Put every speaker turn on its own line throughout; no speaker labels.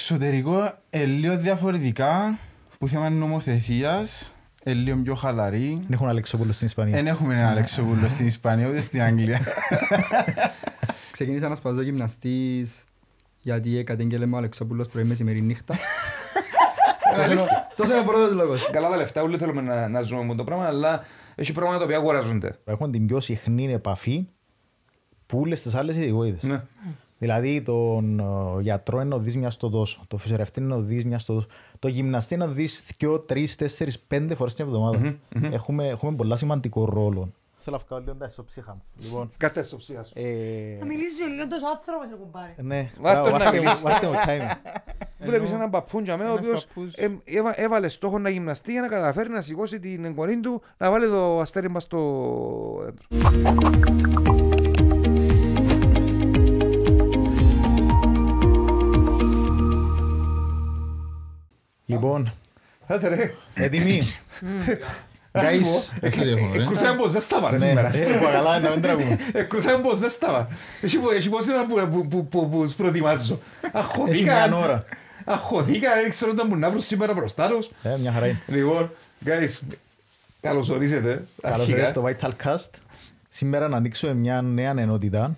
εξωτερικό είναι λίγο διαφορετικά που θέμα νομοθεσίας, είναι λίγο πιο χαλαρή.
Δεν έχουν Αλεξόπουλο στην Ισπανία.
Δεν έχουμε έναν Αλεξόπουλο στην Ισπανία ούτε στην Αγγλία.
Ξεκίνησα να σπαζώ γυμναστής γιατί κατήγγελε μου ο Αλεξόπουλος πρωί μεσημερή νύχτα. Τόσο είναι ο- Τόσο είναι ο πρώτος λόγος.
Καλά τα λεφτά, όλοι θέλουμε να, να ζούμε με το πράγμα, αλλά έχει πράγματα τα οποία αγοράζονται.
Έχουν την πιο συχνή επαφή που όλες τις άλλες ειδικότητες.
Ναι.
Δηλαδή τον ε, γιατρό είναι να δεις μιας στο τόσο, το φυσιογραφτή είναι να δεις μιας στο τόσο, το γυμναστή είναι να δεις δυο, τρεις, τέσσερις, πέντε φορές την εβδομάδα. Έχουμε, έχουμε πολλά σημαντικό ρόλο. Θέλω να βγάλω λίγο τα ισοψύχα μου. Λοιπόν,
Κάθε στο ψήχα σου.
ε,
Θα μιλήσει ο Λιόντος άνθρωπος, ρε κουμπάρε.
ναι,
Βάρ' τον
βάρτε
να
μου-
μιλήσει.
βάρτε μου timing.
Βλέπεις έναν παππούν για μένα, ο
Ένας
οποίος
παππούς.
έβαλε στόχο να γυμναστεί για να καταφέρει να σηκώσει την εγγονή του να βάλει το αστέρι μας στο δέντρο.
Λοιπόν,
Άντε ρε,
έτοιμοι. Guys,
εκρούσαμε πως ζέσταμα ρε
ναι,
σήμερα.
ε, καλά, να μην τραγούμε.
Εκρούσαμε πως ζέσταμα. Έχει πο- Έχει πόση ώρα που- που- που- που που τους προετοιμάζω.
Έχει
Αχωθήκα.
μια ώρα.
Αχωθήκα, δεν ξέρω όταν μου να βρω σήμερα μπροστά τους.
Ε, Μια χαρά είναι.
Λοιπόν, guys, καλώς ορίσετε.
Καλώς
αρχικά.
ήρθατε στο Vital Cast. Σήμερα να ανοίξουμε μια νέα ενότητα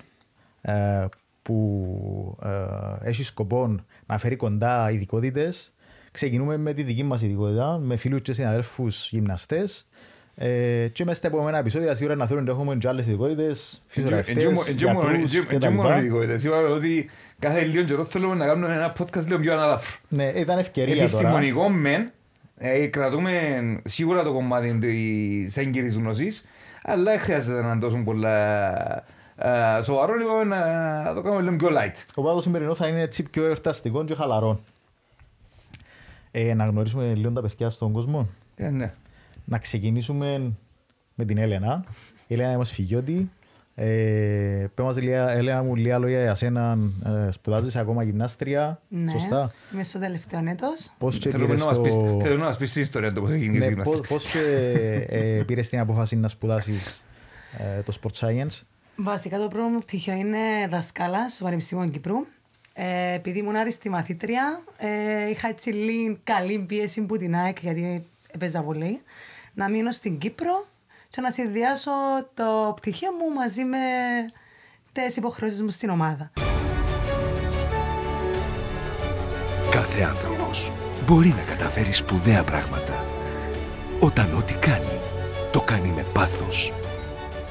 ε, που ε, έχει σκοπό να φέρει κοντά ειδικότητες. Ξεκινούμε με τη δική μας ειδικότητα, με φίλους και συναδέλφους γυμναστές. Ε, και μέσα στα επόμενα επεισόδια σίγουρα να θέλουν να έχουμε και άλλες ειδικότητες, φυσιογραφιστές, γιατρούς
Εν
κτλ.
μόνο ειδικότητες. Είπαμε ότι κάθε λίγο καιρό θέλουμε να κάνουμε ένα podcast λίγο πιο ανάλαφρο.
Ναι, ήταν ευκαιρία τώρα.
Επιστημονικό μεν, ε, κρατούμε σίγουρα το κομμάτι της έγκυρης γνώσης, αλλά δεν χρειάζεται να είναι τόσο πολλά ε, σοβαρό, είπαμε να το κάνουμε λίγο πιο light.
Οπότε το σημερινός θα είναι έτσι πιο εορταστικό και χαλαρό. Ε, να γνωρίσουμε λίγο τα παιδιά στον κόσμο.
Ε, ναι.
Να ξεκινήσουμε με την Έλενα. Η Έλενα είναι φυγιώτη. Ε, πες μας, Λία- Έλενα μου, λίγα λόγια για σένα. Ε, σπουδάζεις ακόμα γυμνάστρια.
Ναι,
Σωστά.
είμαι στο τελευταίο έτος.
Πώς και
Θέλουμε
πήρες
να μας πεις-
το...
θέλουμε να μας πεις την ιστορία του πώς έγινε η
Ναι,
γυμναστική.
πώς, πώς και ε, πήρες την απόφαση να σπουδάσεις ε, το Sport Science;
Βασικά το πρώτο μου πτυχίο είναι δασκάλα στο Πανεπιστήμιο Κύπρου. Ε, επειδή ήμουν άριστη μαθήτρια, ε, είχα έτσι λίγη καλή πίεση που την ΑΕΚ, γιατί έπαιζα βολή, να μείνω στην Κύπρο και να συνδυάσω το πτυχίο μου μαζί με τις υποχρεώσεις μου στην ομάδα.
Κάθε άνθρωπος μπορεί να καταφέρει σπουδαία πράγματα. Όταν ό,τι κάνει, το κάνει με πάθος.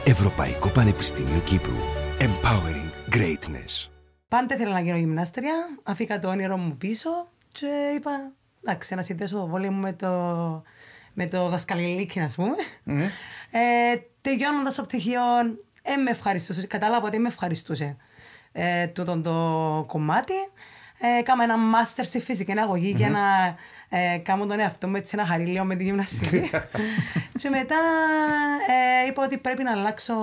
Ευρωπαϊκό Πανεπιστήμιο Κύπρου. Empowering Greatness.
Πάντα ήθελα να γίνω γυμνάστρια, αφήκα το όνειρο μου πίσω και είπα, εντάξει, να συνδέσω το βόλιο μου με το, με το δασκαλιλίκι, ας πούμε. Ε, τελειώνοντας το πτυχίο, ε, με ευχαριστούσε, κατάλαβα ότι με ευχαριστούσε ε, τούτο το κομμάτι. Ε, έκανα ένα μάστερ σε φυσική αγωγή για να ε, κάνω τον εαυτό μου έτσι να χαρεί λίγο με τη γυμναστική. και μετά ε, είπα ότι πρέπει να αλλάξω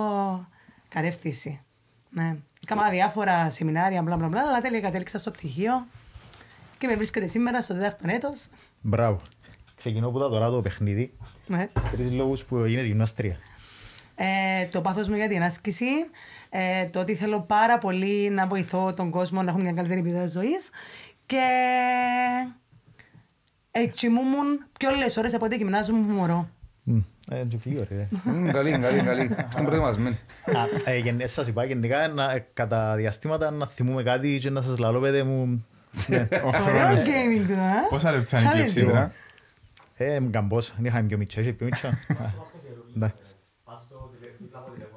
κατεύθυνση. Ναι. Κάμα διάφορα σεμινάρια, μπλα μπλα μπλα, αλλά τέλεια κατέληξα στο πτυχίο και με βρίσκεται σήμερα στο τέταρτο έτος.
Μπράβο. Ξεκινώ από τα τώρα το παιχνίδι.
Ναι.
Τρεις λόγους που γίνεις γυμνάστρια.
Ε, το πάθος μου για την άσκηση, ε, το ότι θέλω πάρα πολύ να βοηθώ τον κόσμο να έχουν μια καλύτερη ποιότητα ζωής και εξημούμουν πιο όλες ώρες από ό,τι γυμνάζω μου μωρό.
Μμ, Ε, και φύγει ωραία.
Μμ, Καλή, καλή, καλή. Στον προετοιμασμένο.
Α, ε, γεν- Σας είπα γενικά να- ε, κατά διαστήματα να θυμούμε κάτι και να σας λαλώ παιδί μου. Ναι.
Ο
Ωραίο
χρόνος.
gaming του, α.
Πόσα λεπτά είναι η
Challenge.
κλεψίδρα.
Ε, μου καμπόσα. Δεν είχαμε πιο μητσά, είχε πιο μητσά. Α, εντάξει.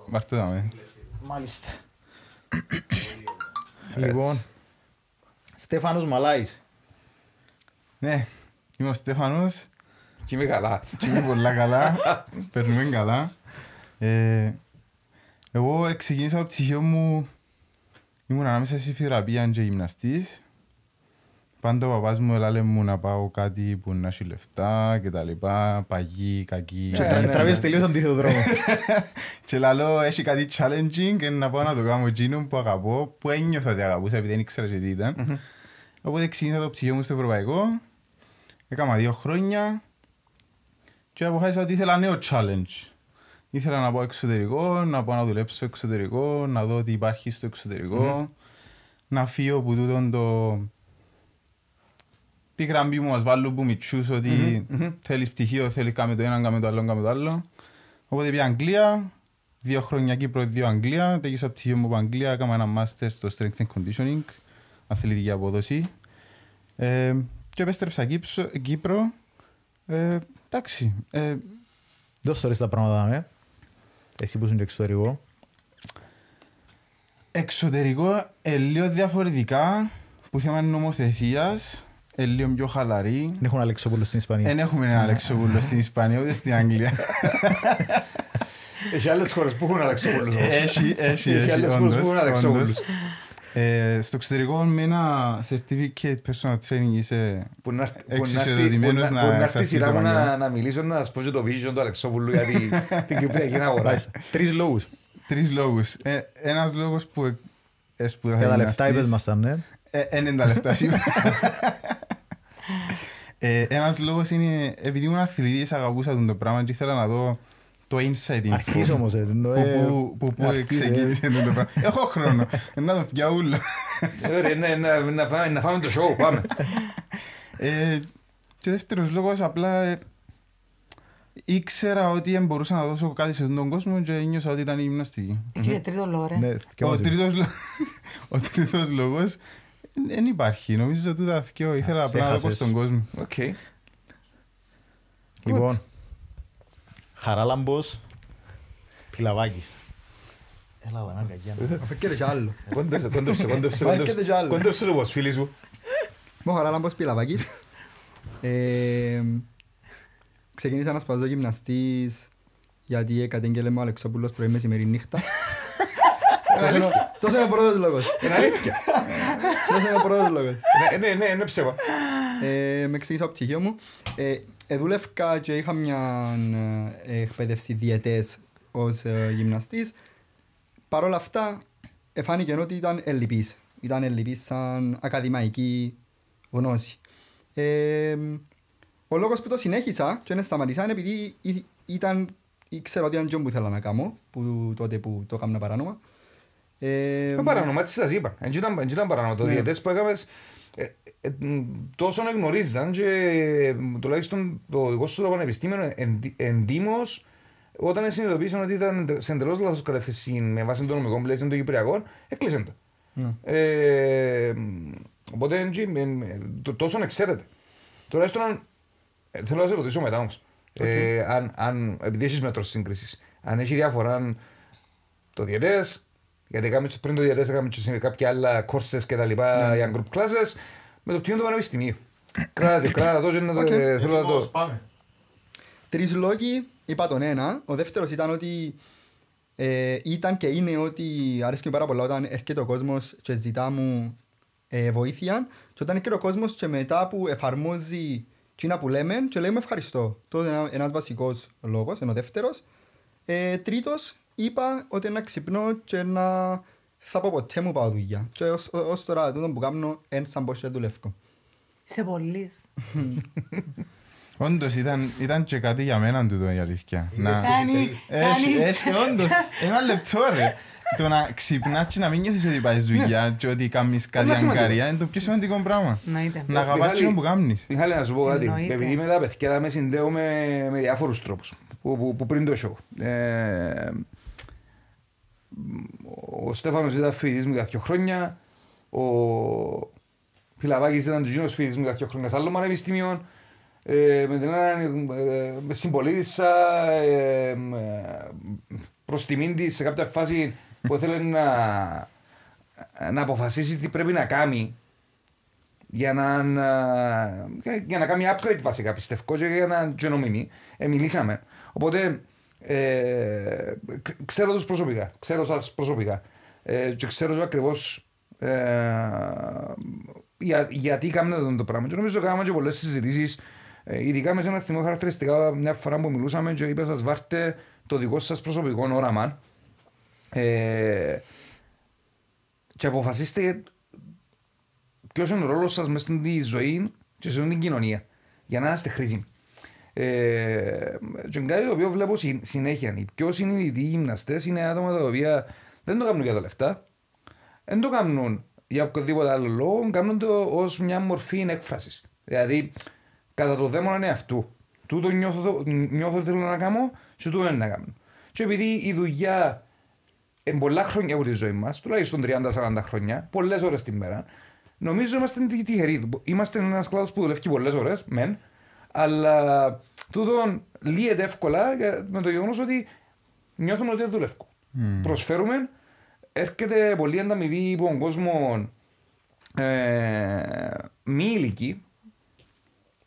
Βάρ' το δάμε.
Μάλιστα. Λοιπόν, Στέφανος Μαλάης.
Ναι, είμαι ο Στέφανος
Και είμαι καλά.
και είμαι πολλά καλά, περνούμε καλά. Ε, εγώ ξεκίνησα το ψυχείο μου, ήμουν ανάμεσα στη φυσιοθεραπεία και γυμναστής. Πάντα ο παπάς μου έλαλε μου να πάω κάτι που να έχει λεφτά και τα λοιπά, παγί, κακή.
Ε, ναι, ναι.
Τραβείς τελείως αντίθετο δρόμο.
Και λαλό, έχει κάτι challenging και να πάω να το κάνω εκείνο που αγαπώ, που ένιωθα ότι αγαπούσα επειδή δεν ήξερα και τι ήταν. Οπότε ξεκίνησα το ψυχείο μου στο ευρωπαϊκό, έκανα δύο χρόνια και αποφάσισα ότι ήθελα νέο challenge. Ήθελα να πάω εξωτερικό, να πάω να δουλέψω στο εξωτερικό, να δω τι υπάρχει στο εξωτερικό, να φύγω από τούτον το τη γραμμή που μας βάλουν που μητσούς ότι θέλεις πτυχίο, θέλεις κάμε το ένα, κάμε το άλλο, κάμε το άλλο. Οπότε πήγα Αγγλία, δύο χρόνια Κύπρο, δύο Αγγλία, τέγισα πτυχίο μου από Αγγλία, έκανα ένα μάστερ στο Strength and Conditioning, αθλητική απόδοση. Ε, και επέστρεψα Κύψο- Κύπρο, ε, εντάξει, ε,
Δώσ' τώρα τα πράγματα με. Εσύ που είσαι στο εξωτερικό.
εξωτερικό ε, λίγο διαφορετικά, που θέμα νομοθεσίας, ε, λίγο πιο χαλαρή.
Δεν έχουν Αλεξόπουλο στην Ισπανία.
Δεν έχουμε έναν Αλεξόπουλο στην Ισπανία, ούτε στην Αγγλία.
Έχει άλλες χώρες που έχουν Αλεξόπουλους όμως.
Έχει, έχει,
Έχει
έχει,
άλλες χώρες
όντως,
που έχουν Αλεξόπουλους.
Όντως. Ε, στο εξωτερικό με ένα certificate personal training είσαι
Που να έρθει- που να έρθει-
εξισοδοτημένος
που
να
να- που να έρθει η
εξασκείς
σειρά
τα
μου να-
πανιά.
να μιλήσω να σας πω και το vision του Αλεξόπουλου για τη- την Κυπριακή αγορά.
Μάλιστα. Τρεις λόγους.
Τρεις λόγους. Ε, ένας λόγος που ε, έσπουδα
Για τα λεφτά είπες μας τα, ναι.
Δεν είναι τα λεφτά σίγουρα. Ε, ένας λόγος είναι επειδή ήμουν αθλητής αγαπούσα τον το πράγμα και ήθελα να δω το inside info.
Αρχής όμως, ε, ενώ,
Που-
ε,
που- Που που
αρχής, ε.
ξεκίνησε τον το πράγμα. Έχω χρόνο. Ε, Να τον φτιάουλω.
Ε, ωραία, ναι, να- να φάμε- Να φάμε το show, πάμε.
Ε, Και ο δεύτερος λόγος απλά ε, ήξερα ότι δεν μπορούσα να δώσω κάτι σε αυτόν τον κόσμο και νιώσα ότι ήταν η γυμναστική.
Έχει και τρίτο λόγο, ρε.
Ναι, και
Ο
μαζί.
τρίτος, λο- ο τρίτος λόγος δεν υπάρχει. Νομίζω ότι τα θυκιο ήθελα απλά να δω
έχασες.
στον κόσμο.
Οκ.
Λοιπόν, Χαράλαμπος, Πιλαβάκης. Έλα, βανά, κακιά.
Αφήκεται κι άλλο.
Κόντεψε, κόντεψε, κόντεψε,
Μα
κόντεψε.
έρχεται κι άλλο.
Κόντεψε το πως φίλοι σου.
Μου χαρά λάμπος πιλαβάκης. Ε, Ξεκίνησα να σπαζώ γυμναστής γιατί κατήγγελε μου ο Αλεξόπουλος πρωί μεσημερή νύχτα. Τόσο είναι ο- Τόσο είναι ο πρώτος λόγος.
Είναι αλήθεια.
Τόσο είναι ο πρώτος λόγος.
Ναι, Ναι, ναι, είναι ψέμα.
Ε, με εξήγησα το πτυχίο μου. Ε, εδούλευκα και είχα μια ε, εκπαίδευση διαιτές ως ε, γυμναστής. Παρ' όλα αυτά, εφάνηκε ότι ήταν ελλειπής. Ήταν ελλειπής σαν ακαδημαϊκή γνώση. Ε, ο λόγος που το συνέχισα και δεν σταματήσα είναι επειδή ή- ήταν, ήξερα ότι ήταν τζον που ήθελα να κάνω, που, τότε που το έκανα παράνομα. Ε,
Το παράνομα, έτσι σας είπα. Δεν ήταν- δεν ήταν παράνομα. Το
Ναι.
διαιτές που έκαμες ε, ε, μ, τόσο γνωρίζαν και ε, τουλάχιστον το δικό σου το πανεπιστήμιο εν- εντύμως όταν συνειδητοποίησαν ότι ήταν σε εντελώς λάθος κατεύθυνση με βάση το νομικό πλαίσιο των Κυπριακών, έκλεισαν το.
Ναι.
Ε, οπότε έτσι, με- με- το- τόσο να ξέρετε. Τουλάχιστον αν- ε, θέλω να σε ρωτήσω μετά όμως. Ε, αν, αν, επειδή έχεις μέτρο σύγκρισης, αν έχει διαφορά αν το DITES, γιατί έκαμε και πριν το DITES έκαμε και σε κάποια άλλα courses και τα λοιπά για group classes, με το πτυχίο του πανεπιστημίου. Κράτα το, κράτα το και να το,
Οκ.
ε, θέλω να το...
Τρεις λόγοι, είπα τον ένα. Ο δεύτερος ήταν ότι ε, ήταν και είναι ότι αρέσκει μου πάρα πολλά όταν έρχεται ο κόσμος και ζητά μου ε, βοήθεια και όταν έρχεται ο κόσμος και μετά που εφαρμόζει εκείνα που λέμε και λέμε ευχαριστώ. Αυτό είναι ένα- ένας βασικός λόγος, ενώ ο δεύτερος. Ε, τρίτος, είπα ότι να ξυπνώ και να θα πω ποτέ μου πάω δουλειά. Και ως, ως τώρα τούτο που κάνω είναι σαν πως και δουλεύω.
Είσαι πολύς.
Όντως ήταν, ήταν και κάτι για μένα τούτο η αλήθεια. Να...
Κάνει,
Έχει,
κάνει.
έχει, όντως. Ένα λεπτό ρε. Το να ξυπνάς και να μην νιώθεις ότι πάεις δουλειά και ότι κάνεις κάτι
Είναι σημαντικό.
αγκαρία είναι το πιο σημαντικό πράγμα.
Εννοείται.
Να αγαπάς
Μιχάλη-
εκείνο που κάνεις.
Μιχάλη, να σου πω κάτι.
Εννοείται.
Επειδή με τα παιδιά με συνδέω με, με διάφορους τρόπους που, που, που πριν το show. Ε, ο Στέφανος ήταν φοιτητής μου για δύο χρόνια. Ο Φιλαβάκης ήταν και εκείνος φοιτητής μου για δύο χρόνια σε άλλο πανεπιστήμιο. Ε, με την έναν ε, με συμπολίτησα ε, ε, προς τιμήν της σε κάποια φάση που ήθελε να, να αποφασίσει τι πρέπει να κάνει για να, να- για να κάνει upgrade βασικά πιστεύω και για να και νομίμη. Ε, μιλήσαμε. Οπότε ε, ξ- ξέρω τους προσωπικά, ξέρω σας προσωπικά ε, και ξέρω και ακριβώς ε, για, γιατί κάνουμε αυτό το πράγμα. Και νομίζω ότι κάναμε και πολλές συζητήσεις ε, ειδικά με σε ένα θυμό χαρακτηριστικά μια φορά που μιλούσαμε και είπες σας βάρτε το δικό σας προσωπικό όραμα ε, και αποφασίστε ποιος είναι ο ρόλος σας μέσα στην ζωή και σε την κοινωνία για να είστε χρήσιμοι. Ε, και κάτι το οποίο βλέπω συ- συνέχεια. Οι πιο συνειδητοί γυμναστές είναι άτομα τα οποία δεν το κάνουν για τα λεφτά, δεν το κάνουν για οποιοδήποτε άλλο λόγο, κάνουν το ως μια μορφή έκφρασης. Δηλαδή, κατά το δαίμονα είναι αυτού. Τούτο νιώθω, νιώθω ότι θέλω να κάνω και τούτο είναι να κάνω. Και επειδή η δουλειά είναι πολλά χρόνια από τη ζωή μας, τουλάχιστον 30-40 χρόνια, πολλές ώρες τη μέρα, νομίζω είμαστε τυχεροί. Είμαστε ένας κλάδος που δουλεύει πολλές ώρες, μεν, αλλά τούτο λύεται εύκολα ε, με το γεγονός ότι νιώθουμε ότι δεν δουλεύουμε. Προσφέρουμε, έρχεται πολύ ανταμοιβή από τον κόσμο ε, μη ηλικοί.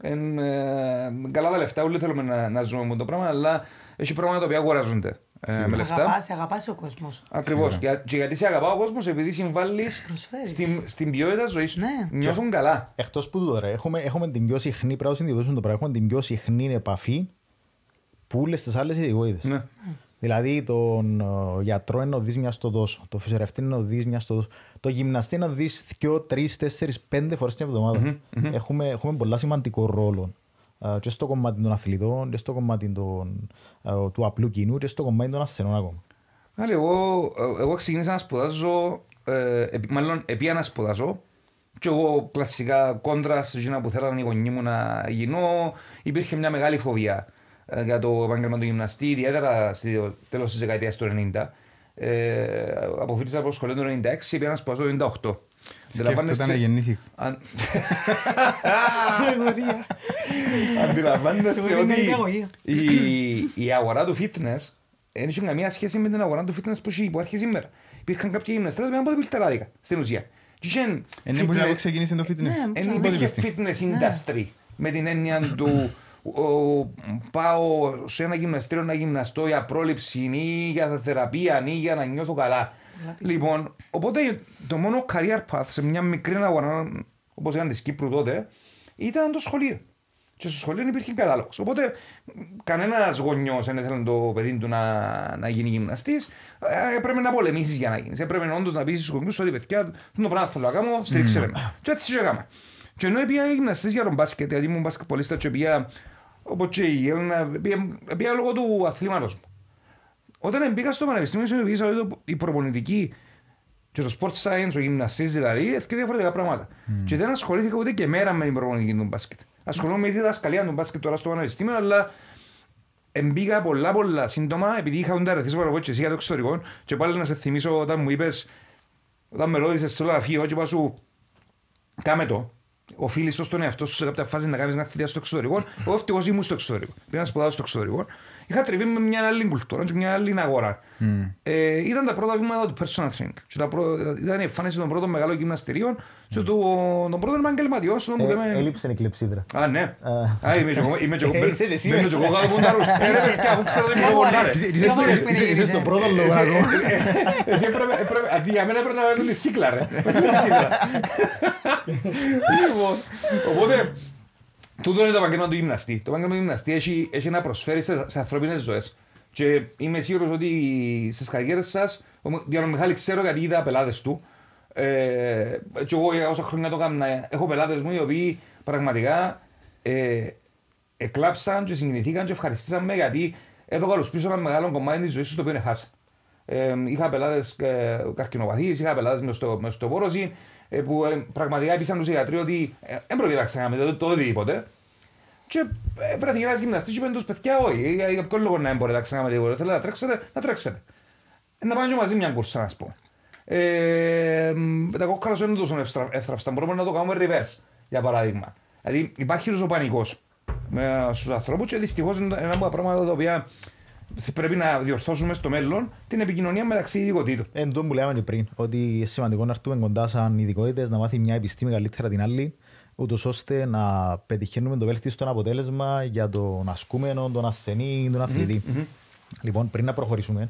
Εν, ε, καλά τα λεφτά, όλοι θέλουμε να, να ζούμε με το πράγμα, αλλά έχει πράγματα τα οποία αγοράζονται ε, με λεφτά.
Αγαπάς, αγαπάς ο κόσμος.
Ακριβώς. Και, και γιατί σε αγαπά ο κόσμος, επειδή συμβάλλεις
Προσφέρεις.
στην, στην ποιότητα ζωής του.
Ναι.
Νιώθουν καλά.
Εκτός που τούτο, ρε, έχουμε, έχουμε την πιο συχνή, πρέπει να το συνειδητοποιήσουμε το πράγμα, έχουμε την πιο συχνή επαφή που όλες τις άλλες ειδικότητες.
Ναι.
Δηλαδή, τον ε, γιατρό είναι να δεις μιας στο δώσο, το φυσιογραφτή είναι να δεις μιας στο δώσο, το γυμναστή είναι να δεις δύο, τρεις, τέσσερις, πέντε φορές την εβδομάδα. Έχουμε, έχουμε πολλά σημαντικό ρόλο ε, και στο κομμάτι των αθλητών, και στο κομμάτι των, ε, του απλού κοινού, και στο κομμάτι των ασθενών ακόμα.
Άλλη, εγώ, ε, εγώ ξεκίνησα να σπουδάζω, ε, επί- μάλλον επί να σπουδάζω και εγώ κλασικά κόντρα σε εκείνα που θέλανε οι γονείς μου να γίνω υπήρχε μια μεγάλη φοβία ε, για το επάγγελμα του γυμναστή, ιδιαίτερα στο τέλος της δεκαετίας του 90. Ε, αποφύτησα από το σχολείο του 96, πήγα να σπουδάζω το 98.
Σκέφτεται να γεννήθηκα.
Αν- Αντιλαμβάνεστε
Σου δίνει
ότι
αγωγή.
η, η αγορά του fitness δεν είχε καμία σχέση με την αγορά του fitness που έχει- που υπάρχει σήμερα. Υπήρχαν κάποιοι γυμναστές που ήταν από πιλτεράδικα στην ουσία. Και είχαν
Είναι που
fitness-
να ξεκίνησε το fitness.
Ναι,
δεν
Το
υπήρχε
bodybuilding.
fitness industry με την έννοια του ο, πάω σε ένα γυμναστήριο να γυμναστώ για πρόληψη ή για θεραπεία ή για να νιώθω καλά. Λοιπόν, οπότε το μόνο career path σε μια μικρή αγορά όπως ήταν της Κύπρου τότε ήταν το σχολείο. Και στο σχολείο υπήρχε κατάλογος. Οπότε κανένας γονιός δεν ήθελε το παιδί του να, να γίνει γυμναστής. Ε, έπρεπε να πολεμήσεις για να γίνεις. Έπρεπε όντως να πεις στους γονιούς ότι παιδιά, το πράγμα θέλω να κάνω, στήριξε με. Και έτσι και έκανα. Και ενώ πήγα γυμναστής για τον μπάσκετ, γιατί ήμουν μπασκετπολίστα και πήγα όπως και η Έλληνα, πήγα, πήγα λόγω του αθλήματος μου. Όταν μπήκα στο πανεπιστήμιο, συνειδητοποίησα ότι το- η προπονητική και το sport science, ο γυμναστής δηλαδή, είναι δύο διαφορετικά πράγματα. Και δεν ασχολήθηκα ούτε και μέρα με την προπονητική του μπάσκετ. Ασχολούμαι με τη διδασκαλία του μπάσκετ τώρα στο πανεπιστήμιο, αλλά εμπήκα πολλά πολλά σύντομα, επειδή είχα όντα ρεθίσει παραπάνω και εσύ για το εξωτερικό και πάλι να σε θυμίσω όταν μου είπες, όταν με ρώτησες στο γραφείο και είπα σου, κάμε το. Οφείλεις στον εαυτό σου σε κάποια φάση να κάνεις μια θητεία στο εξωτερικό. Εγώ ευτυχώς ήμουν στο εξωτερικό. Πήγα να σπουδάσω στο εξωτερικό. Είχα τριβεί με μια άλλη κουλτούρα και μια άλλη αγορά. Ε, ήταν τα πρώτα βήματα του personal training. Και τα πρω... Ήταν η εμφάνιση των πρώτων μεγάλων γυμναστηρίων και του... των πρώτων επαγγελματιών. στον που λέμε-
Ε, έλειψε η κλεψίδρα.
Α, ναι. Α, είμαι και εγώ- είμαι και εγώ.
Ε, είσαι εσύ,
Είμαι και εγώ κάτω από τα ρούχα. Ε, ρε παιδιά, αφού ξέρω ότι είμαι ποντάρε.
Είσαι-
Πιο
είσαι-
πολλές
είσαι- Είσαι
περιοχές,
στον
ε.
πρώτο λόγο ακόμα.
Εσύ έπρεπε, έπρεπε, αντί για μένα έπρεπε να βάλουν τη σίκλα, ρε. Όχι τη σίκλα. Λοιπόν, οπότε, τούτο είναι το επάγγελμα του γυμναστή. Το επάγγελμα του γυμναστή έχει, έχει να προσφέρει σε, σε ανθρώπινες ζωές. Και είμαι σίγουρος ότι στις καριέρες σας, ο Γιάννο Μιχάλη ξέρω γιατί είδα πελάτες του, ε, και εγώ για όσα χρόνια το έκανα, έχω πελάτες μου οι οποίοι πραγματικά ε, εκλάψαν και συγκινηθήκαν και ευχαριστήσαν με γιατί έδωκα τους πίσω ένα μεγάλο κομμάτι της ζωής τους το οποίο χάσα. Ε, είχα πελάτες ε, καρκινοπαθείς, είχα πελάτες μες στο, μες στο πόρωση, ε, που ε, πραγματικά έπεισαν τους γιατροί ότι ε, δεν πρόκειται να ξανάμε το, το οτιδήποτε. Και ε, βρέθηκε ένας γυμναστής και είπαν τους παιδιά όχι, για, για ποιο λόγο να μην μπορείτε να ξανάμε τίποτα. Θέλετε να τρέξετε, να τρέξετε. Ε, να πάνε και μαζί μια κούρσα, να πούμε. Ε, μ, τα κόκκαλα σου είναι τόσο εύστρα- εύθραυστα. Μπορούμε να το κάνουμε reverse, για παράδειγμα. Δηλαδή υπάρχει ο πανικός με στους ανθρώπους και δυστυχώς είναι ένα από τα πράγματα τα οποία πρέπει να διορθώσουμε στο μέλλον την επικοινωνία μεταξύ ειδικοτήτων.
Εν τω που λέμε και πριν, ότι είναι σημαντικό να έρθουμε κοντά σαν ειδικότητες, να μάθει μια επιστήμη καλύτερα την άλλη, ούτως ώστε να πετυχαίνουμε το βέλτιστο αποτέλεσμα για τον ασκούμενο, τον ασθενή, τον αθλητή. Λοιπόν, πριν να προχωρήσουμε,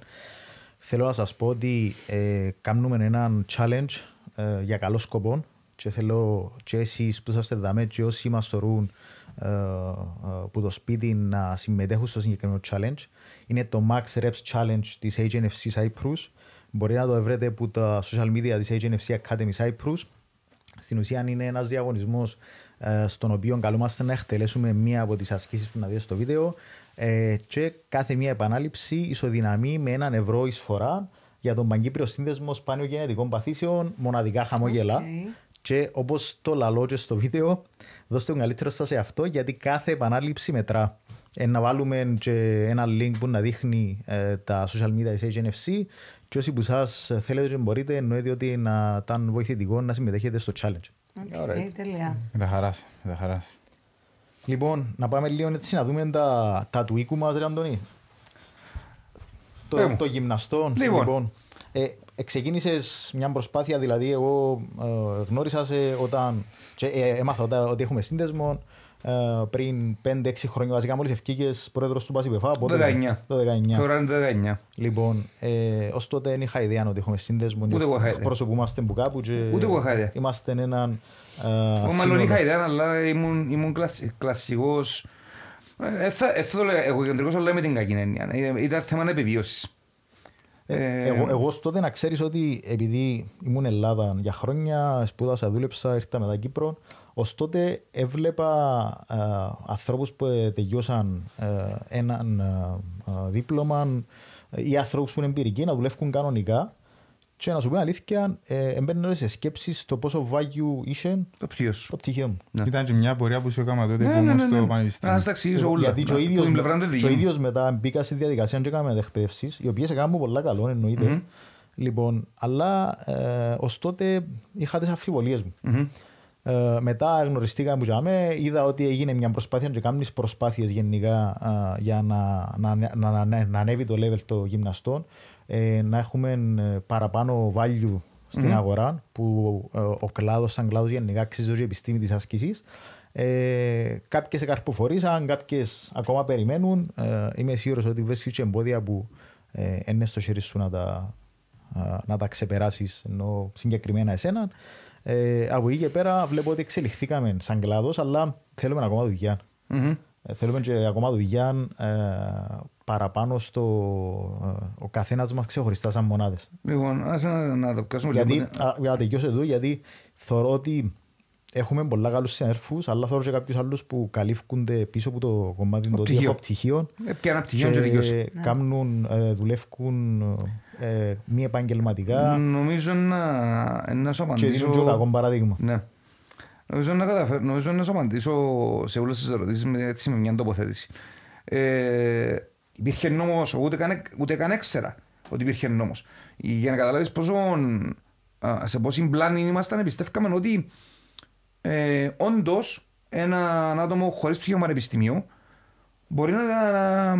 θέλω να σας πω ότι ε, κάνουμε έναν challenge ε, για καλό σκοπό και θέλω και εσείς που είσαστε δαμέ και όσοι μας θεωρούν ε, ε, που το σπίτι να συμμετέχουν στο συγκεκριμένο challenge. Είναι το Max Reps Challenge της HNFC Cyprus. Μπορεί να το βρείτε από τα social media της HNFC Academy Cyprus. Στην ουσία είναι ένας διαγωνισμός ε, στον οποίο καλούμαστε να εκτελέσουμε μία από τις ασκήσεις που να δείτε στο βίντεο ε, και κάθε μία επανάληψη ισοδυναμεί με έναν ευρώ εισφορά για τον Παγκύπριο Σύνδεσμο Σπάνιο Γενετικών Παθήσεων, μοναδικά χαμόγελα.
ΟΚ.
Και όπως το λαλώ και στο βίντεο, δώστε το καλύτερο σας σε αυτό γιατί κάθε επανάληψη μετρά. Ε, να βάλουμε και ένα link που να δείχνει ε, τα social media της HNFC και όσοι που σας θέλετε και μπορείτε εννοείται ότι εν να ήταν βοηθητικό να συμμετέχετε στο challenge.
ΟΚ, τέλεια.
Με τα χαράς, με τα χαράς.
Λοιπόν, να πάμε λίγο έτσι να δούμε τα, τα του οίκου μας, ρε Αντώνη. Το,
Πες μου.
το γυμναστό.
Λοιπόν.
ε, ξεκίνησες μια προσπάθεια, δηλαδή εγώ ε, γνώρισα σε όταν και, ε, έμαθα όταν, ότι έχουμε σύνδεσμο ε, πριν 5-6 χρόνια βασικά μόλις ευκήκες πρόεδρος του Πασιπεφά.
Το 19.
Το 19.
Τώρα είναι 19.
Λοιπόν, ε, ως τότε δεν είχα ιδέα ότι έχουμε σύνδεσμο.
Ούτε εγώ είχα ιδέα.
Προσωπούμαστε που κάπου και
Ούτε εγώ είχα ιδέα.
είμαστε έναν ε,
Εγώ μάλλον
σύνολο.
είχα ιδέα, αλλά ήμουν, ήμουν κλασ, κλασσικός. Ε, θα, ε, θα το λέω εγωκεντρικός, αλλά με την κακή έννοια. Ε, Ήταν θέμα επιβίωσης.
Ε,
Ε,
εγώ, εγώ ως τότε να ξέρεις ότι επειδή ήμουν Ελλάδα για χρόνια, σπούδασα, δούλεψα, ήρθα μετά Κύπρο, ως τότε έβλεπα ε, ανθρώπους που ε, τελειώσαν ε, έναν ε, ε, δίπλωμα ή ανθρώπους που είναι εμπειρικοί να δουλεύουν κανονικά και να σου πω αλήθεια, ε, έμπαιρνε σε σκέψεις το πόσο value είχε
Το πτυχίος.
το πτυχίο μου.
Ναι.
Ήταν και μια πορεία που σου έκανα τότε
Ναι,
που
ναι,
ήμουν
ναι,
στο
ναι. Να
πανεπιστήμιο.
σας τα εξηγήσω όλα.
Γιατί και ο
Να-
ίδιος,
που την πλευρά είναι
με-
δική
και ο
μου.
ίδιος μετά μπήκα στη διαδικασία και έκαμε εκπαιδεύσεις, οι οποίες έκαναν μου πολλά καλό, εννοείται. Λοιπόν, αλλά ε, ως τότε είχα τις αμφιβολίες μου.
Μμμ.
Ε, μετά γνωριστήκαμε που τζάμε, είδα ότι έγινε μια προσπάθεια και κάνεις προσπάθειες γενικά α, για να, να, να, να, να, να ανέβει το level των γυμναστών, ε, να έχουμε ε, παραπάνω value στην αγορά, που ε, ο κλάδος σαν κλάδος γενικά αξίζει ως η επιστήμη της άσκησης. Ε, κάποιες εκαρποφορήσαν, κάποιες ακόμα περιμένουν. Ε, είμαι σίγουρος ότι βρίσκεις και εμπόδια που ε, είναι στο χέρι σου να τα, α, να τα ξεπεράσεις, ενώ συγκεκριμένα εσένα. Ε, από εκεί και πέρα βλέπω ότι εξελιχθήκαμε σαν κλάδος, αλλά θέλουμε ακόμα δουλειά.
Μμμ.
Ε, θέλουμε και ακόμα δουλειά ε, παραπάνω στο ε, ο καθένας μας ξεχωριστά σαν μονάδες.
Λοιπόν, ας να, να το πιάσουμε
Γιατί,
λίγο.
α, για να τελειώσω εδώ, γιατί θεωρώ ότι έχουμε πολλά καλούς συνέρφους, αλλά θεωρώ και κάποιους άλλους που καλύφκονται πίσω από το κομμάτι του ότι
πτυχίο.
έχω πτυχίο
Ε, Πιάνα πτυχίο και τελειώσει.
κάνουν, ε, δουλεύουν ε, μη επαγγελματικά
Νομίζω να, να σου
και δίνουν και κακό
απαντήσω...
παράδειγμα.
Ναι. Νομίζω να, καταφέρω, νομίζω να σου απαντήσω σε όλες τις ερωτήσεις με, έτσι, με μια τοποθέτηση. Ε, υπήρχε νόμος, εγώ ούτε καν, ούτε καν έξερα ότι υπήρχε νόμος. Για να καταλάβεις πόσο, α, σε πόση πλάνη ήμασταν, πιστεύκαμε ότι ε, όντως ένα άτομο χωρίς πτυχίο πανεπιστημίου μπορεί να, να,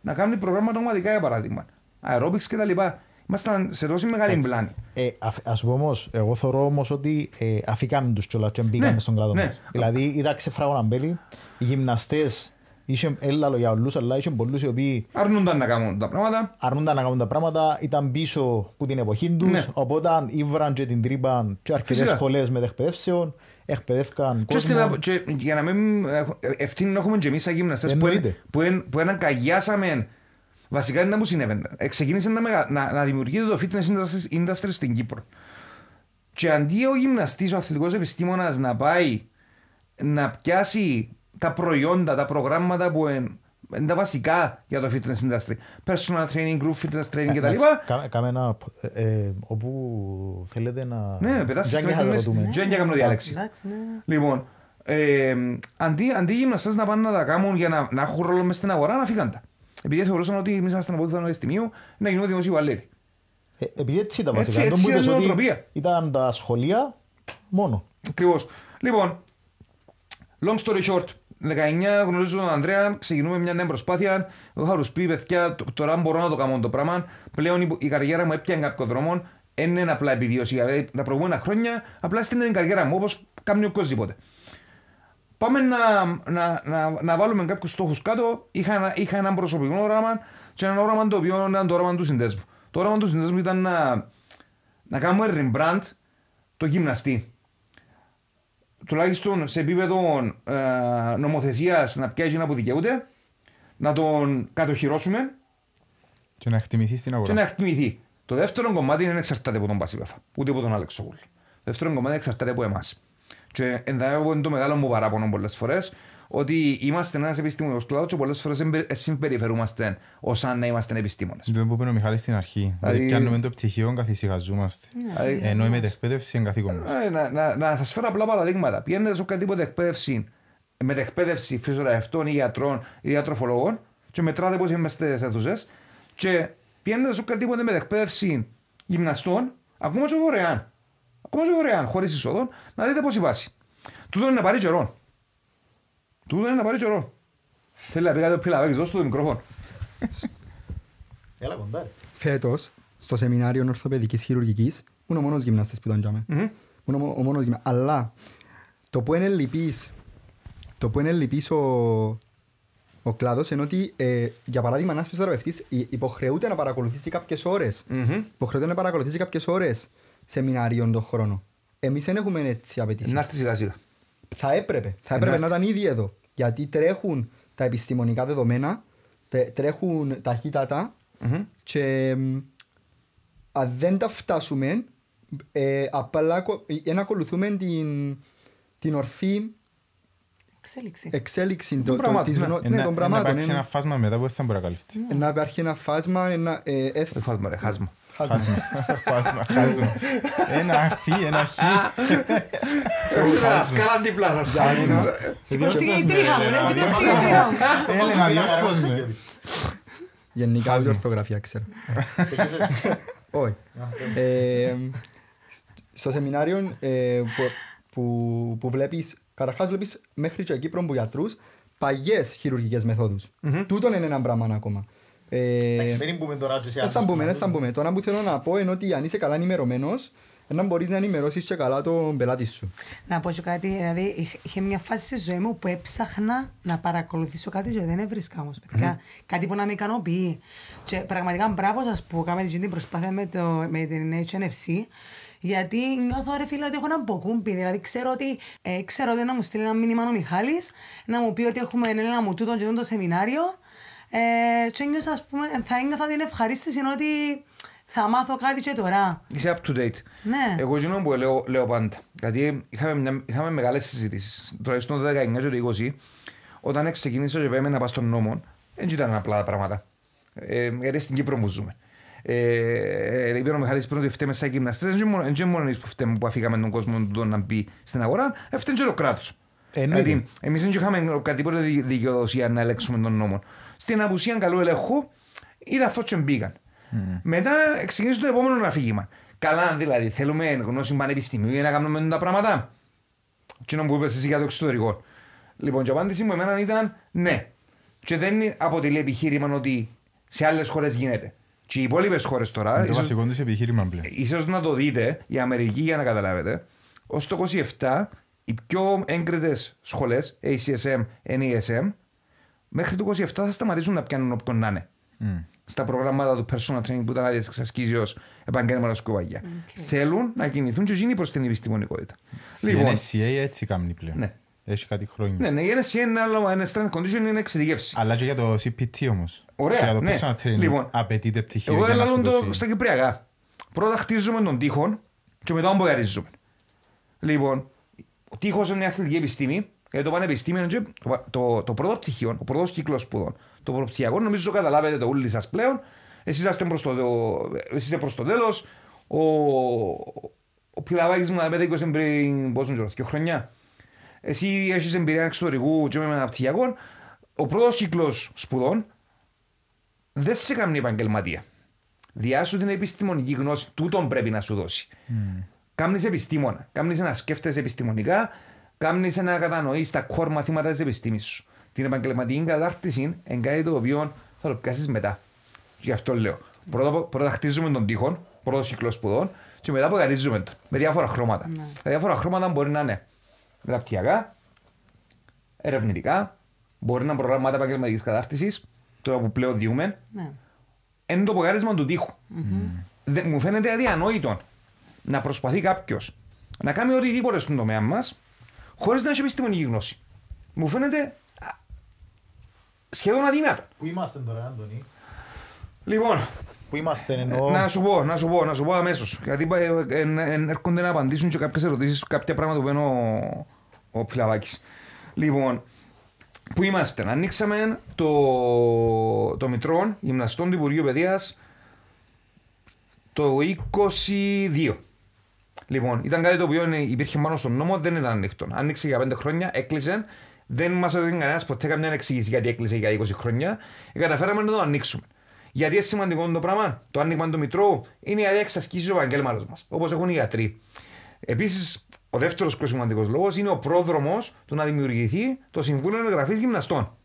να κάνει προγράμματα ομαδικά για παράδειγμα. Aerobics και τα λοιπά. Ήμασταν σε τόση μεγάλη πλάνη.
Ε, αφ- ας πούμε όμως, εγώ θεωρώ όμως ότι ε, αφήκαμε τους κιόλας και μπήκαμε
Ναι,
στον κλάδο
ναι.
μας. Δηλαδή είδα ξεφράγω να μπέλει, οι γυμναστές, είχε έλα για όλους, αλλά είχε πολλούς οι οποίοι
Αρνούνταν να κάνουν τα πράγματα.
αρνούνταν να κάνουν τα πράγματα, ήταν πίσω από την εποχή τους,
Ναι.
οπότε ήβραν και την τρύπαν και αρκετές
Φυσικά.
σχολές μετεκπαιδεύσεων, εκπαιδεύκαν
Και, στην,
κόσμο.
απο- και για να μην ε, ευθύνη να έχουμε και εμείς σαν γυμναστές που, εν-
Εννοείται.
που, εν- που εναγκαγιάσαμε βασικά είναι να μου συνέβαινε. Ε, Ξεκίνησε να, μεγα- να, να δημιουργείται το fitness industry, industry στην Κύπρο. Και αντί ο γυμναστής, ο αθλητικός επιστήμονας να πάει να πιάσει τα προϊόντα, τα προγράμματα που είναι είναι τα βασικά για το fitness industry. Personal training, group fitness training κτλ.
Κα- Κάμε ένα, ε, ε, όπου θέλετε να...
Ναι, πετάσεις
Τζάνι
στο
θα το
SMS.
ρωτούμε.
Δεν για κάνω διάλεξη.
Εντάξει, ναι.
Λοιπόν, ε, αντί, αντί οι γυμναστές να πάνε να τα κάνουν για να, να έχουν ρόλο μες στην αγορά, να φύγαν τα. Επειδή θεωρούσαν ότι εμείς ήμασταν από το Πανεπιστημίου, να γίνουν δημοσίου αλλήλοι.
Ε, επειδή έτσι ήταν
Έτσι-
βασικά.
έτσι
Τον που
είναι
είπες
η
ότι
νοοτροπία.
Ήταν τα σχολεία μόνο.
Ακριβώς. Λοιπόν, long story short, 19 γνωρίζω τον Ανδρέα, ξεκινούμε μια νέα προσπάθεια. Εγώ θα τους πει, παιδιά, τ- τώρα μπορώ να το κάνω το πράγμα. Πλέον η- η καριέρα μου έπιανε κάποιο δρόμο. Δεν είναι απλά επιβίωση. Δηλαδή, τα προηγούμενα χρόνια απλά στην την καριέρα μου, όπως κάνει ο οποιοσδήποτε. Πάμε να, να, να, να βάλουμε κάποιους στόχους κάτω. Είχα, ένα- είχα έναν προσωπικό όραμα και έναν όραμα το οποίο ήταν το όραμα του συνδέσμου. Το όραμα του συνδέσμου ήταν να, να κάνουμε rebrand το γυμναστή. Τουλάχιστον σε επίπεδο ε, νομοθεσίας να πιάσει να που δικαιούται, να τον κατοχυρώσουμε
Και να εκτιμηθεί στην
και
αγορά.
να εκτιμηθεί. Το δεύτερο κομμάτι είναι εξαρτάται από τον Πασίβεφα, ούτε από τον Άλεξο Γουλ. Το δεύτερο κομμάτι εξαρτάται από εμάς. Και ενδεχομένω είναι το μεγάλο μου παράπονο πολλές φορές ότι είμαστε ένας επιστήμονος κλάδος και πολλές φορές δεν περι- συμπεριφερούμαστε ως αν να είμαστε επιστήμονες.
Το που είπε ο Μιχάλης στην αρχή.
Δηλαδή-
Δηλαδή πιάνουμε το πτυχίο, καθησυχαζόμαστε.
Δηλαδή,
Ενώ η μετεκπαίδευση είναι καθήκον μας.
Ε, να, να, να σας φέρω απλά παραδείγματα. Πηγαίνετε σε οποιαδήποτε εκπαίδευση, μετεκπαίδευση φυσιοθεραπευτών ή γιατρών ή διατροφολόγων και μετράτε πώς είμαστε σε αίθουσες και πηγαίνετε σε οποιαδήποτε μετεκπαίδευση γυμναστών, ακόμα και δωρεάν. Ακόμα και δωρεάν, χωρίς εισόδων, να δείτε πώς η βάση. Τούτο είναι να πάρει καιρό. Τούτο είναι να πάρει καιρό. Θέλει να πει κάτι ο Πιλαβάκης, δώσ' του το μικρόφωνο.
Έλα κοντά. ρε.
Φέτος, στο σεμινάριο ορθοπαιδικής χειρουργικής, ήμουν ο μόνος γυμναστής που ήταν τζάμε.
Μμμ.
Ήμουν ο- ο μόνος γυμνα... Αλλά το που είναι λυπής, το που είναι λυπής ο, ο κλάδος είναι ότι, ε, για παράδειγμα, ένας φυσιοθεραπευτής υ- υποχρεούται να παρακολουθήσει κάποιες ώρες.
Μμμ.
Υποχρεούται να παρακολουθήσει κάποιες ώρες σεμινάριων τον χρόνο. Εμείς δεν έχουμε έτσι απαιτήσεις.
Να έρθει σιγά σιγά.
Θα έπρεπε. Θα έπρεπε να
Εντάξει.
ήταν ήδη εδώ. Γιατί τρέχουν τα επιστημονικά δεδομένα, τε- τρέχουν ταχύτατα
Μμμ.
και μ, αν δεν τα φτάσουμε, ε, απλά κο- ε, να ακολουθούμε την, την ορθή
Εξέλιξη.
εξέλιξη το-
Των
το-
πραγμάτων,
της
ναι.
γνω-
Ε,
ναι,
να-
των
Να
πραγμάτων.
υπάρξει
ε,
ένα φάσμα μετά που δεν θα μπορεί να καλυφθεί.
ε, Να υπάρχει ένα φάσμα, ένα ε, ε,
Δεν φάσμα ρε, χάσμα.
Χάσμα.
Φάσμα, φάσμα, χάσμα. Ένα φι, ένα χ.
Σκάλα δίπλα σας.
Σηκώστηκε η τρίχα μου, ρε, σηκώστηκε η τρίχα μου.
Έλενα, διόρθωσμε.
Γενικά
Χάσμα.
η ορθογραφία ξέρω. Όχι. Ε, Στο σεμινάριο ε, που- που- που βλέπεις, καταρχάς βλέπεις μέχρι και Κύπρο που γιατρούς παγιές χειρουργικές μεθόδους. Τούτον είναι ένα πράγμα ακόμα. Ε,
Εντάξει, μην μπούμε τώρα και σε
Δεν
άλλους
θα μπούμε,
κλάδους.
δεν θα μπούμε. Τώρα που θέλω να πω είναι ότι αν είσαι καλά ενημερωμένος, να μπορείς να ενημερώσεις και καλά τον πελάτη σου.
Να πω και κάτι, δηλαδή είχ- είχε μια φάση στη ζωή μου που έψαχνα να παρακολουθήσω κάτι και δεν έβρισκα όμως, παιδιά. Κάτι που να με ικανοποιεί. Και πραγματικά μπράβο σας που κάνετε αυτή την προσπάθεια με, το, με την HNFC, γιατί νιώθω ρε φίλε ότι έχω ένα μποκούμπι, δηλαδή ξέρω ότι, ε, ξέρω ότι να μου στείλει ένα μήνυμα ο Μιχάλης, να μου πει ότι έχουμε ένα μου τούτο και τούτο σεμινάριο ε, και νιώσα, ας πούμε, θα ένιωθα την ευχαρίστηση ότι θα μάθω κάτι και τώρα.
Είσαι up to date.
Ναι.
Εγώ εκείνο που λέω, λέω πάντα. Γιατί είχαμε, μια, είχαμε μεγάλες συζητήσεις. Τουλάχιστον το 19 και το 20, όταν ξεκίνησα και πέμε να πάω στον νόμο, δεν ήταν απλά τα πράγματα. Ε, γιατί στην Κύπρο μου ζούμε. Ε, ε, είπε ο Μιχάλης πριν ότι φταίμε σαν γυμναστές, δεν είναι μόνο- δεν είναι μόνο εμείς που φταίμε που αφήκαμε τον κόσμο του να μπει στην αγορά, ε, φταίνει και το κράτος.
Εννοείται.
Δηλαδή, εμείς δεν είχαμε οποιαδήποτε δι- δικαιοδοσία να ελέγξουμε τον νόμο. Στην απουσία καλού ελέγχου, είδα φως και μπήκαν. Μετά ξεκίνησε το επόμενο αφήγημα. Καλά, δηλαδή, θέλουμε γνώση πανεπιστημίου για να κάνουμε τα πράγματα. Τι να μου είπες εσύ για το εξωτερικό. Λοιπόν, και η απάντηση μου εμένα ήταν ναι. Και δεν αποτελεί επιχείρημα ότι σε άλλες χώρες γίνεται. Και οι υπόλοιπες χώρες τώρα,
Είναι το
ίσως,
βασικό τους επιχείρημα πλέον.
ίσως να το δείτε, η Αμερική για να καταλάβετε, ως το 27 οι πιο έγκριτες σχολές, ACSM, NESM, μέχρι το 27 θα σταματήσουν να πιάνουν όποιον να είναι. Στα προγράμματα του personal training που ήταν άδειες εξασκήσει ως επαγγέλματα σκοπαγιά. Θέλουν να κινηθούν και γίνει προς την επιστημονικότητα.
Η
Λοιπόν,
NSCA έτσι κάνει πλέον.
Ναι.
Έχει κάτι χρόνια.
ναι, ναι, η NSC είναι ένα άλλο, ένα strength condition είναι εξειδικεύση.
Αλλά και για το CPT όμως.
Ωραία,
Και για το
ναι.
personal training
Λοιπόν,
απαιτείται πτυχίο
Εγώ
για να
έλαβα
σου
το
δώσει.
στα Κυπριακά. Πρώτα χτίζουμε τον τείχο και μετά τον μπογαρίζουμε. Λοιπόν, ο τείχος είναι μια αθλητική επιστήμη. Γιατί το πανεπιστήμιο είναι και το, το, το πρώτο πτυχίο, ο πρώτος κύκλος σπουδών. Το προπτυχιακό νομίζω καταλάβετε το όλοι σας πλέον. Εσείς είστε προς το, εσείς είστε προς το τέλος. Ο, ο Πιλαβάκης μου μετέκωσε πριν πόσο καιρό, δύο χρόνια. Εσύ έχεις εμπειρία εξωτερικού και με μεταπτυχιακών. Ο πρώτος κύκλος σπουδών δεν σε κάνει επαγγελματία. Διάσου την επιστημονική γνώση, τούτον πρέπει να σου δώσει. Mm. Κάμνεις επιστήμονα, κάμνεις να σκέφτεσαι επιστημονικά, κάμνεις να κατανοείς τα core μαθήματα της επιστήμης σου. Την επαγγελματική κατάρτιση είναι κάτι το οποίο θα το πιάσεις μετά. Γι' αυτό λέω. Πρώτα, πρώτα χτίζουμε τον τείχο, πρώτο κύκλο σπουδών, και μετά αποκαρίζουμε τον με διάφορα χρώματα. Τα διάφορα χρώματα μπορεί να είναι μεταπτυχιακά, ερευνητικά, μπορεί να είναι προγράμματα επαγγελματικής κατάρτισης, τώρα που πλέον διούμε,
Ναι.
είναι το πογάρισμα του τείχου. Δε- μου φαίνεται αδιανόητο να προσπαθεί κάποιος να κάνει οτιδήποτε στον τομέα μας χωρίς να έχει επιστημονική γνώση. Μου φαίνεται α, σχεδόν αδύνατο.
Πού είμαστε τώρα, Άντωνη.
Λοιπόν,
Πού είμαστε εννοώ;
να σου πω, να σου πω, να σου πω αμέσως. Γιατί ε, ε, ε, ε, έρχονται να απαντήσουν και κάποιες ερωτήσεις, κάποια πράγματα που είναι ο, ο Πιλαβάκης. Λοιπόν, Πού είμαστε, ανοίξαμε το, το Μητρόν Γυμναστών του Υπουργείου Παιδείας το 22. Λοιπόν, ήταν κάτι το οποίο είναι- υπήρχε μόνο στον νόμο, δεν ήταν ανοιχτό. Άνοιξε για 5 χρόνια, έκλεισε. Δεν μας έδωσε κανένας ποτέ καμιά εξήγηση γιατί έκλεισε για 20 χρόνια. Και καταφέραμε να το ανοίξουμε. Γιατί είναι σημαντικό το πράγμα, το άνοιγμα του Μητρώου, είναι η αρέα εξασκήσης του επαγγέλματο μας, όπως έχουν οι γιατροί. Επίσης, ο δεύτερος πιο σημαντικός λόγος είναι ο πρόδρομος του να δημιουργηθεί το Συμβούλιο Εγγραφής Γυμναστών.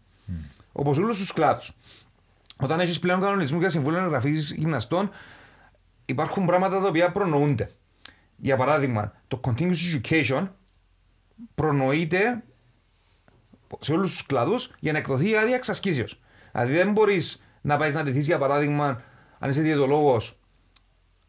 Όπως όλους τους κλάδους. Όταν έχεις πλέον κανονισμού για Συμβούλιο Εγγραφής Γυμναστών, υπάρχουν πράγματα τα οποία προνοούνται. Για παράδειγμα, το continuous education προνοείται σε όλους τους κλάδου για να εκδοθεί η άδεια εξασκήσεως. Δηλαδή δεν μπορείς να πάεις να ντυθεί, για παράδειγμα, αν είσαι διαιτολόγος,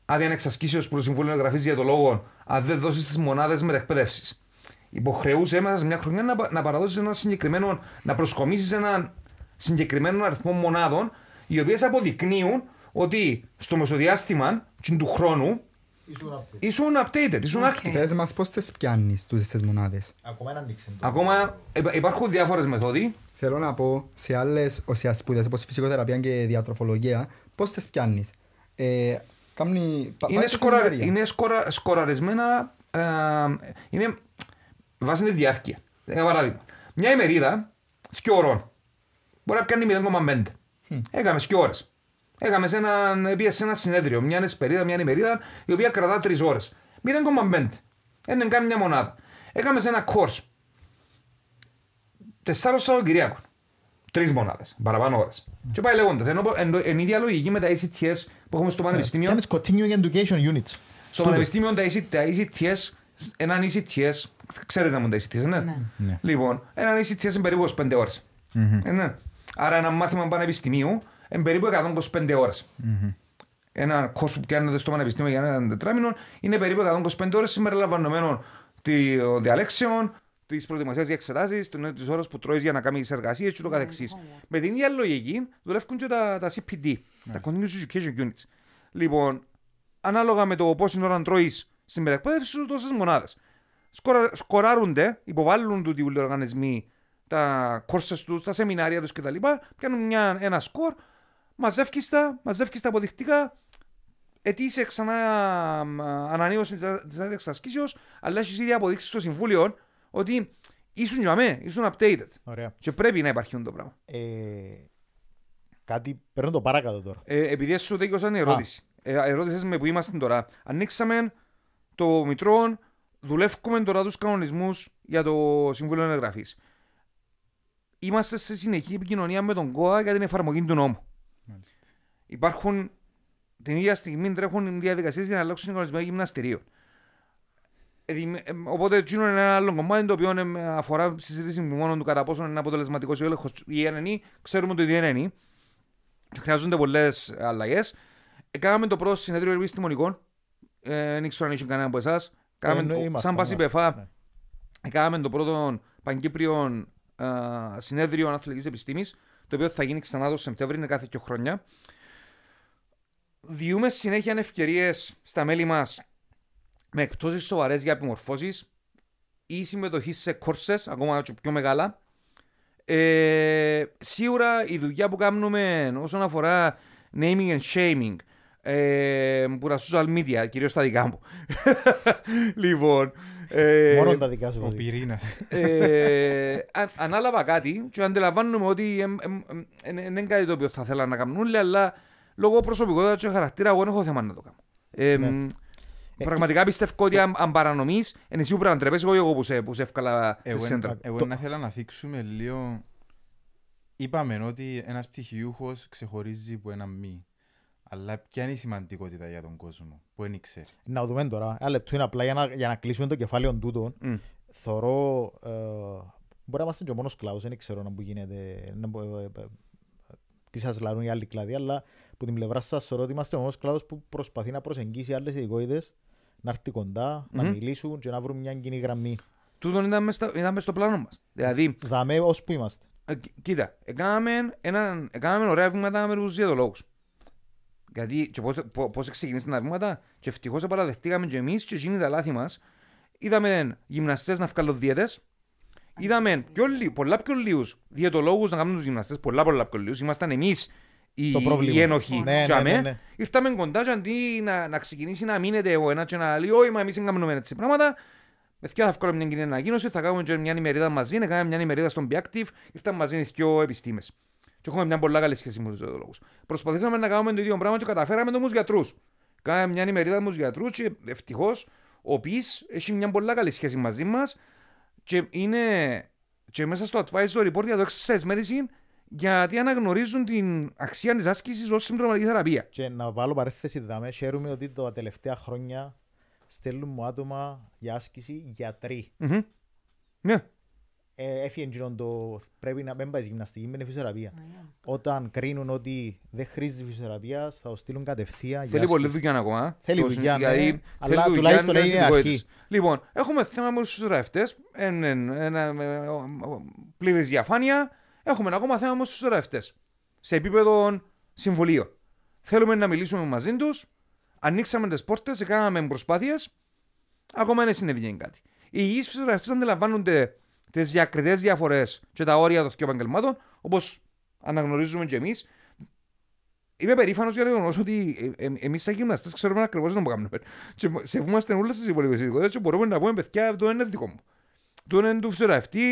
άδεια εξασκήσεως προ το Συμβούλιο Εγγραφής Διαιτολόγων, αν δεν δώσεις τις μονάδες μετεκπαίδευσης. Υποχρεούσε μέσα σε μια χρονιά να, πα- να παραδώσεις ένα συγκεκριμένο, να προσκομίσεις έναν συγκεκριμένο αριθμό μονάδων, οι οποίες αποδεικνύουν ότι στο μεσοδιάστημα του χρόνου ήσουν updated, ήσουν active.
Πες μας πώς τις πιάνεις τούτες τις μονάδες.
Ακόμα ένα ανοίξει το.
Ακόμα υπά- υπάρχουν διάφορες μεθόδοι.
Θέλω να πω σε άλλες οσια σπουδές όπως φυσικοθεραπεία και διατροφολογία πώς τις πιάνεις. Ε, κάμνει, πα-
είναι,
πάει σε
σκορα,
σεμινάρια.
είναι σκορα, σκοραρισμένα. Ε, είναι βάσει της διάρκειας. Για παράδειγμα, μια ημερίδα 2 ώρων μπορεί να κάνει 0,5. Έκαμε 2 ώρες. Έκαμε σε ένα, πήγες σε ένα συνέδριο, μια εσπερίδα, μια ημερίδα η οποία κρατά 3 ώρες. 0,5. Είναι κάνει μια μονάδα. Έκαμε σε ένα course. 4 Σαββατοκυριακών. Τρεις μονάδες. Παραπάνω ώρες. Και πάει λέγοντας. Ενώ εν, εν ίδια λογική με τα ACTS που έχουμε στο πανεπιστήμιο.
Κάνεις continuing education units.
Στο πανεπιστήμιο τα EC- τα ECTS, έναν ECTS, ξέρετε μου τα ECTS, ναι;
Ναι.
Ναι.
Λοιπόν, έναν ECTS είναι περίπου 25 ώρες. Ε, ναι. Άρα ένα μάθημα πανεπιστημίου είναι περίπου 125 ώρες. Ένα course που πιάνετε στο πανεπιστήμιο για ένα τετράμινο είναι περίπου 125 ώρες συμπεριλαμβανομένων των διαλέξεων, της προετοιμασίας για εξετάσεις, της ώρας που τρώεις για να κάνεις τι εργασίες και το καθεξής. Με την ίδια λογική δουλεύουν και τα, τα CPD, τα Continuous Education Units. Λοιπόν, ανάλογα με το πόση ώρα τρώεις στην μετακπαίδευση σου, τόσες μονάδες. Σκοράρονται, υποβάλλουν του οι οργανισμοί τα κόρσε τους, τα σεμινάρια τους κτλ. Κάνουν μια, ένα σκορ, μαζεύει τα, μαζεύεις τα αποδεικτικά, ετήσια ξανά μ, ανανέωση της άδειας ασκήσεως, αλλά έχεις ήδη αποδείξει στο συμβούλιο ότι ήσουν για μέ, ήσουν updated.
Ωραία.
Και πρέπει να υπάρχει αυτό το πράγμα.
Ε, κάτι, παίρνω το παράκατο τώρα.
Ε, επειδή σου τέκειωσαν η ερώτηση. Ε, ερώτησες με που είμαστε τώρα. Ανοίξαμε το Μητρό, δουλεύουμε τώρα τους κανονισμούς για το Συμβούλιο Εγγραφής. Είμαστε σε συνεχή επικοινωνία με τον ΚΟΑ για την εφαρμογή του νόμου.
Μάλιστα.
Υπάρχουν την ίδια στιγμή τρέχουν διαδικασίες για να αλλάξουν τον κανονισμό γυμναστηρίων. Ε, δημι- ε, Οπότε, εκείνο είναι ένα άλλο κομμάτι το οποίο ε, αφορά συζήτηση μόνο του κατά πόσο είναι αποτελεσματικός ο έλεγχος ή είναι. Ξέρουμε ότι δεν είναι. Χρειάζονται πολλές αλλαγές. Κάναμε το πρώτο συνέδριο επιστημονικών. Ε, Δεν ξέρω αν είχε κανένα από εσάς.
Ε,
Κάναμε,
εννοεί,
σαν
ήμασταν,
πάση
ήμασταν,
πεφά,
ναι.
Κάναμε το πρώτο παγκύπριο α, συνέδριο αθλητική επιστήμης, το οποίο θα γίνει ξανά το Σεπτέμβριο, είναι κάθε δύο χρόνια. Διούμε συνέχεια ευκαιρίες στα μέλη μας με εκπτώσεις σοβαρές για επιμορφώσεις ή συμμετοχή σε κόρσε, ακόμα και πιο μεγάλα. Ε, σίγουρα η δουλειά που κάνουμε όσον αφορά naming and shaming ε, που τα social media, κυρίως τα δικά μου. λοιπόν, ε,
Μόνο τα δικά σου.
Ο
Βασίλη.
πυρήνας.
ε, αν- ανάλαβα κάτι και αντιλαμβάνομαι ότι δεν είναι κάτι το οποίο θα θέλα να κάνουν όλοι, αλλά λόγω προσωπικότητας και χαρακτήρα εγώ δεν έχω θέμα να το κάνω. Ε,
Ναι.
Πραγματικά πιστεύω ότι αν, αν παρανομείς, είναι εσύ που πρέπει να τρεπείς εγώ, εγώ που σε, που σε εύκολα στη
Εγώ,
σέντρα.
εγώ να θέλω να θίξουμε λίγο. Είπαμε ότι ένας πτυχιούχο ξεχωρίζει που ένα μη. Αλλά ποια είναι η σημαντικότητα για τον κόσμο που δεν ξέρει.
Να δούμε τώρα. Ένα λεπτό είναι απλά για να, για να κλείσουμε το κεφάλαιο τούτο.
Μμ.
Θωρώ. Ε, μπορεί να είμαστε και ο μόνος κλάδος, δεν ξέρω να που γίνεται. Να, μπο- ε, ε, ε, τι σας λαρούν οι άλλοι κλάδοι, αλλά που την πλευρά σας θεωρώ ότι είμαστε ο μόνος κλάδος που προσπαθεί να προσεγγίσει άλλες ειδικότητες, να έρθει κοντά, να
Μμμ.
μιλήσουν και να βρουν μια κοινή γραμμή.
Τούτον ήταν μες στα- ήταν μες στο πλάνο μας. Δηλαδή,
Δαμέ ως που είμαστε.
Ε, κοι- Κοίτα, έκαναμε, έναν, έκαναμε ωραία βήματα με τους διαιτολόγους. Γιατί και πώς, πώς, πώς ξεκινήσαν τα βήματα και ευτυχώς παραδεχτήκαμε και εμείς και εκείνοι τα λάθη μας. Είδαμε γυμναστές να βγάλουν δίαιτες, είδαμε πιο λι- πολλά πιο λίγους διαιτολόγους να κάνουν τους γυμναστές, πολλά πολλά πιο λίγους. Ήμασταν εμείς οι,
Το πρόβλημα.
οι ένοχοι.
Ναι, ναι,
Τζάμε.
ναι, ναι.
Ήρθαμε κοντά και αντί να, να ξεκινήσει να μείνετε ο ένας και να λέει «Όχι, μα εμείς δεν κάνουμε έτσι πράγματα», Παιδιά θα βγάλω μια κοινή ανακοίνωση, θα κάνουμε και μια ημερίδα μαζί, να κάνουμε μια ημερίδα στον Biactive, ήρθαν μαζί οι δυο επιστήμες. Και έχουμε μια πολλά καλή σχέση με τους διαιτολόγους. Προσπαθήσαμε να κάνουμε το ίδιο πράγμα και καταφέραμε το με τους γιατρούς. Κάναμε μια ημερίδα με τους γιατρούς και ευτυχώς ο ΠΙΣ έχει μια πολλά καλή σχέση μαζί μας και είναι και μέσα στο advisory report για το exercise medicine γιατί αναγνωρίζουν την αξία της άσκησης ως συμπληρωματική θεραπείας.
Και να βάλω παρέθεση δάμε, χαίρομαι ότι τα τελευταία χρόνια στέλνουν μου άτομα για άσκηση γιατροί.
Μμμ. Ναι.
Ε, έφυγε εκείνον το πρέπει να μην πάει γυμναστική, με φυσιοθεραπεία. Όταν κρίνουν ότι δεν χρήζει φυσιοθεραπεία, θα το στείλουν κατευθείαν για
Θέλει πολύ
άσκηση.
δουλειά ακόμα.
Θέλει
Το-
δουλειά, ναι,
γιατί
αλλά
θέλει δουλειά,
τουλάχιστον
ναι,
είναι
στην
αρχή.
υπόθεση. Λοιπόν, έχουμε θέμα με τους ραευτές, ένα πλήρης διαφάνεια. Έχουμε ακόμα θέμα με τους ραευτές. Σε επίπεδο συμβολίων. Θέλουμε να μιλήσουμε μαζί τους. Ανοίξαμε τις πόρτες, κάναμε προσπάθειες. Ακόμα δεν συνέβη κάτι. Οι υγιείς φυσιογραφιστές αντιλαμβάνονται τις διακριτές διαφορές και τα όρια των δύο επαγγελμάτων, όπως αναγνωρίζουμε και εμείς. Είμαι περήφανος για το γεγονός ότι ε, ε, εμείς, σαν γυμναστές, ξέρουμε ακριβώς τι να κάνουμε. Και σεβούμαστε όλες τις υπόλοιπες ειδικότητες και μπορούμε να πούμε: Παιδιά, αυτό είναι δικό μου. Το είναι του φυσιογραφτή.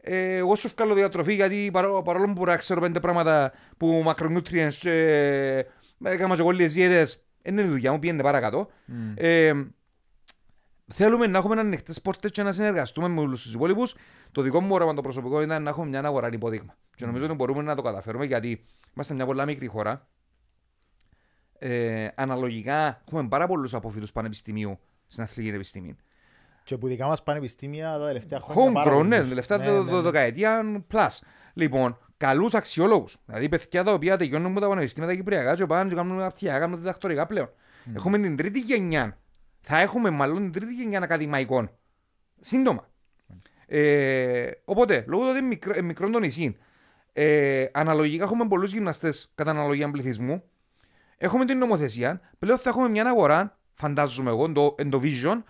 Ε, εγώ σου βγάλω διατροφή γιατί παρό- παρόλο που μπορώ να ξέρω πέντε πράγματα που μακροnutrients και ε, έκανα και εγώ λίγες δίαιτες, δεν είναι η δουλειά μου, πήγαινε παρακάτω. Ε, θέλουμε να έχουμε ανοιχτέ πόρτε και να συνεργαστούμε με όλους τους υπόλοιπους. Το δικό μου όραμα το προσωπικό ήταν να έχουμε μια αγορά υπόδειγμα. Και νομίζω ότι μπορούμε να το καταφέρουμε γιατί είμαστε μια πολλά μικρή χώρα. Ε, αναλογικά έχουμε πάρα πολλούς αποφύτου πανεπιστημίου στην αθλητική επιστήμη.
Και που δικά μας πανεπιστήμια τα τελευταία χρόνια πάρα
Homegrown, ναι,
πολλούς.
την τελευταία
Ναι,
δο-
ναι,
δο-
ναι.
δεκαετία plus. Λοιπόν, καλούς αξιόλογους. Δηλαδή, παιδιά τα οποία τελειώνουν από τα πανεπιστήμια τα Κυπριακά και πάνε και κάνουν αυτιά, κάνουν διδακτορικά πλέον. Έχουμε την τρίτη γενιά. Θα έχουμε μάλλον την τρίτη γενιά ακαδημαϊκών. Σύντομα. Ε, οπότε, λόγω του ότι είναι μικρό, ε, μικρό το νησί, ε, αναλογικά έχουμε πολλούς γυμναστές κατά αναλογία πληθυσμού. Έχουμε την νομοθεσία. Πλέον θα έχουμε μια αγορά, φαντάζομαι εγώ, το, εν το vision,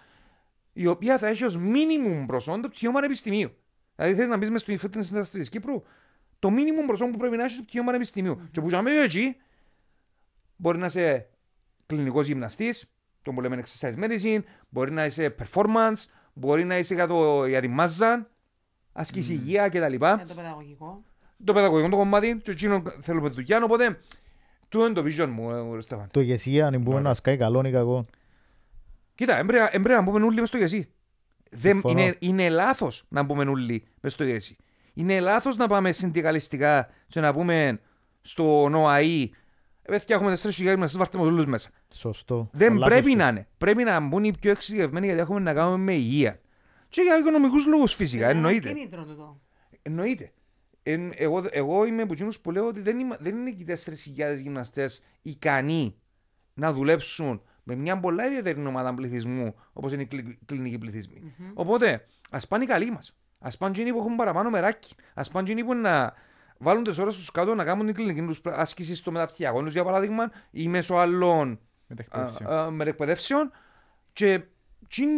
η οποία θα έχει ως minimum προσόν το πτυχίο πανεπιστημίου. Δηλαδή, θες να μπεις μες στο fitness industry της Κύπρου, το minimum προσόν που πρέπει να έχεις το πτυχίο πανεπιστημίου. Και που για εκεί, μπορεί να είσαι κλινικός γυμναστής, το που λέμε exercise medicine, μπορεί να είσαι performance, μπορεί να είσαι για, το, για τη μάζα, άσκηση υγεία κτλ.
Για το παιδαγωγικό.
Το παιδαγωγικό το κομμάτι, και εκείνο θέλουμε δουλειά, οπότε τούτο είναι το vision μου, ε, Στέφαν.
Το ηγεσία, αν μπορούμε να σκάει καλό ή κακό.
Κοίτα, έμπρεπε έμπρεπε να μπούμε όλοι μες στο γεσί. Δεν,
Συμφωνώ.
είναι, είναι λάθος να μπούμε όλοι μες στο γεσί. Είναι λάθος να πάμε συνδικαλιστικά και να πούμε στο ΝΟΑΗ «Ε, παιδιά, έχουμε 4.000 γυμναστές, βάρτε μας όλους μέσα.
Σωστό.
Δεν
Πολλά
πρέπει
σωστό.
να είναι. Πρέπει να μπουν οι πιο εξειδικευμένοι γιατί έχουμε να κάνουμε με υγεία. Και για οικονομικούς λόγους φυσικά,
Είναι ένα
εννοείται.
κίνητρο τούτο.
Εννοείται. Εν, εγώ, εγώ είμαι από εκείνους που λέω ότι δεν, είμαι, δεν είναι και οι 4.000 γυμναστές ικανοί να δουλέψουν με μια πολλά ιδιαίτερη ομάδα πληθυσμού όπως είναι οι κλι- κλινικοί πληθυσμοί. Οπότε, ας πάνε οι καλοί μας. Ας πάνε εκείνοι που έχουν παραπάνω μεράκι. Ας πάνε εκείνοι που να βάλουν τις ώρες τους κάτω να κάνουν την κλινική τους άσκηση στο μεταπτυχιακό τους για παράδειγμα ή μέσω άλλων
Μετεκπαίδευση.
α, α, μετεκπαιδεύσεων και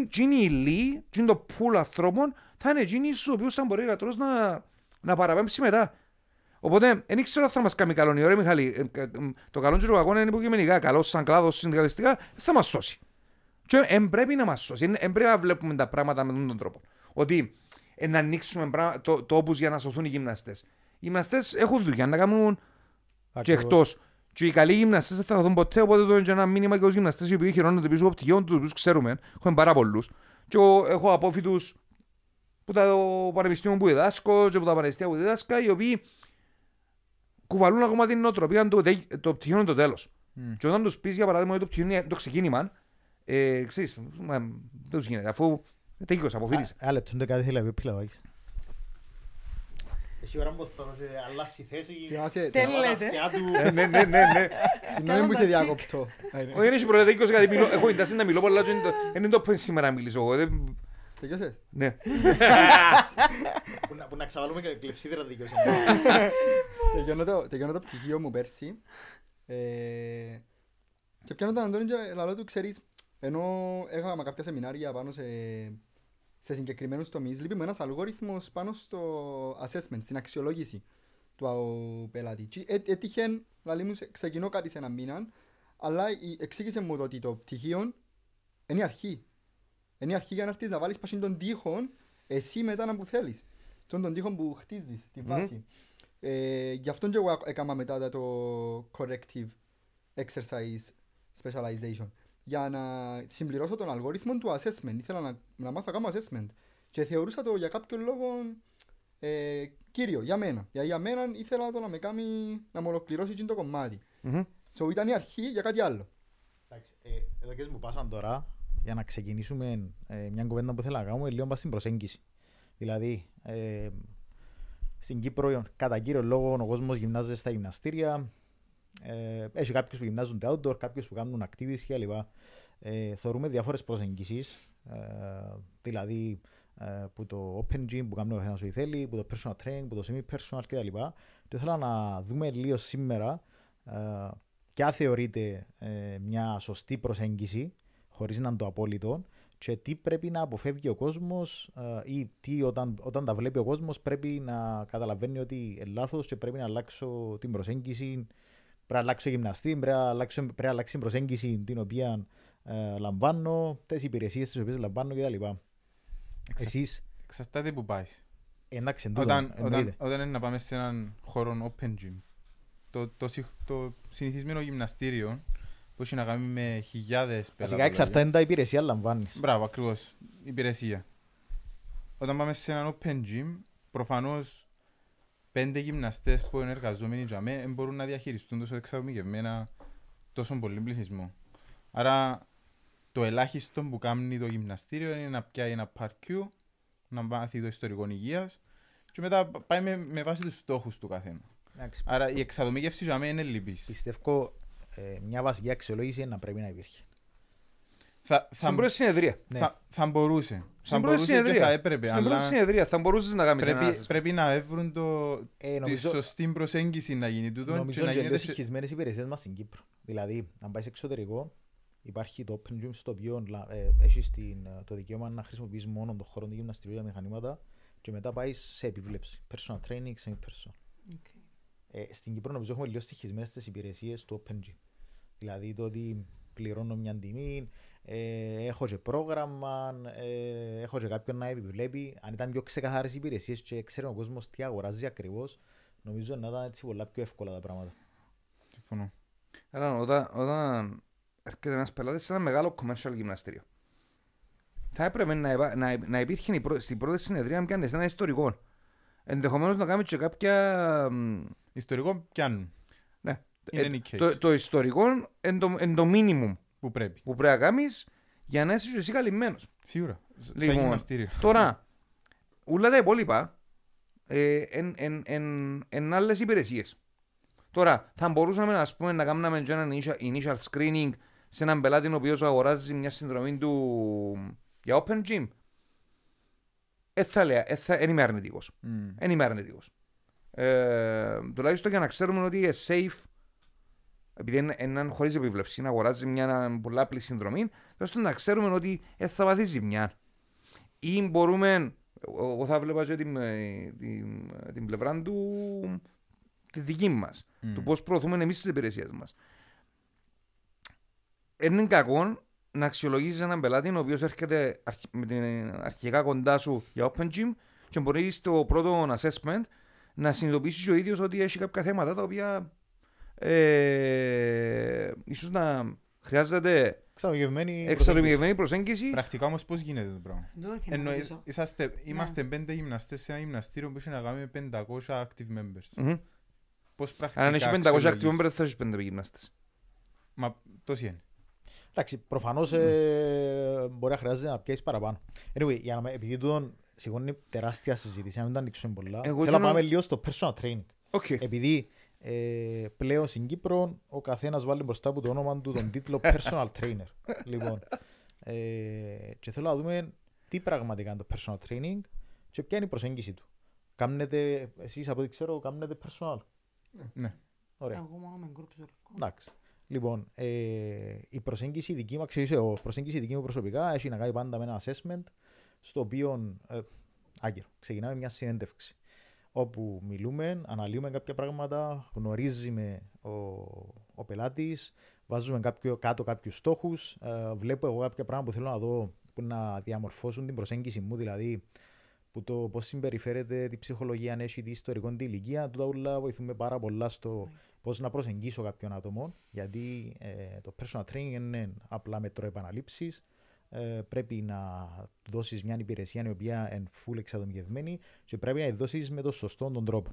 εκείνοι οι υλοί, εκείνο το πουλ ανθρώπων θα είναι εκείνοι στους οποίους θα μπορεί ο γιατρός να, να παραπέμψει μετά. Οπότε, δεν ξέρω αν θα μας κάνει καλό η ώρα, Μιχάλη. Ε, ε, ε, Το καλό και το κακό είναι υποκειμενικά. Καλό σαν κλάδος συνδικαλιστικά θα μας σώσει. Και εν πρέπει να μας σώσει. Εν πρέπει να βλέπουμε τα πράγματα με αυτόν τον τρόπο. Ότι ε, να ανοίξουμε πρά- το- τόπους για να σωθούν οι γυμναστές. Οι γυμναστές έχουν δουλειά να κάνουν και
Ακριβώς.
εκτός. Και οι καλοί γυμναστές δεν θα δουν ποτέ, οπότε το είναι και ένα μήνυμα και ως γυμναστές οι οποίοι χειρώνονται πίσω από πτυχιών, τους οποίου ξέρουμε, έχουμε πάρα πολλούς. Και εγώ έχω απόφοιτους που τα πανεπιστήμια που διδάσκω και από τα πανεπιστήμια που διδάσκα, οι οποίοι κουβαλούν ακόμα την νοοτροπία το, τε- το πτυχίο είναι το τέλος. Και όταν τους πεις για παράδειγμα ότι το πτυχίο είναι το ξεκίνημα, ε, ξέρεις, μα, δεν τους γίνεται, αφού τελείωσε, αποφύτησε.
Ένα λεπτό, δεν κάτι θέλει να πει πιλαβάκης. Εσύ ώρα που θέλω και αλλάσει θέση...
Θυμάσαι,
Τι λέτε;
Ναι, ναι, ναι, ναι.
συγγνώμη που σε διακόπτω. Α, είναι.
Όχι, δεν έχει πρόβλημα, δεν γιατί μιλώ, έχω εντάσει να μιλώ πολλά και είναι το- δεν είναι το που σήμερα να μιλήσω εγώ. δεν-
Τελειώσες;
Ναι.
Που να- Που να ξαβάλουμε και κλεψίδερα δικαιώσει.
Τελειώνω το- Τελειώνω το πτυχίο μου πέρσι. Ε, Και πιάνω τον Αντώνη και λαλό του, ξέρεις, ενώ έκανα κάποια σεμινάρια πάνω σε σε συγκεκριμένους τομείς. Λείπει μου ένας αλγόριθμος πάνω στο assessment, στην αξιολόγηση του α- πελάτη. Και έ- έτυχε, δηλαδή μου, σε- ξεκινώ κάτι σε έναν μήνα, αλλά η- εξήγησε μου το ότι το πτυχίο είναι η αρχή. Είναι η αρχή για να έρθεις να βάλεις πάσιν τον τοίχο, εσύ μετά να που θέλεις. Τον τον τοίχο που χτίζεις, τη βάση. Ε, γι' αυτό και εγώ έκανα μετά το corrective exercise specialization. Για να συμπληρώσω τον αλγόριθμο του assessment. Ήθελα να, να μάθω να κάνω assessment. Και θεωρούσα το για κάποιον λόγο ε, κύριο για μένα. Για, για μένα ήθελα το να με κάνει να μου ολοκληρώσει εκείνο το κομμάτι.
Μμμ.
So ήταν η αρχή για κάτι άλλο.
Εντάξει, ε, εδώ και μου πάσαν τώρα για να ξεκινήσουμε ε, μια κουβέντα που θέλω να κάνουμε λίγο πας στην προσέγγιση. Δηλαδή, ε, στην Κύπρο κατά κύριο λόγο ο κόσμος γυμνάζεται στα γυμναστήρια. Ε, έχει κάποιους που γυμνάζονται outdoor, κάποιους που κάνουν activities κλπ. Ε, θεωρούμε διάφορες προσεγγίσεις, ε, δηλαδή ε, που το open gym που κάνει ο καθένας ό,τι θέλει, που το personal training, που το semi-personal κτλ. Και ήθελα να δούμε λίγο σήμερα ε, ποια θεωρείται ε, μια σωστή προσέγγιση, χωρίς να είναι το απόλυτο, και τι πρέπει να αποφεύγει ο κόσμος ε, ή τι όταν, όταν τα βλέπει ο κόσμος πρέπει να καταλαβαίνει ότι είναι λάθος και πρέπει να αλλάξω την προσέγγιση, πρέπει να αλλάξω γυμναστή, πρέπει να αλλάξω, πρέπει να αλλάξει την προσέγγιση την οποία ε, λαμβάνω, τις υπηρεσίες τις οποίες λαμβάνω κτλ. Εσείς,
Εξαρτάται που πάεις.
εντάξει, εντούτο,
Όταν,
εννοείται.
όταν, όταν είναι να πάμε σε έναν χώρο open gym, το, το, συ- το συνηθισμένο γυμναστήριο που έχει να κάνει με χιλιάδες
Βασικά εξαρτάται τα υπηρεσία λαμβάνεις.
Μπράβο, ακριβώς. Υπηρεσία. Όταν πάμε σε έναν open gym, προφανώς πέντε γυμναστές που είναι εργαζόμενοι για μέ, δεν μπορούν να διαχειριστούν τόσο εξατομικευμένα τόσο πολύ πληθυσμό. Άρα το ελάχιστο που κάνει το γυμναστήριο είναι να πιάει ένα παρκιού, να μάθει το ιστορικό υγείας και μετά πάει με, με βάση τους στόχους του καθένα.
Εντάξει,
Άρα η εξατομικεύση για μένα είναι λυπής.
Πιστεύω ε, μια βασική αξιολόγηση είναι να πρέπει να υπήρχε.
Θα, θα,
Στην πρώτη συνεδρία.
Ναι.
θα, θα μπορούσε. Θα
Στην πρώτη
μπορούσε και
συνεδρία.
θα έπρεπε.
Στην πρώτη
Αλλά
συνεδρία θα μπορούσες να κάνεις ένα
πρέπει,
assessment.
πρέπει να έβρουν το,
Ε,
τη
νομίζω,
σωστή προσέγγιση να γίνει τούτο και
νομίζω
να
και
γίνεται
είναι
σε...
συγχυσμένες υπηρεσίες μας στην Κύπρο. Δηλαδή, αν πάει σε εξωτερικό, υπάρχει το open gym στο οποίο λα- ε, έχεις την, ε, το δικαίωμα να χρησιμοποιείς μόνο τον χώρο του γυμναστηρίου για μηχανήματα και μετά πάεις σε επιβλέψη. Personal training, semi-personal.
Okay.
Ε, στην Κύπρο νομίζω έχουμε λίγο στοιχισμένες τις υπηρεσίες του Open Gym. Δηλαδή το ότι πληρώνω μια τιμή, ε, έχω και πρόγραμμα, ε, έχω και κάποιον να επιβλέπει. Αν ήταν πιο ξεκαθαρές οι υπηρεσίες και ξέρει ο κόσμος τι αγοράζει ακριβώς, νομίζω να ήταν έτσι πολλά πιο εύκολα τα πράγματα.
Συμφωνώ.
Αλλά όταν, όταν έρχεται ένας πελάτης σε ένα μεγάλο commercial γυμναστήριο, θα έπρεπε να, υπά- να, να υπήρχε η πρω- στην πρώτη συνεδρία να κάνεις ένα ιστορικό. Ενδεχομένως να κάνεις και κάποια... μ,
Ιστορικό πιάνουν
Ναι,
In
Ε,
any case.
το, το ιστορικό είναι το, εν το minimum
που πρέπει.
που πρέπει να κάνεις για να είσαι και εσύ καλυμμένος.
Σίγουρα. Σαν
Λοιπόν,
γυμναστήριο.
Τώρα, όλα τα υπόλοιπα ε, εν, εν, εν, εν άλλες υπηρεσίες. Τώρα, θα μπορούσαμε ας πούμε, να κάνουμε και ένα initial- initial screening σε έναν πελάτη ο οποίος αγοράζει μια συνδρομή του για open gym. Ε, θα λέω, ε, θα, εν είμαι αρνητικός.
Μμ.
Εν είμαι αρνητικός. Ε, τουλάχιστον για να ξέρουμε ότι είναι safe επειδή είναι έναν χωρίς επιβλέψη να αγοράζει μια πολλά απλή συνδρομή, τουλάχιστον να ξέρουμε ότι δεν θα πάθει ζημιά. Ή μπορούμε, εγώ θα βλέπα και την, ε, την, την πλευρά του, τη δική μας,
Μμ.
του πώς προωθούμε εμείς τις υπηρεσίες μας. Είναι κακό να αξιολογήσεις έναν πελάτη ο οποίος έρχεται αρχ- με την αρχικά κοντά σου για open gym και μπορεί στο πρώτο assessment να συνειδητοποιήσει και ο ίδιος ότι έχει κάποια θέματα τα οποία ε, ίσως να χρειάζεται
Εξατομικευμένη
εξατομικευμένη προσέγγιση.
Πρακτικά όμως πώς γίνεται το πράγμα;
Δεν το ήθελα να
Εννοεί,
ρωτήσω.
είσαστε, είμαστε πέντε γυμναστές σε ένα γυμναστήριο που έχει να κάνει με 500 active members.
Μμμ.
Πώς πρακτικά
Αν έχεις 500 active
αξιολογείς;
members θα έχεις 5 γυμνάστες.
Μα τόσοι είναι.
Εντάξει, προφανώς ε, μπορεί να χρειάζεται να πιέσεις παραπάνω. Anyway, για να, με- επειδή τούτον σηκώνει τεράστια συζήτηση, να μην το ανοίξουμε πολλά,
Εγώ
θέλω να
γίνω-
πάμε λίγο στο personal training.
ΟΚ.
Επειδή ε, πλέον στην Κύπρο ο καθένας βάλλει μπροστά από το όνομα του τον τίτλο personal trainer. λοιπόν, ε, και θέλω να δούμε τι πραγματικά είναι το personal training και ποια είναι η προσέγγιση του. Κάμνετε, εσείς από ό,τι ξέρω, κάμνετε personal.
Ναι.
Ωραία.
Εγώ μόνο με group δουλεύω.
Εντάξει. Λοιπόν, ε, η προσέγγιση δική μου, ξέρεις εγώ, η προσέγγιση δική μου προσωπικά έχει να κάνει πάντα με ένα assessment στο οποίο, ε, άκυρο, ξεκινάμε μια συνέντευξη όπου μιλούμε, αναλύουμε κάποια πράγματα, γνωρίζουμε ο, ο πελάτης, βάζουμε κάποιο, κάτω κάποιους στόχους. Ε, βλέπω εγώ κάποια πράγματα που θέλω να δω που να διαμορφώσουν την προσέγγιση μου, δηλαδή που το πώς συμπεριφέρεται τη ψυχολογία, αν έχει τη ιστορικό την ηλικία. Τούτα όλα βοηθούμε πάρα πολλά στο πώς να προσεγγίσω κάποιον άτομο. Γιατί ε, το personal training είναι απλά μετρό επαναλήψει. Ε, πρέπει να του δώσεις μια υπηρεσία η οποία είναι full εξατομικευμένη και πρέπει να τη δώσεις με τον σωστό τον τρόπο.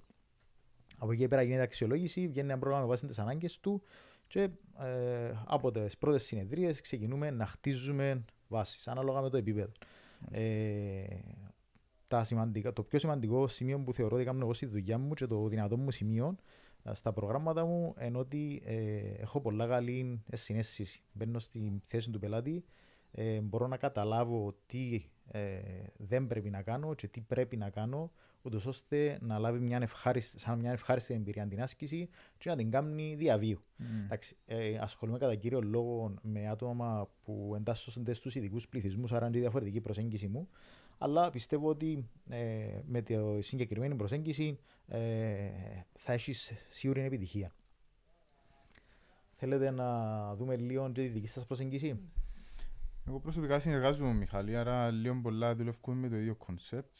Από εκεί πέρα γίνεται αξιολόγηση, βγαίνει ένα πρόγραμμα με βάση τις ανάγκες του και ε, από τις πρώτες συνεδρίες ξεκινούμε να χτίζουμε βάσεις ανάλογα με το επίπεδο. Ε, τα σημαντικά, το πιο σημαντικό σημείο που θεωρώ ότι κάνω εγώ στη δουλειά μου και το δυνατό μου σημείο ε, στα προγράμματα μου είναι ότι ε, έχω πολλά καλή συνέστηση. Μπαίνω στη θέση του πελάτη, ε, μπορώ να καταλάβω τι ε, δεν πρέπει να κάνω και τι πρέπει να κάνω, ούτως ώστε να λάβει μια ευχάριστη, σαν μια ευχάριστη εμπειρία την άσκηση και να την κάνει διαβίου. Mm. Εντάξει, ε, ασχολούμαι κατά κύριο λόγο με άτομα που εντάσσονται στους ειδικούς πληθυσμούς, άρα είναι διαφορετική προσέγγιση μου. Αλλά πιστεύω ότι ε, με τη συγκεκριμένη προσέγγιση ε, θα έχεις σίγουρη επιτυχία. Θέλετε να δούμε λίγο τη δική σας προσέγγιση;
Εγώ προσωπικά συνεργάζομαι με Μιχάλη, άρα λίγο πολλά δουλεύουμε με το ίδιο κονσέπτ.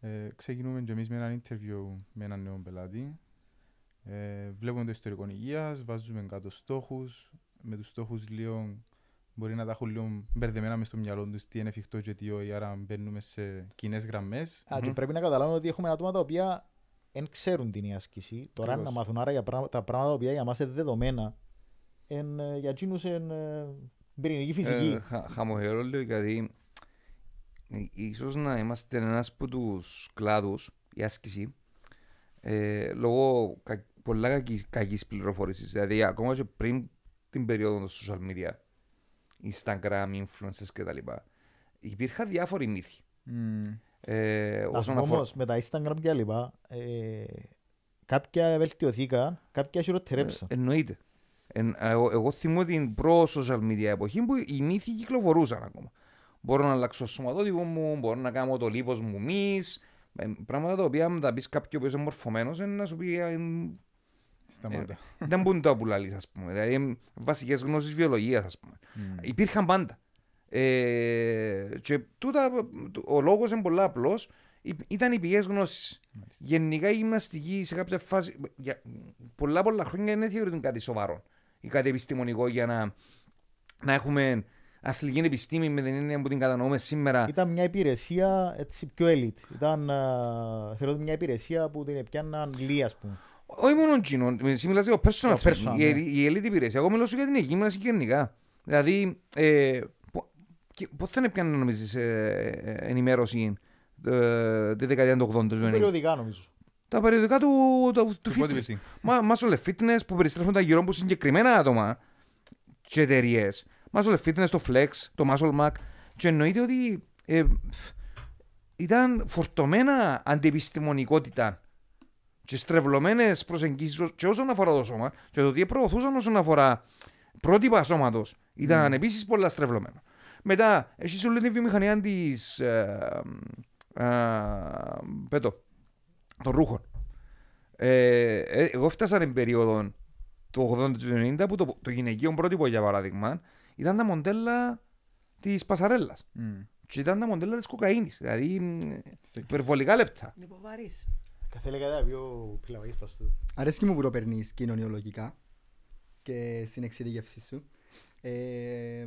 Ε, ξεκινούμε και εμείς με ένα interview με έναν νέο πελάτη. Ε, βλέπουμε το ιστορικό υγείας, βάζουμε κάτω στόχους. Με τους στόχους λίγο μπορεί να τα έχουν λίγο μπερδεμένα μες στο μυαλό τους τι είναι εφικτό και τι όχι, άρα μπαίνουμε σε κοινές γραμμές.
Α, και πρέπει να καταλάβουμε ότι έχουμε άτομα τα οποία δεν ξέρουν την άσκηση. Τώρα
Ακριβώς.
να μάθουν άρα για πράγματα, τα πράγματα τα οποία για μας είναι δεδομένα. Εν, ε, για εκείνους είναι πυρηνική φυσική.
Ε, χα- χαμογελώ λίγο γιατί ε, ίσως να είμαστε ένας από τους κλάδους, η άσκηση, ε, λόγω κα, πολλά κακής, κακής πληροφόρησης. Δηλαδή ακόμα και πριν την περίοδο των social media, Instagram, influencers κτλ. Υπήρχαν διάφοροι μύθοι.
Mm.
Ε,
Να σου
όσον
πω
αφορά...
όμως, με τα Instagram και λοιπά, ε, κάποια βελτιωθήκαν, κάποια χειροτερέψαν.
Ε, εννοείται. Εν, εγώ, εγώ θυμώ την προ-social media εποχή που οι μύθοι κυκλοφορούσαν ακόμα. Μπορώ να αλλάξω το σωματότυπο μου, μπορώ να κάνω το λίπος μου μυς, ε, πράγματα τα οποία αν τα πεις κάποιον που είσαι μορφωμένος είναι να σου πει ε,
Σταμάτα.
δεν μπορούν τα πουλάλεις ας πούμε. Δηλαδή ε, βασικές γνώσεις βιολογίας ας πούμε. Υπήρχαν πάντα. Ε, και τούτα, ο λόγος είναι πολύ απλός. Υ- Ήταν οι πηγές γνώσης. Γενικά η γυμναστική σε κάποια φάση, για πολλά πολλά χρόνια δεν θεωρείται κάτι σοβαρό ή κάτι επιστημονικό για να, να έχουμε αθλητική επιστήμη με την έννοια που την κατανοούμε σήμερα.
Ήταν μια υπηρεσία έτσι πιο elite. Ήταν, α, θεωρώ ότι μια υπηρεσία που την έπιαναν λίγοι, ας πούμε.
Όχι μόνο εκείνο, εσύ μιλάς για το personal
Το
training,
personal,
η,
ναι.
η elite υπηρεσία. Εγώ μιλώ σου για την γύμναση γενικά. Δηλαδή, ε, πο- και- πώς θα είναι πια να νομίζεις ε, ε, ενημέρωση ε, τη δεκαετία του 80 του 90.
Περιοδικά νομίζω.
Τα περιοδικά του, του, του
Του
fitness.
bodybuilding.
Μας, muscle fitness που περιστρέφονται γύρω από συγκεκριμένα άτομα και εταιρείες. Muscle fitness, το flex, το muscle mac. Και εννοείται ότι ε, ήταν φορτωμένα αντιεπιστημονικότητα και στρεβλωμένες προσεγγίσεις και όσον αφορά το σώμα και το τι προωθούσαν όσον αφορά πρότυπα σώματος ήταν mm. επίσης πολλά στρεβλωμένο. Μετά, έχει όλη τη βιομηχανία της. Ε, ε, πέτω, των ρούχων. Ε, ε, εγώ φτάσα την περίοδο του 80 του 90 που το, το γυναικείο πρότυπο για παράδειγμα ήταν τα μοντέλα της πασαρέλας.
Mm.
Και ήταν τα μοντέλα της κοκαίνης. Δηλαδή μ, υπερβολικά λεπτά.
Λιποβαρής.
Θέλει κάτι πιο πιλαβαγής προς τούτο.
Αρέσκει μου που το παίρνεις κοινωνιολογικά και στην εξειδικεύση σου. Ε,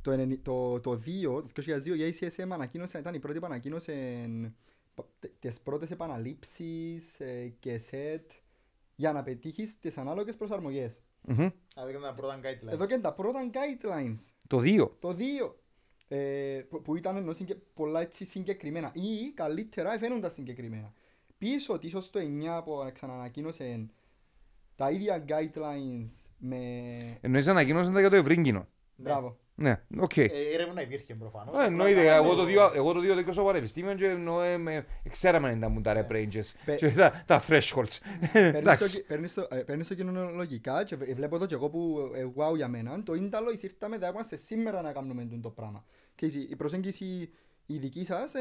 το, ενενη- το, το 2, το 2002 η ACSM ανακοίνωσε, ήταν η πρώτη που ανακοίνωσε π- τε- τις πρώτες επαναλήψεις ε, και σετ για να πετύχεις τις ανάλογες προσαρμογές.
Μμμ.
Δηλαδή ήταν τα πρώτα guidelines.
Εν τζαι είναι τα πρώτα guidelines.
Το 2.
Το 2. Ε, που, που ήταν ενώ συγκε, πολλά έτσι συγκεκριμένα ή καλύτερα φαίνονταν συγκεκριμένα. Πίσω τη ίσως το 9 που ξανανακοίνωσε τα ίδια guidelines με...
Εννοείς ανακοίνωσαν τα για το ευρύ κοινό.
Μπράβο.
Ναι, ΟΚ.
Ε, έρευνα υπήρχε προφανώς.
Ε, Εννοείται, εγώ το δύο, εγώ το 2010 στο πανεπιστήμιο και εννοώ, ε, με- ξέραμε να ήταν τα rep ranges
Πε-
και τα, τα thresholds.
Παίρνεις το,
Εντάξει.
κι- παίρνεις το, ε, παίρνεις το κοινωνιολογικά και βε- βλέπω το και εγώ που ε, wow για μένα. Το ίνταλο ήρθαμε θα είμαστε σήμερα να κάνουμε τούτο το πράγμα. Και η η προσέγγιση η δική σας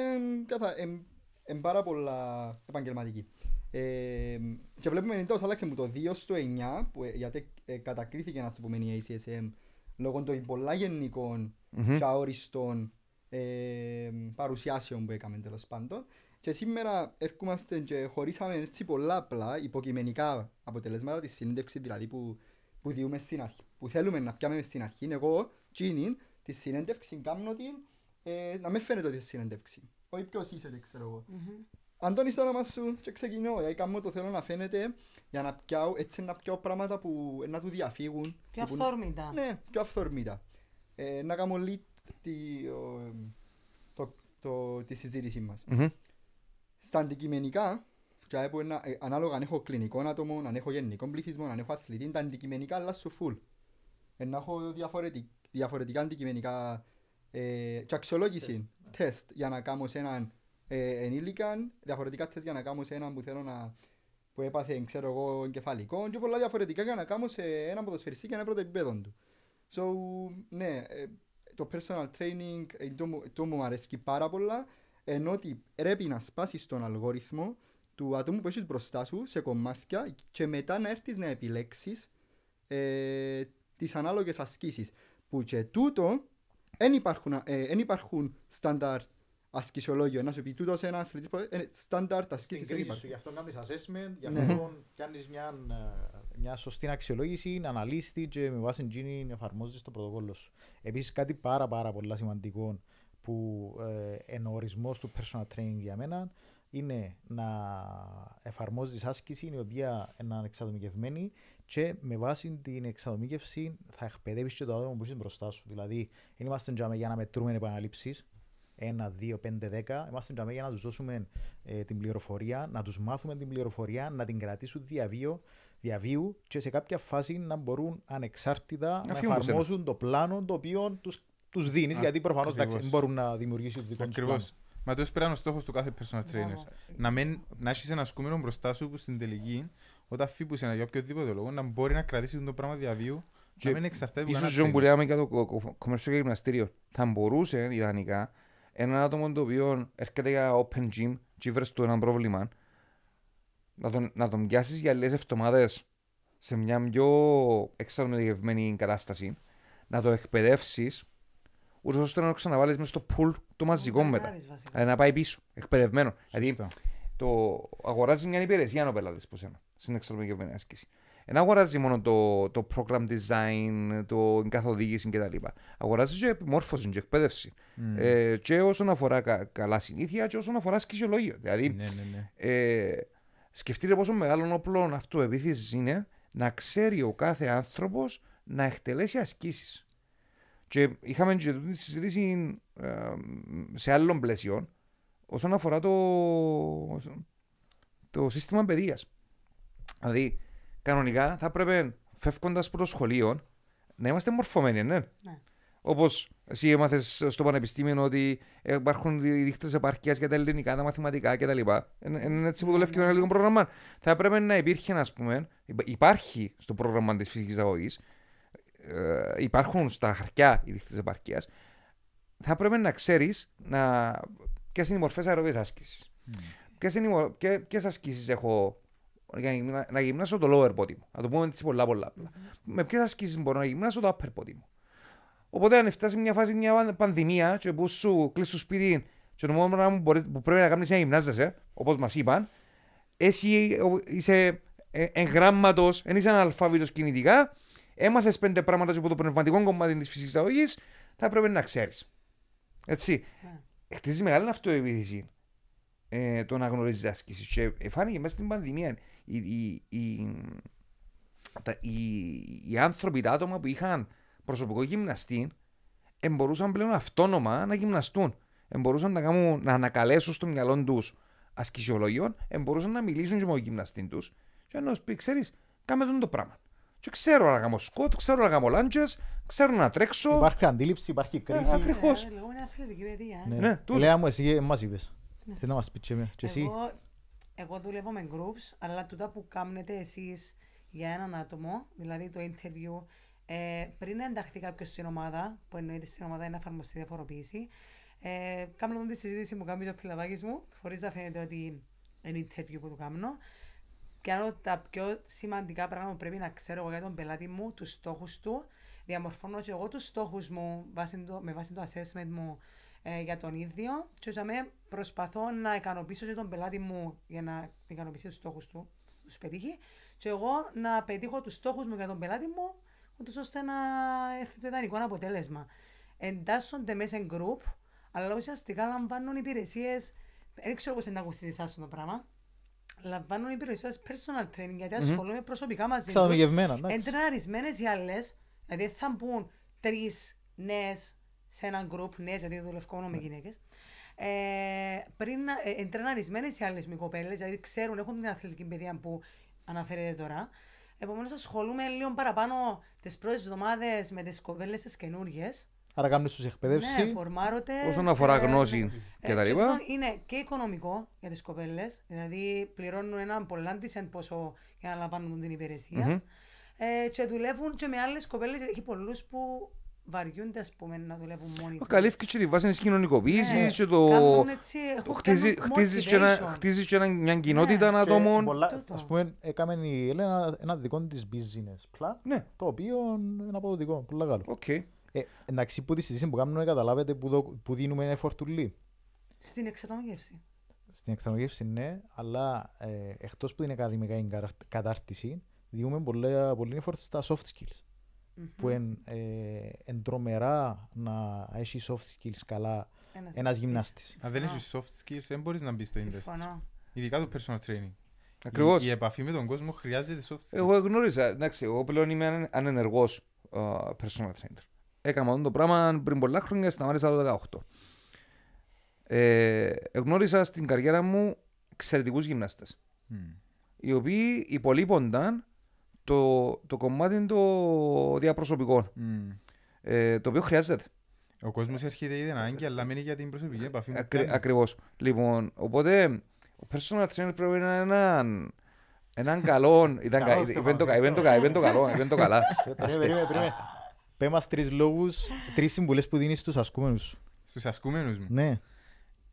είναι πάρα πολλά επαγγελματική. Ε, και βλέπουμε εντός άλλαξε μου το 2 στο 9 που, ε, γιατί ε, κατακρίθηκε να το πούμε η ACSM λόγω των πολλά γενικών
Μμμ.
και αόριστων ε, παρουσιάσεων που έκαμε τέλος πάντων. Και σήμερα έρχομαστε και χωρίσαμε έτσι πολλά απλά υποκειμενικά αποτελέσματα της συνέντευξης δηλαδή που, που διούμε στην αρχή. Που θέλουμε να πιάμε στην αρχή. Εγώ, τσίνιν, τη συνέντευξη κάνω την ε, να με φαίνεται ότι είναι συνέντευξη. Όχι ποιος είσαι, δεν ξέρω εγώ. Αντώνη στο όνομα σου και ξεκινώ, γιατί κάνω το θέλω να φαίνεται για να πιάω, έτσι να πιάω πράγματα που ε, να του διαφύγουν.
Πιο
που-
αυθόρμητα.
Ναι, πιο αυθόρμητα. Ε, να κάνω lead τη, ο, το, το, τη συζήτησή μας.
Μμμ.
Στα αντικειμενικά, και που ένα, ε, ανάλογα αν έχω κλινικό άτομο, αν έχω γενικό πληθυσμό, αν έχω αθλητή, τα αντικειμενικά αλλάσουν full. Ε, να έχω διαφορετικ, διαφορετικά αντικειμενικά ε, και αξιολόγηση, τεστ για να κάνω σε έναν ε, ενήλικα, διαφορετικά τεστ για να κάνω σε έναν που θέλω να που έπαθε, ξέρω εγώ, εγκεφαλικό και πολλά διαφορετικά για να κάνω σε έναν ποδοσφαιριστή και να βρω το επίπεδο του. So, ναι, ε, το personal training ε, το, μου- το μου αρέσει πάρα πολλά ενώ ότι πρέπει να σπάσεις τον αλγόριθμο του ατόμου που έχεις μπροστά σου σε κομμάτια και μετά να έρθεις να επιλέξεις ε, τις ανάλογες ασκήσεις που και τούτο δεν υπάρχουν, ε, εν υπάρχουν στάνταρ ασκησιολόγιο να σου πει τούτος ένα αθλητής που- ε, στάνταρ
Στην
ασκήσεις δεν
κρίση σου,
υπάρχουν.
γι' αυτό κάνεις assessment, γι'
Ναι.
αυτό κάνεις μια, ε, μια σωστή αξιολόγηση, να αναλύσεις τη και με βάση εκείνη εφαρμόζεις το πρωτοκόλλο σου. Επίσης κάτι πάρα πάρα πολύ σημαντικό που ε, είναι ο ορισμός του personal training για μένα είναι να εφαρμόζεις άσκηση η οποία είναι εξατομικευμένη και με βάση την εξατομίκευση θα εκπαιδεύεις και το άτομο που είσαι μπροστά σου. Δηλαδή, δεν είμαστε τζάμε για να μετρούμε επαναλήψεις, 1, 2, 5, 10. Είμαστε τζάμε για να τους δώσουμε ε, την πληροφορία, να τους μάθουμε την πληροφορία, να την κρατήσουν διαβίου, διαβίου και σε κάποια φάση να μπορούν ανεξάρτητα να
φύγουν από
εφαρμόσουν το πλάνο το οποίο τους τους δίνεις,
Α,
γιατί προφανώς
ακριβώς.
εντάξει, δεν μπορούν να δημιουργήσουν το δικό τους πλάνο.
Ακριβώς. Μα το πρέπει να είναι ο στόχος του κάθε personal trainer. Να, μην, να έχεις έναν ασκούμενο μπροστά σου που στην τελική, όταν φύγεις ένα για οποιοδήποτε λόγο, να μπορεί να κρατήσει το πράγμα διά βίου
Και
να μην εξαρτάται από
Ίσως
κανένα
Τζον που
trainer.
λέγαμε για το κο- κο- commercial και γυμναστήριο. Θα μπορούσε ιδανικά έναν άτομο το οποίο έρχεται για open gym και βρες του ένα πρόβλημα να τον, να τον πιάσεις για λίγες εβδομάδες σε μια πιο εξατομικευμένη κατάσταση να το εκπαιδεύσεις ούτως ώστε να το ξαναβάλεις μέσα στο pool το μαζικό
Να
μετά.
τρενάρεις βασικά.
Δηλαδή να πάει πίσω, εκπαιδευμένο. Δηλαδή
Σωστά.
το αγοράζεις μια υπηρεσία ο πελάτη που σένα στην εξορμικευμένη άσκηση. Δεν αγοράζει μόνο το, το program design, το την καθοδήγηση κτλ. Αγοράζει και επιμόρφωση και εκπαίδευση. Ε, και όσον αφορά κα, καλά συνήθεια και όσον αφορά σκησιολόγιο. Δηλαδή,
Ναι, ναι, ναι.
ε, σκεφτείτε πόσο μεγάλο όπλο αυτοεπίθεση είναι να ξέρει ο κάθε άνθρωπος να εκτελέσει ασκήσεις. Και είχαμε και τη συζήτηση ε, σε άλλων πλαίσιων όσον αφορά το, το σύστημα παιδείας. Δηλαδή, κανονικά θα πρέπει φεύγοντας από το σχολείο να είμαστε μορφωμένοι, ναι.
Ναι.
Όπως εσύ έμαθες στο πανεπιστήμιο ότι υπάρχουν δείκτε επαρκεία για τα ελληνικά, τα μαθηματικά κτλ. Είναι έτσι που δουλεύει και το ελληνικό πρόγραμμα. Θα έπρεπε να υπήρχε, ας πούμε, υπά- υπάρχει στο πρόγραμμα της φυσικής αγωγής, ε, υπάρχουν στα χαρτιά οι δείκτε επαρκεία. Θα έπρεπε να ξέρεις να... ποιες είναι οι μορφές αεροβία άσκησης. Ποιες ασκήσεις έχω για να γυμνα- να γυμνάσω το lower body μου. Να το πούμε έτσι πολλά πολλά απλά. Με ποιες ασκήσεις μπορώ να γυμνάσω το upper body μου. Οπότε αν φτάσει μια φάση μια πανδημία και που σου κλείσει στο σπίτι και το μόνος πράγμα που, μπορείς- που πρέπει να κάνεις είναι να γυμνάζεσαι, όπως μας είπαν, εσύ ο- είσαι ε, εγγράμματος, δεν είσαι αναλφάβητος κινητικά, έμαθες πέντε πράγματα και από το πνευματικό κομμάτι της φυσικής αγωγής, θα πρέπει να ξέρεις. Έτσι.
Ναι.
Χτίζεις μεγάλη αυτοεπίθεση ε, το να γνωρίζεις άσκηση και εφάνηκε μέσα στην πανδημία οι, οι, οι, τα, οι, οι άνθρωποι, τα άτομα που είχαν προσωπικό γυμναστή εμπορούσαν πλέον αυτόνομα να γυμναστούν. Εμπορούσαν να, κάνουν, να ανακαλέσουν στο μυαλό τους ασκησιολογιών, εμπορούσαν να μιλήσουν και με τον γυμναστή τους. Και να σου πει, ξέρεις, κάμε τον το πράγμα. Και ξέρω να κάνω σκότ, ξέρω να κάνω λάντζες, ξέρω να τρέξω.
Υπάρχει αντίληψη, υπάρχει κρίση.
ακριβώς.
Ε, Λεγόμενη αθλητική παιδεία. ε.
Ναι.
Ναι, τούτο.
Λέα μου, εσύ μας είπες. Θέλει να μας πεις και εμένα. Και εσύ.
Εγώ, εγώ δουλεύω με groups, αλλά τούτα που κάνετε εσείς για έναν άτομο, δηλαδή το interview, ε, πριν ενταχθεί κάποιος στην ομάδα, που εννοείται στην ομάδα είναι να εφαρμοστεί διαφοροποίηση, ε, κάνω τη συζήτηση που κάνει το πιλαβάκης μου, χωρίς να φαίνεται ότι είναι interview που το κάνω. Κάνω τα πιο σημαντικά πράγματα που πρέπει να ξέρω εγώ για τον πελάτη μου, τους στόχους του. Διαμορφώνω και εγώ τους στόχους μου βάσει το, με βάση το assessment μου ε, για τον ίδιο και για μέ προσπαθώ να ικανοποιήσω και τον πελάτη μου για να ικανοποιήσει τους στόχους του, τους πετύχει και εγώ να πετύχω τους στόχους μου για τον πελάτη μου ούτως ώστε να έρθει το ιδανικό αποτέλεσμα. Εντάσσονται μέσα σε group, αλλά ουσιαστικά λαμβάνουν υπηρεσίες, δεν ξέρω πώς είναι να ακούσεις εσάς το πράγμα, λαμβάνουν υπηρεσίες personal training γιατί ασχολούμαι προσωπικά μαζί τους.
Ξαδομικευμένα, εντάξει.
Εντρεναρισμένες οι άλλες, δηλαδή θα μπουν τρεις νέες σε ένα group, νέες γιατί δουλεύω μόνο με γυναίκες, ε, πριν να, ε, εντρεναρισμένες οι άλλες με κοπέλες, δηλαδή ξέρουν, έχουν την αθλητική παιδεία που αναφέρεται τώρα. Επομένως ασχολούμαι λίγο παραπάνω τις πρώτες εβδομάδες με τις κοπέλες τις καινούργιες.
Άρα κάνουν στους
Ναι,
εκπαιδεύσει.
φορμάρονται.
Όσον
σε-
αφορά γνώση
Ε,
και τα λοιπά.
τούτο Είναι και οικονομικό για τις κοπέλες, δηλαδή πληρώνουν έναν πολλάντισεν ποσό για να λαμβάνουν την υπηρεσία. Ε, και δουλεύουν και με άλλες κοπέλες, έχει πολλούς που βαριούνται ας πούμε να δουλεύουν μόνοι τους.
Καλύφθηκε και τη βάση της κοινωνικοποίησης
Ναι,
και το...
κάνουν έτσι,
το
έχουν-
χτίζει-
κάνουν
χτίζεις και ένα-
motivation.
χτίζεις και ένα- μια κοινότητα
Ναι.
ατόμων.
Πολλά,
Τούτο.
ας πούμε, έκαμε η Έλενα ένα δικό της business plan,
Ναι,
το οποίο είναι αποδοτικό, πολύ καλό.
ΟΚ.
Ε, εντάξει, που τη συζήτηση που κάνουμε, καταλάβετε που, δο, που δίνουμε effort πολλύ.
Στην εξατομίκευση.
Στην εξατομίκευση ναι, αλλά ε, εκτός που είναι ακαδημικά η κατα- κατάρτιση, διούμε πολλά, πολύ effort στα soft skills. Που εν, ε, εν τρομερά να έχει soft skills καλά ένας γυμνάστης.
Αν δεν έχεις soft skills, δεν μπορείς να μπεις στο industry.
Συμφωνώ.
Ειδικά το personal training.
Ακριβώς.
Η, η επαφή με τον κόσμο χρειάζεται soft skills.
Εγώ γνώρισα, εντάξει, εγώ πλέον είμαι ανε- ανενεργός α, personal trainer. Έκανα αυτό το πράγμα πριν πολλά χρόνια, σταμάτησα το 18. Ε, γνώρισα στην καριέρα μου εξαιρετικούς γυμνάστες,
Μμ.
οι οποίοι υπολείπονταν το, το κομμάτι των διαπροσωπικών,
Μμ.
ε, το οποίο χρειάζεται.
Ο κόσμος έρχεται ήδη ανάγκη, αλλά μένει για την προσωπική επαφή με
Ακρι,
κάνει.
ακριβώς. Λοιπόν, οπότε ο personal trainer πρέπει να είναι έναν, έναν καλό. Ήταν, κα-
Καλώς το
είπεν το,
πάμε,
είπεν το, κα- είπεν το καλό, είπεν το καλά.
Περίμενε, περίμενε, περίμενε. Πες μας τρεις λόγους, τρεις συμβουλές που δίνεις στους ασκούμενους σου.
Στους ασκούμενους μου.
Ναι.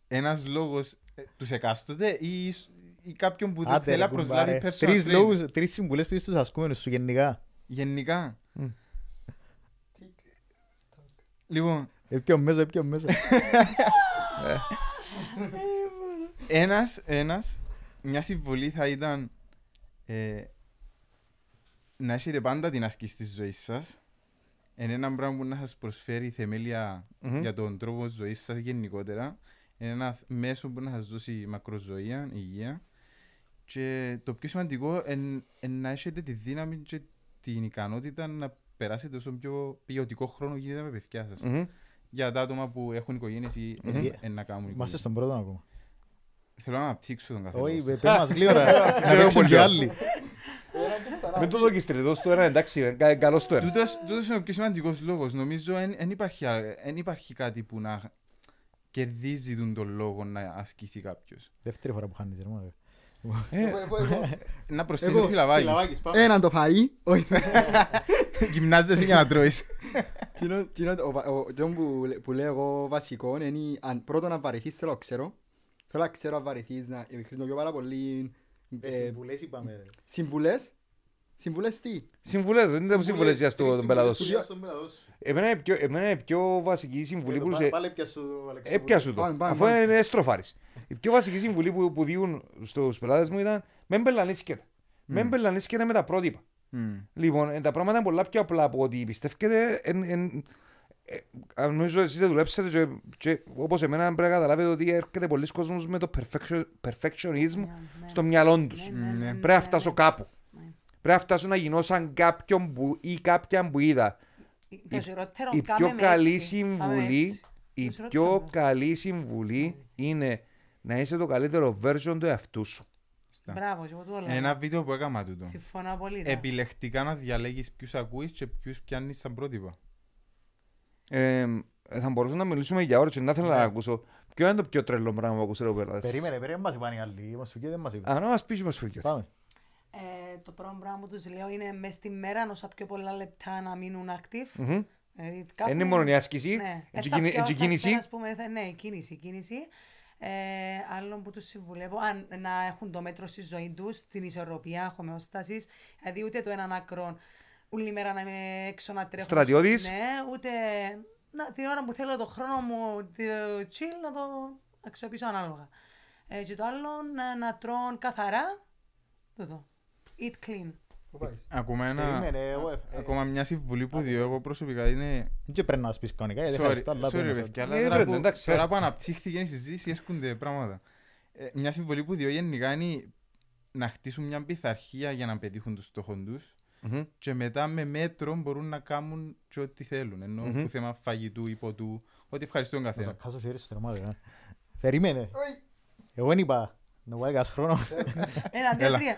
Ένας λόγος ε, τους εκάστοτε ή, ή κάποιον που
Άντε,
θέλει
ρε,
να προσλάβει
κουμπάρε.
personal
Τρεις
trainer.
λόγους, τρεις συμβουλές που δίνεις στους ασκούμενους σου γενικά.
Γενικά.
Μμ.
Λοιπόν,
Έπιον μέσα, έπιον μέσα.
ένας, ένας, μια συμβολή θα ήταν ε, να έχετε πάντα την άσκηση της ζωής σας. Είναι ένα πράγμα που να σας προσφέρει θεμέλια
Μμμ.
για τον τρόπο ζωής σας γενικότερα. Είναι ένα μέσο που να σας δώσει μακροζωία, υγεία. Και το πιο σημαντικό είναι να έχετε τη δύναμη και την ικανότητα να περάσετε όσο πιο ποιοτικό χρόνο γίνεται με παιδιά σας.
Μμμ.
Για τα άτομα που έχουν οικογένειες ή
Μμμ.
εν- εν να κάνουν
Είμαστε
οικογένειες.
στον πρώτο ακόμα.
Θέλω να αναπτύξω τον καθένα.
Όχι, πες μας γλύωρα. Να
Ξέρω
παίξουν
πολύ
και
ωραία.
άλλοι.
Με το δοκις τρίτος του ένα εντάξει, ε, κα- καλός του ένα.
Τούτος, τούτος είναι ο πιο σημαντικός λόγος. Νομίζω δεν υπάρχει, α- εν υπάρχει κάτι που να κερδίζει τον, τον λόγο να ασκηθεί κάποιος.
Δεύτερη φορά που χάνεις, ρε μάνα.
Να προσθέσει
Εγώ,
το πιλαβάκι.
Έναν το φαΐ, όχι.
Γυμνάζεσαι για να τρώεις.
Τινό- τινό το- ο βα- ο- τινό που λέ- που λέω εγώ βασικό είναι αν πρώτον να βαρεθείς θέλω να ξέρω. Θέλω να ξέρω αν βαρεθείς να χρησιμοποιώ πάρα πολύ ε,
Συμβουλές είπαμε, ρε.
συμβουλές. Συμβουλές τι;
Συμβουλές, δεν ήταν συμβουλές για στο- τον πελάτος σου.
Συμβουλές στον πελάτος σου.
Εμένα είναι πιο- εμένα είναι πιο βασική συμβουλή που σε...
Πάλι έπιασου το, Αλέξη.
Έπιασου το,
Πάμε, πάμε,
αφού
πάμε.
είναι εστροφάρης. Η πιο βασική συμβουλή που, που διούν στους πελάτες μου ήταν «Μεν πελανίσκετε». Μεν πελανίσκετε με τα πρότυπα.
Μμ.
Λοιπόν, ε, τα πράγματα είναι πολλά πιο απλά από ό,τι πιστεύετε. Εν, εν, ε, ε, νομίζω εσείς δεν δουλέψετε και, και όπως εμένα πρέπει να καταλάβετε ότι έρχεται πολλοί κόσμος με το perfection, perfectionism
Ναι,
στο μυαλό τους.
Ναι, ναι, ναι,
Πρέπει να
ναι,
φτάσω
ναι.
κάπου.
Ναι.
Πρέπει να φτάσω να γίνω σαν κάποιον που, ή κάποια που είδα.
Το χειρότερο,
Η
κάμε
πιο
με
καλή
έτσι. Κάμε
συμβουλή,
έτσι.
η
Το χειρότερο
πιο
όμως.
καλή συμβουλή είναι να είσαι το καλύτερο version του εαυτού σου.
Σωστά.
Μπράβο, και εγώ το
Είναι
λέω.
ένα βίντεο που έκανα τούτο.
Συμφωνώ πολύ.
Επιλεκτικά να διαλέγεις ποιους ακούεις και ποιους πιάνεις σαν πρότυπα.
Ε, θα μπορούσαμε να μιλήσουμε για ώρες και να θέλω να ακούσω. Ποιο είναι το πιο τρελό πράγμα που ακούσατε ο Περλάς.
Περίμενε, περίμενε, μας είπαν οι άλλοι. Μας φυγεί, δεν μας είπαν.
Α, να μας πεις μας φύγει.
Πάμε.
Ε, το πρώτο πράγμα που τους λέω είναι μες στη μέρα όσα πιο πολλά λεπτά να μείνουν active.
Μμμ.
Δηλαδή,
Είναι μόνο η άσκηση,
Ναι,
έτσι
Ε, θα
κίνη-
πιάω
έτσι
στα
κίνηση.
σφαίρα, ας πούμε, θα- ναι, η κίνηση, η κίνηση. Ε, άλλον που τους συμβουλεύω, αν, να έχουν το μέτρο στη ζωή τους, την ισορροπία, χωμεόστασης, δηλαδή ούτε το έναν άκρο, όλη μέρα να είμαι έξω να τρέχω.
Στρατιώτης.
Ναι, ούτε να, την ώρα που θέλω το χρόνο μου, το chill, να το αξιοποιήσω ανάλογα. Ε, και το άλλο, να, να τρώνε καθαρά, τούτο, eat clean.
Πού πάεις;
Ακόμα, ένα,
Περίμενε, εγώ, ε, ε,
ακόμα μια συμβουλή που διώ εγώ προσωπικά είναι...
Δεν πρέπει να μας πεις κανονικά, γιατί
Sorry,
ευχαριστώ, αλλά
sorry
πρέπει να
ρε
σας-
παιδιά, αλλά
Ε,
τώρα
πρέπει,
που-
εντάξει,
τώρα
ας-
που αναπτύχθηκε η συζήτηση έρχονται πράγματα. Ε, Μια συμβολή που διώ γενικά είναι να χτίσουν μια πειθαρχία για να πετύχουν τους στόχους τους
Μμμ.
και μετά με μέτρο μπορούν να κάνουν και ό,τι θέλουν. Ενώ
Μμμ.
που θέμα φαγητού ή ποτού, ό,τι ευχαριστώ τον
Θα
καθένα.
χάσω χέρι στην ομάδα, ε. Περίμενε. Εγώ δεν είπα. Να βάλει κανένας χρόνο.
Ένα, δύο,
Έλα.
τρία.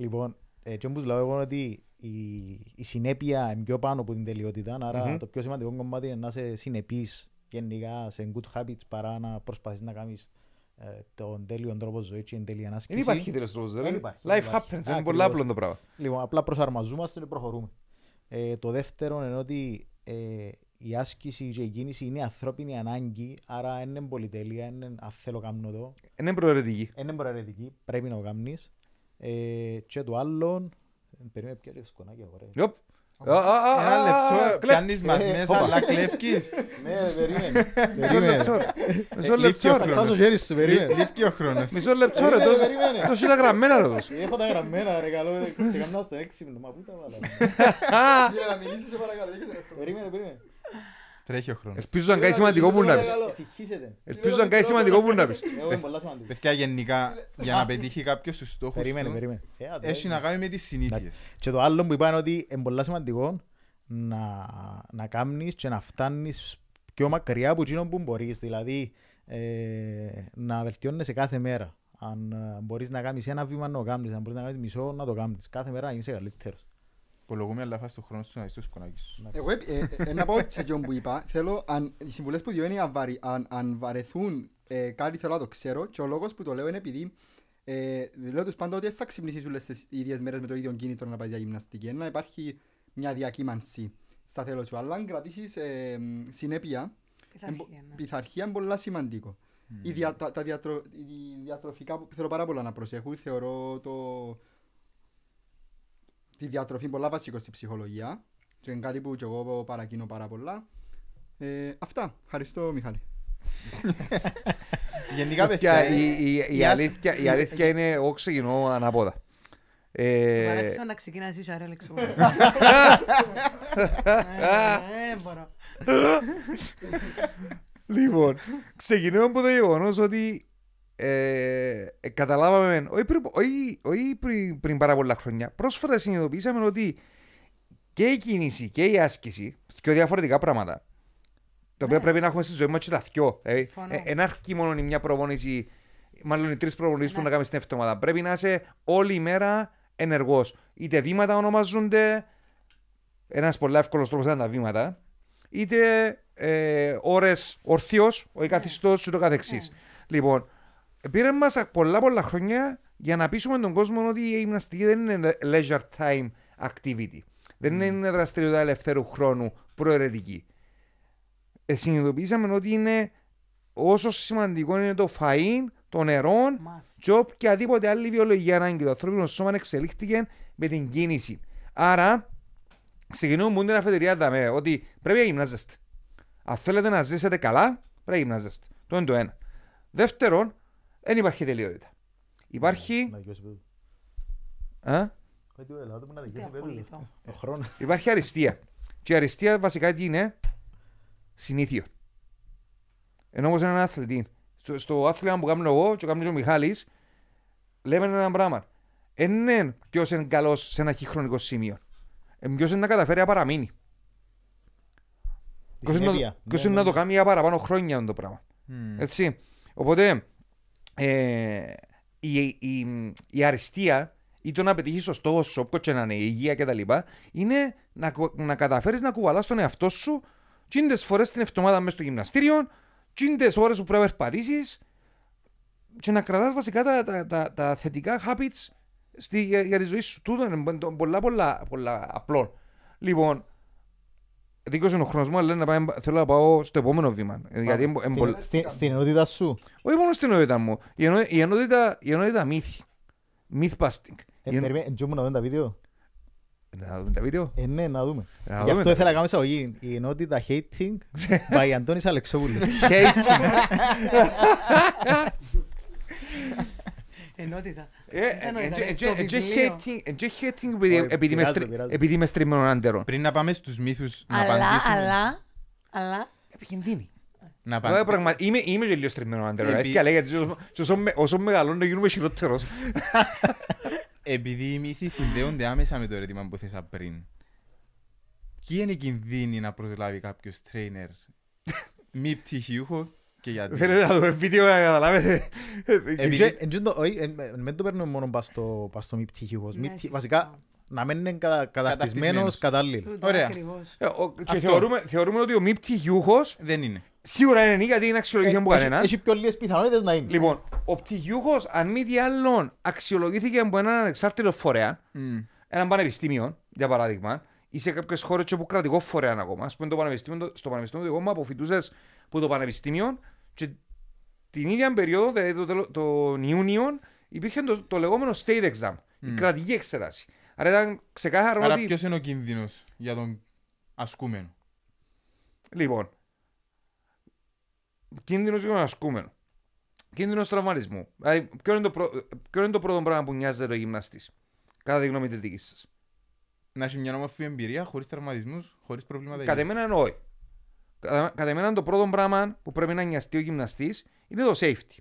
Λοιπόν, ε, και όπως λέω εγώ είναι ότι η, η συνέπεια είναι πιο πάνω από την τελειότητα, άρα
Μμμ.
το πιο σημαντικό κομμάτι είναι να είσαι συνεπής γενικά σε good habits παρά να προσπαθείς να κάνεις ε, τον τέλειο τρόπο ζωής και την τέλεια
Δεν
άσκηση.
υπάρχει τέλος τρόπος.
Δεν
δηλαδή.
υπάρχει,
Life
δεν υπάρχει.
happens. Είναι
Ακριβώς.
πολύ απλό το πράγμα.
Λοιπόν, απλά προσαρμαζόμαστε και προχωρούμε. Ε, το δεύτερο είναι ότι ε, η άσκηση και η κίνηση είναι ανθρώπινη ανάγκη, άρα είναι πολυτέλεια, είναι αν θέλω κάνω το.
Είναι προαιρετική.
Είναι προαιρετική, πρέπει να το κάνεις. Ε, και το άλλο, ε, περίμενε πια λίγο σκονάκι, ωραία.
Ιωπ. Α, α, α,
Ένα
α,
λεπτό,
κλέφτη.
πιάνεις μας
Ε,
μέσα,
όπα.
αλλά κλέφκεις.
Ναι, περίμενε. περίμενε.
Μισό
λήφθη
λεπτό.
ο
ρε.
χρόνος.
Χάσω χέρις σου, περίμενε.
Λήφκει ο χρόνος.
Μισό λεπτό ρε.
Περίμενε,
τόσο-
περίμενε.
Τόσο τα γραμμένα ρε τόσο.
Έχω τα γραμμένα, ρε καλό, και κάνω στο έξυπνο, μα πού τα βάλα.
Για να μιλήσεις, σε παρακαλώ. δεν ξέρω.
Περίμενε, περίμενε.
Τρέχει ο χρόνος.
Ελπίζω να κάνει σημαντικό που να πεις.
Ησυχήσετε.
Ελπίζω να κάνει σημαντικό που να πεις.
Εγώ είναι πολλά σημαντικό.
Παιδιά, γενικά, για να πετύχει κάποιος τους στόχους
Περίμενε,
του,
περίμενε. Ε, άντε,
έχει να κάνει με τις συνήθειες.
Και το άλλο που είπα είναι ότι είναι πολύ σημαντικό να, να κάνεις και να φτάνεις πιο μακριά από εκείνο που μπορείς. Δηλαδή ε, να βελτιώνεσαι κάθε μέρα. Αν ε, μπορείς να κάνεις ένα βήμα να το κάνεις, αν μπορείς να κάνεις μισό να το κάνεις. Κάθε μέρα να είσαι καλύτερος.
Υπολογούμε αλλά φας το χρόνο σου να δεις το σκονάκι σου.
Εγώ ε, ε, ε, να πω σε αυτό που είπα, θέλω, αν, οι συμβουλές που διώ είναι αν, βαρι- αν, αν βαρεθούν ε, κάτι θέλω να το ξέρω και ο λόγος που το λέω είναι επειδή ε, λέω τους πάντα ότι δεν θα ξυπνήσεις όλες τις ίδιες μέρες με το ίδιο κίνητρο να πάεις για γυμναστική, να υπάρχει μια διακύμανση στα θέλω σου, αλλά αν κρατήσεις ε, συνέπεια,
Πειθαρχία,
εμπο-
ναι.
πειθαρχία είναι πολύ σημαντικό. Η δια, τα, τα διατρο, η διατροφικά που θέλω πάρα πολλά να προσέχουν, θεωρώ το, τη διατροφή πολλά βασικό στη ψυχολογία και είναι κάτι που και εγώ παρακίνω πάρα πολλά. Ε, αυτά. Ευχαριστώ Μιχάλη.
Γενικά,
Παιδιά,
παιδιά,
η- η- η
η άσ-
αλήθεια- η αλήθεια είναι εγώ ξεκινώ ανάποδα. Ε,
Παράξενο να ξεκινάς είσαι ρε Αλέξο. Ε, Δεν μπορώ.
Λοιπόν, ξεκινώ από το γεγονός ότι ε, ε, καταλάβαμε, όχι, πριν, όχι, όχι πριν, πριν πάρα πολλά χρόνια, πρόσφατα συνειδητοποίησαμε ότι και η κίνηση και η άσκηση, και διαφορετικά πράγματα, τα οποία
Ναι.
πρέπει να έχουμε στη ζωή μας και τα δυο. Ε,
Συμφωνώ.
ε, εν αρκεί μόνο η μια προπόνηση, μάλλον οι τρεις προπονήσεις που
Ναι.
να κάνουμε στην εβδομάδα. Πρέπει να είσαι όλη η μέρα ενεργός. Είτε βήματα ονομαζούνται, ένας πολύ εύκολος τρόπος ήταν τα βήματα, είτε ε, ώρες ορθίο, όχι καθιστό και το καθεξής.
Ναι.
Λοιπόν, πήρε μας πολλά πολλά χρόνια για να πείσουμε τον κόσμο ότι η γυμναστική δεν είναι leisure time activity. Δεν είναι δραστηριότητα ελευθέρου χρόνου προαιρετική. Ε, συνειδητοποίησαμε ότι είναι όσο σημαντικό είναι το φαΐν, το νερό
Must.
και οποιαδήποτε άλλη βιολογική ανάγκη. Το ανθρώπινο σώμα εξελίχθηκε με την κίνηση. Άρα, ξεκινούμε με την αφετηρία δαμέ, ότι πρέπει να γυμνάζεστε. Αν θέλετε να ζήσετε καλά, πρέπει να γυμνάζεστε. Το είναι το ένα. Δεύτερον, δεν υπάρχει τελειότητα. Υπάρχει.
Να δικαιώσει παιδί.
Α;
Κάτι ο Ελλάδα μου να
Τι
δικαιώσει παιδί.
απολύτω.
Ο χρόνος.
Υπάρχει αριστεία. Και η αριστεία βασικά τι είναι, συνήθιο. Ενώ όμως έναν αθλητή, στο, στο άθλημα που κάνω εγώ και κάνω και ο Μιχάλης, λέμε ένα πράγμα. Δεν είναι ποιος είναι καλός σε ένα χρονικό σημείο. Ε, ποιος είναι να καταφέρει να παραμείνει.
Τη
Ποιος είναι, να-
συνέπεια.
ποιος
Ναι,
είναι
ναι,
να το
ναι.
κάνει για παραπάνω χρόνια αυτό το πράγμα.
Μμμ.
Έτσι. Οπότε, ε, η, η, η αριστεία ή το να πετύχεις το στόχο σου, όποιο και να είναι, η υγεία κτλ., είναι να, κου- να καταφέρεις να κουβαλάς τον εαυτό σου τσίντες φορές την εβδομάδα μέσα στο γυμναστήριο, τσίντες ώρες που πρέπει να περπατήσεις και να κρατάς βασικά τα, τα, τα, τα θετικά habits στη, για, για τη ζωή σου. Τούτο είναι πο- πολλά, πολλά, πολλά απλό. Λοιπόν, δίκιο είναι ο χρόνος μου, αλλά να πάμε, θέλω να πάω στο επόμενο βήμα. Ε, Γιατί είναι πο- είναι πολλά-
Στην- Στην ενότητα σου.
όχι μόνο στην ενότητα μου. Η, ενο, η, ενότητα, η ενότητα myth. Myth busting.
Ε,
Η εν-
περιμένε, εντζούμε να δούμε τα βίντεο;
Να δούμε τα βίντεο.
Ε, ναι, να δούμε.
Να
Γι'
δούμε
αυτό
τα-
ήθελα να κάνω εισαγωγή. Η ενότητα hating by Αντώνης Αλεξόπουλος.
Hating.
Ενότητα.
Ε,
Δεν
ε,
ήταν,
ε,
το
ε, ε,
βιβλίο.
hating- ε, και hating επειδή-
Όχι,
επειδή είμαι
πειράζω,
στρι-
πειράζω.
επειδή είμαι στριμμένο άντερο.
Πριν να πάμε στους μύθους να
Αλλά,
απαντήσουμε.
αλλά, αλλά,
Επικίνδυνη.
Να
Εγώ
απαντήσουμε.
πραγμα- Είμαι είμαι και λίγο στριμμένο άντερο.
Επί-
Έτσι λέει, γιατί όσο- όσο με- όσο μεγαλώνω γίνομαι χειρότερος.
Επειδή οι μύθοι συνδέονται άμεσα με το ερώτημα που θέσα πριν. Ποιοι είναι οι κινδύνοι να προσλάβει κάποιος trainer; Μη πτυχιούχο και γιατί;
Θέλετε να δούμε βίντεο να καταλάβετε.
Επειδή-
Εντζέ- εντζέ το- όχι, εν- εν- Μην το παίρνουμε μόνο πας στο- πας στο μη πτυχικός. Μη
Ναι,
πτυχ-
συμφωνώ.
Βασικά, να μην είναι κατα- καταρτισμένος
Καταρτισμένος.
κατάλληλ.
τούτο
Ωραία.
ακριβώς.
Ε, ο- Και
Αυτό.
θεωρούμε- θεωρούμε ότι ο μη πτυχιούχος
Δεν είναι.
σίγουρα είναι γιατί είναι αξιολογηθεί από
Ε, Έχει-
κανέναν.
Έχει πιο λίγες πιθανότητες να είναι.
Λοιπόν, ο πτυχιούχος, αν μη τι άλλον, αξιολογήθηκε από έναν ανεξάρτητο φορέα,
Μμ.
έναν πανεπιστήμιο, για παράδειγμα, ή σε κάποιες χώρες και από κρατικό φορέα ακόμα. Α πούμε, το πανεπιστήμιο, το- στο πανεπιστήμιο του εγώ μου αποφοιτούσες από το πανεπιστήμιο και την ίδια περίοδο, δηλαδή το, τέλο- τον Ιούνιο, υπήρχε το, το λεγόμενο state exam, η κρατική εξέταση. Άρα ήταν ξεκάθαρο
Άρα
ότι.
ποιος είναι ο κίνδυνος για τον ασκούμενο;
Λοιπόν, κίνδυνος για τον ασκούμενο. Κίνδυνος τραυματισμού. Δηλαδή, ποιο είναι, το πρω... ποιο είναι το πρώτο πράγμα που νοιάζεται ο γυμναστής, κατά τη γνώμη της δικής σας;
Να έχει μια όμορφη εμπειρία, χωρίς τραυματισμούς, χωρίς προβλήματα
Κατά
υγείας.
εμένα όχι. Κατά, κατά εμένα το πρώτο πράγμα που πρέπει να νοιαστεί ο γυμναστής είναι το safety.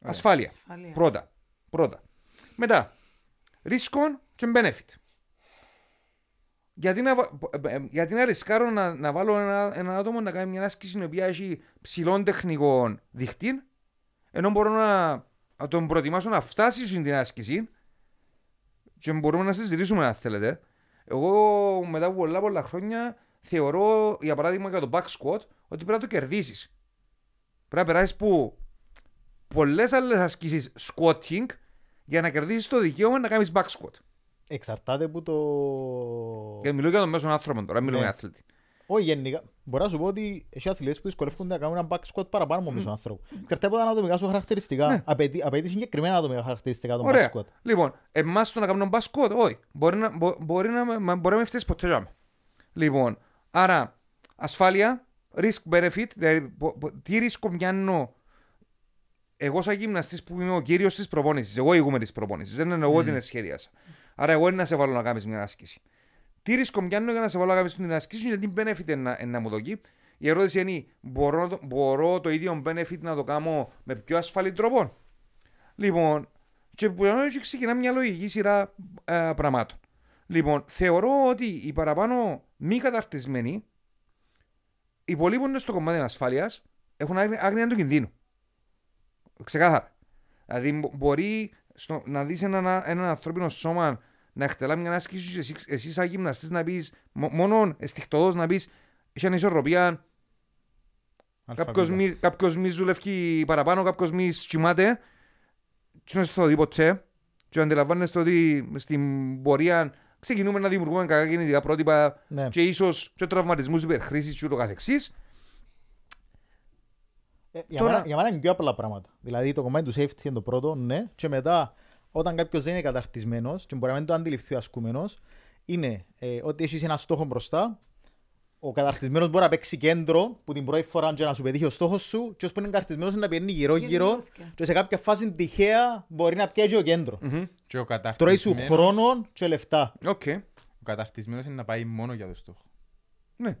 Ασφάλεια.
Ασφάλεια.
Πρώτα. Πρώτα. Μετά, ρίσκον και benefit. Γιατί να, βα- ε, ε, γιατί να ρισκάρω να, να βάλω ένα, ένα άτομο να κάνει μια άσκηση η οποία έχει ψηλών τεχνικών δικτύν, ενώ μπορώ να, να τον προετοιμάσω να φτάσει στην άσκηση και μπορούμε να συζητήσουμε αν θέλετε. Εγώ μετά από πολλά πολλά χρόνια θεωρώ, για παράδειγμα για το back squat, ότι πρέπει να το κερδίσεις. Πρέπει να περάσεις που πολλές άλλες ασκήσεις squatting για να κερδίσεις το δικαίωμα να κάνεις back squat.
Εξαρτάται που το...
Και μιλώ για τον μέσον άνθρωπο τώρα, μιλώ
Ναι.
για αθλητή.
Όχι γενικά. Μπορώ να σου πω ότι έχει αθλητές που δυσκολεύονται να κάνουν ένα back squat παραπάνω από μέσον άνθρωπο. Εξαρτάται από τα ανατομικά σου χαρακτηριστικά. Απαιτεί, απαιτεί συγκεκριμένα ανατομικά χαρακτηριστικά το back
Ωραία.
squat.
Λοιπόν, εμάς το να κάνουμε back squat, όχι. Μπορεί να, μπο- μπορεί να, μα- μπορεί να μην φταίεις ποτέ για μένα. Λοιπόν, άρα ασφάλεια, risk benefit, δηλαδή πο- πο- τι ρίσκο πιάνω εγώ σαν γυμναστής που είμαι ο κύριος της προπόνησης, εγώ ηγούμε της προπόνησης, δεν είναι εγώ την σχέδιασα. Άρα εγώ είναι να σε βάλω να κάνεις μια άσκηση. Τι ρίσκο πιάνω για να σε βάλω να κάνεις την άσκηση και τι benefit είναι να, είναι να μου δοκεί. Η ερώτηση είναι, μπορώ, να το- μπορώ το ίδιο benefit να το κάνω με πιο ασφαλή τρόπο; Λοιπόν, και που εκεί ξεκινά μια λογική σειρά ε, πραγμάτων. Λοιπόν, θεωρώ ότι οι παραπάνω μη καταρτισμένοι υπολείπονται στο κομμάτι ασφάλειας έχουν άγνοια άγνοια του κινδύνου. Ξεκάθαρα. Δηλαδή, μπο- μπορεί στο, να δεις έναν, έναν ανθρώπινο σώμα να εκτελά μια άσκηση και εσύ, εσύ σαν γυμναστής να πεις, μόνο αισθηκτοδός να πεις, έχει ανισορροπία, κάποιος
Αλφαβήτα.
μη, κάποιος μη δουλεύει παραπάνω, κάποιος μη κοιμάται και δεν θα το δει ποτέ και αντιλαμβάνεστε ότι στην πορεία ξεκινούμε να δημιουργούμε κακά γεννητικά πρότυπα
Ναι.
και ίσως και τραυματισμούς υπερχρήσης και ούτω καθεξής.
Ε, για,
Τώρα-
μένα, για μένα είναι πιο απλά πράγματα. Δηλαδή το κομμάτι του safety είναι το πρώτο, ναι. Και μετά, όταν κάποιος δεν είναι καταρτισμένος και μπορεί να μην το αντιληφθεί ο ασκούμενος, είναι ε, ότι έχεις ένα στόχο μπροστά. Ο καταρτισμένος μπορεί να παίξει κέντρο που την πρώτη φορά και να σου πετύχει ο στόχος σου, και όσο είναι καταρτισμένος να πηγαίνει γύρω-γύρω,
Γεννηθώθηκε.
και σε κάποια φάση τυχαία μπορεί να πιέζει ο κέντρο.
Και ο
Τρώει σου
καταρτισμένος-
χρόνο και λεφτά.
Οκ.
Ο καταρτισμένος είναι να πάει μόνο για το στόχο.
Ναι.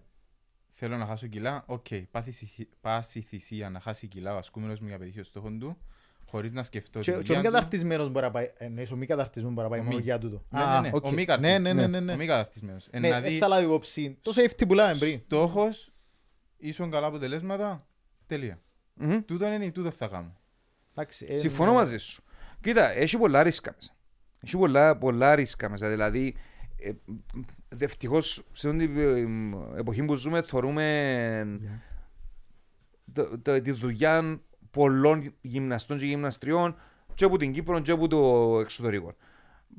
Θέλω να χάσω κιλά, οκ. πάθεις συχ- Πάση θυσία να χάσει κιλά ο ασκούμενος μου για να πετύχει το στόχος του, χωρίς να σκεφτώ
Και,
τη
και ο μη
δουλειά του.
καταρτισμένος μπορεί να πάει. Εννοείς ο μη καταρτισμένος μπορεί να πάει
Ο
μόνο
μη.
για τούτο.
Ναι,
Α,
ναι, ναι.
οκ.
Ο μη
Ναι,
καταρτισμένος.
ναι, ναι, ναι, ναι.
Ο μη καταρτισμένος. Ε,
Ναι,
να
δεν
δει
θα λάβει υπόψη. Το safety που λέμε πριν.
στόχος, ίσον καλά αποτελέσματα, τελεία.
Μμμ.
Τούτο είναι, τούτο θα κάνω.
Εντάξει, ε,
Συμφωνώ μαζί σου. Κοίτα, έχει πολλά ρίσκα μέσα. Έχει πολλά, πολλά ρίσκα μέσα. Δηλαδή, ε, ευτυχώ σε αυτή την ε, εποχή που ζούμε, θεωρούμε το- το- τη δουλειά πολλών γυμναστών και γυμναστριών και από την Κύπρο και από το εξωτερικό.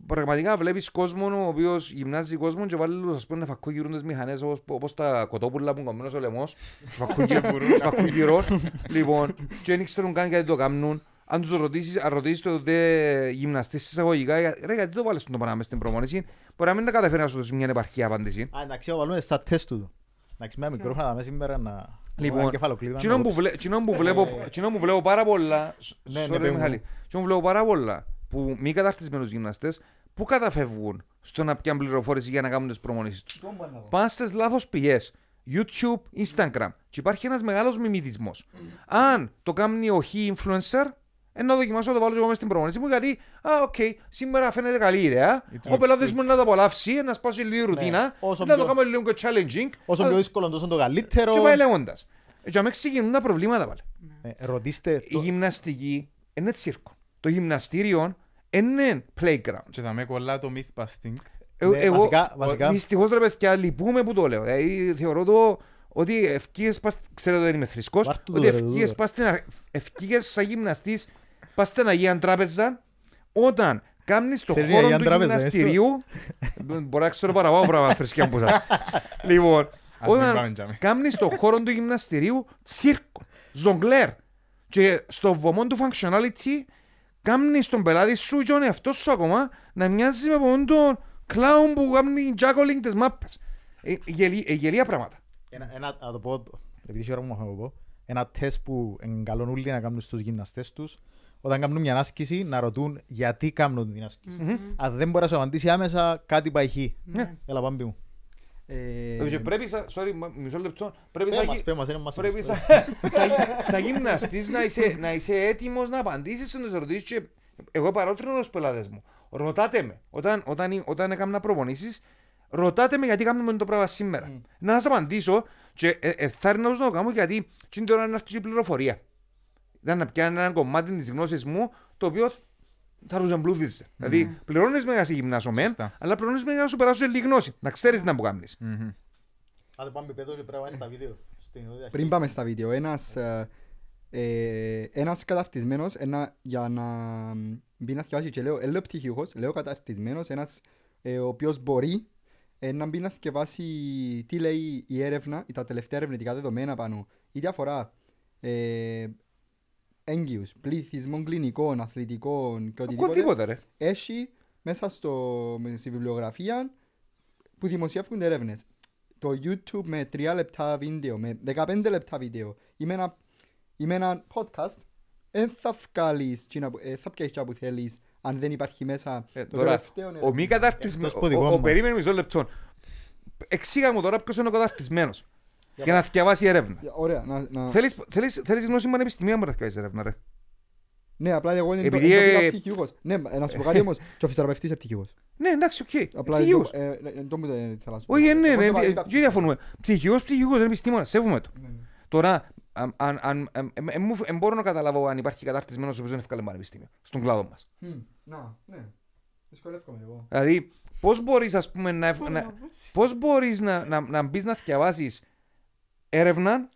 Πραγματικά βλέπεις κόσμο ο οποίος γυμνάζει κόσμο και βάλει τους, ας πούμε, να φακούγυρουν τις μηχανές όπως τα κοτόπουλα που είναι κομμένος ο λαιμός. Φακούγυρων. Λοιπόν, και δεν ξέρουν καν γιατί το κάνουν. Αν τους ρωτήσεις, αν ρωτήσεις το δε γυμναστής εισαγωγικά, ρε, γιατί το βάλει το πράγμα μες στην προμόνηση, μπορεί να μην τα καταφέρει να σου δώσει μια επαρκή απάντηση.
Α, εντάξει, βάλουμε στα τεστ του. Εντάξει, με ένα μικρόφωνο θα δούμε σήμερα να...
Λοιπόν,
ένα κεφαλοκλείδημα να
κοινό που,
κόψει.
βλέ, κοινό που βλέπω, κοινό που βλέπω πάρα πολλά,
Ναι,
sorry,
ναι, πες μου.
Μιχάλη, κοινό που βλέπω πάρα πολλά που μη καταρτισμένους γυμναστές που καταφεύγουν στο να πιάνουν πληροφόρηση για να κάνουν τις προμονήσεις τους; Πάνε στις λάθος πηγές. YouTube, Instagram. Και υπάρχει ένας μεγάλος μιμητισμός. Αν το κάνει ο χι influencer, εννα δοκιμάσω να το βάλω και εγώ μες στην προπόνηση μου γιατί, α, ΟΚ, σήμερα φαίνεται καλή ιδέα. Ο πελάτης μου να το απολαύσει, να σπάσει λίγο ρουτίνα,
Ναι. όσο
να το
πιο-
κάνουμε λίγο και challenging.
Όσο
Α,
πιο δύσκολο, τόσο το καλύτερο.
Και πάει λέγοντας. Ε, Και αμέσως ξεκινούν τα προβλήματα πάλι.
Ε, Ρωτήστε...
Η
το-
γυμναστική είναι τσίρκο. Το γυμναστήριο είναι playground.
Και θα με κολλά το myth busting.
Ε,
Ναι,
εγώ,
βασικά- βασικά-
δυστυχώς ρε παιδιά, λυπούμε που το λέω. Δηλαδή, θεωρώ το ότι ευκείες πας, ξέρετε δεν είμαι θρησκός,
Βάρ' του
ότι
το, ρε,
ευκείες
τούτο.
πας στην αρ- ευκείες σαν γυμναστής πας στην Αγία Τράπεζα όταν κάνεις το
Ξέρεις, η
χώρο
Αγία
του
Τράπεζα,
γυμναστηρίου μπορεί να ξέρω παραπάνω πράγματα θρησκεία από εσάς. λοιπόν,
Ας μην πάμε
όταν
τζάμε.
κάνεις το χώρο του γυμναστηρίου τσίρκο, ζογκλέρ και στο βωμό του functionality κάνεις τον πελάτη σου και τον εαυτό σου ακόμα να μοιάζει με αυτόν τον κλάουν που κάνει juggling τις μάπες. Ε, γελί- ε, γελία πράγματα.
Ένα, ένα, να το πω, επειδή η ώρα μου έχω να το πω, ένα τεστ που εγκαλούν όλοι να κάνουν στους γυμναστές τους, όταν κάνουν μια άσκηση, να ρωτούν γιατί κάνουν την άσκηση. Αν δεν μπορεί να σου απαντήσει άμεσα, κάτι πάει χ.
Ναι.
Έλα πάμε μου.
Ε,
Και πρέπει, σα- sorry, μα- μισό λεπτό, πρέπει
Πέ
σαν
μας,
γι-
πέ μας, είναι μας
πρέπει
είπες.
σαν σαν- σαν γυμναστής να είσαι, να είσαι έτοιμος να απαντήσεις στις ερωτήσεις και εγώ παρότρινω τους πελάτες μου. Ρωτάτε με. Όταν, όταν, όταν έκανα προπονήσεις, ρωτάτε με γιατί κάνουμε το πράγμα σήμερα. Να σας απαντήσω και ε, ε, θα έρθω να το κάνω γιατί την τώρα να έρθει η πληροφορία. Ήταν να πιάνει ένα κομμάτι της γνώσης μου το οποίο θα ρουζεμπλούδιζε. Δηλαδή πληρώνεις με να σε γυμνάσω μεν,
Σωστά.
αλλά πληρώνεις με να σου περάσω λίγη γνώση. Να ξέρεις τι να μου κάνεις.
Μμμ.
Άντε πάμε παιδό και πρέπει να είναι στα βίντεο. Στην ιδέα.
Πριν πάμε στα βίντεο, ένας, ε, ε, ένας καταρτισμένος ένα, για να μπει να θυκευάσει και λέω, ε, λέω πτυχιούχος, λέω καταρτισμένος, ένας ε, ο οποίος μπορεί ε, να μπει να θυκευάσει τι λέει η έρευνα, τα τελευταία ερευνητικά δεδομένα πάνω, είτε αφορά ε, έγκυους, πληθυσμών κλινικών, αθλητικών και οτιδήποτε
Οτιδήποτε ρε.
έχει μέσα στο, με- στη βιβλιογραφία που δημοσιεύουν έρευνες. Το YouTube με 3 λεπτά βίντεο, με 15 λεπτά βίντεο ή με ένα, ή με ένα podcast, δεν θα βγάλεις, τσίνα που- ε, θα πιάσεις τσά που θέλεις αν δεν υπάρχει μέσα
Ε,
το
τώρα,
τελευταίο
ο
έρευνα.
μη καταρτισμένος,
Εκτός που δικό
ο, ο,
μας.
περίμενε μισό λεπτό. Εξήγα μου τώρα ποιος είναι ο καταρτισμένος. Για να θυκευάσει έρευνα.
Ωραία, να, να...
Θέλεις, θέλεις, θέλεις γνώση πανεπιστημία μου να θυκευάσεις έρευνα ρε.
ναι, απλά εγώ είναι
Επειδή,
εντόπισα
ε,
πτυχιούχος. Ναι, να σου πω κάτι όμως, και ο φυσιοθεραπευτής είναι πτυχιούχος.
Ναι εντάξει οκ.
Απλά
Πτυχίους.
εντό- ε, ε, εντό μου δεν θέλω να σου πω.
Όχι ναι
Εγώ
ναι,
το
ναι,
παραδείγμα-
και διαφωνούμε. Πτυχιός, πτυχιός, είναι επιστήμονας, σέβομαι το.
Ναι, ναι.
Τώρα, αν- αν- αν- εμ- εμ- εμ- εμ- μπορώ να καταλάβω αν υπάρχει καταρτισμένος ο οποίος δεν ευκάλε πανεπιστήμιο. Στον κλάδο μας.
Μμ, Να, ναι. Δυσκολεύομαι εγώ.
Δηλαδή, πώς μπορείς, ας πούμε, να, ευ- να, πώς μπορείς να, να, να μπεις να θυκευάσεις έρευνα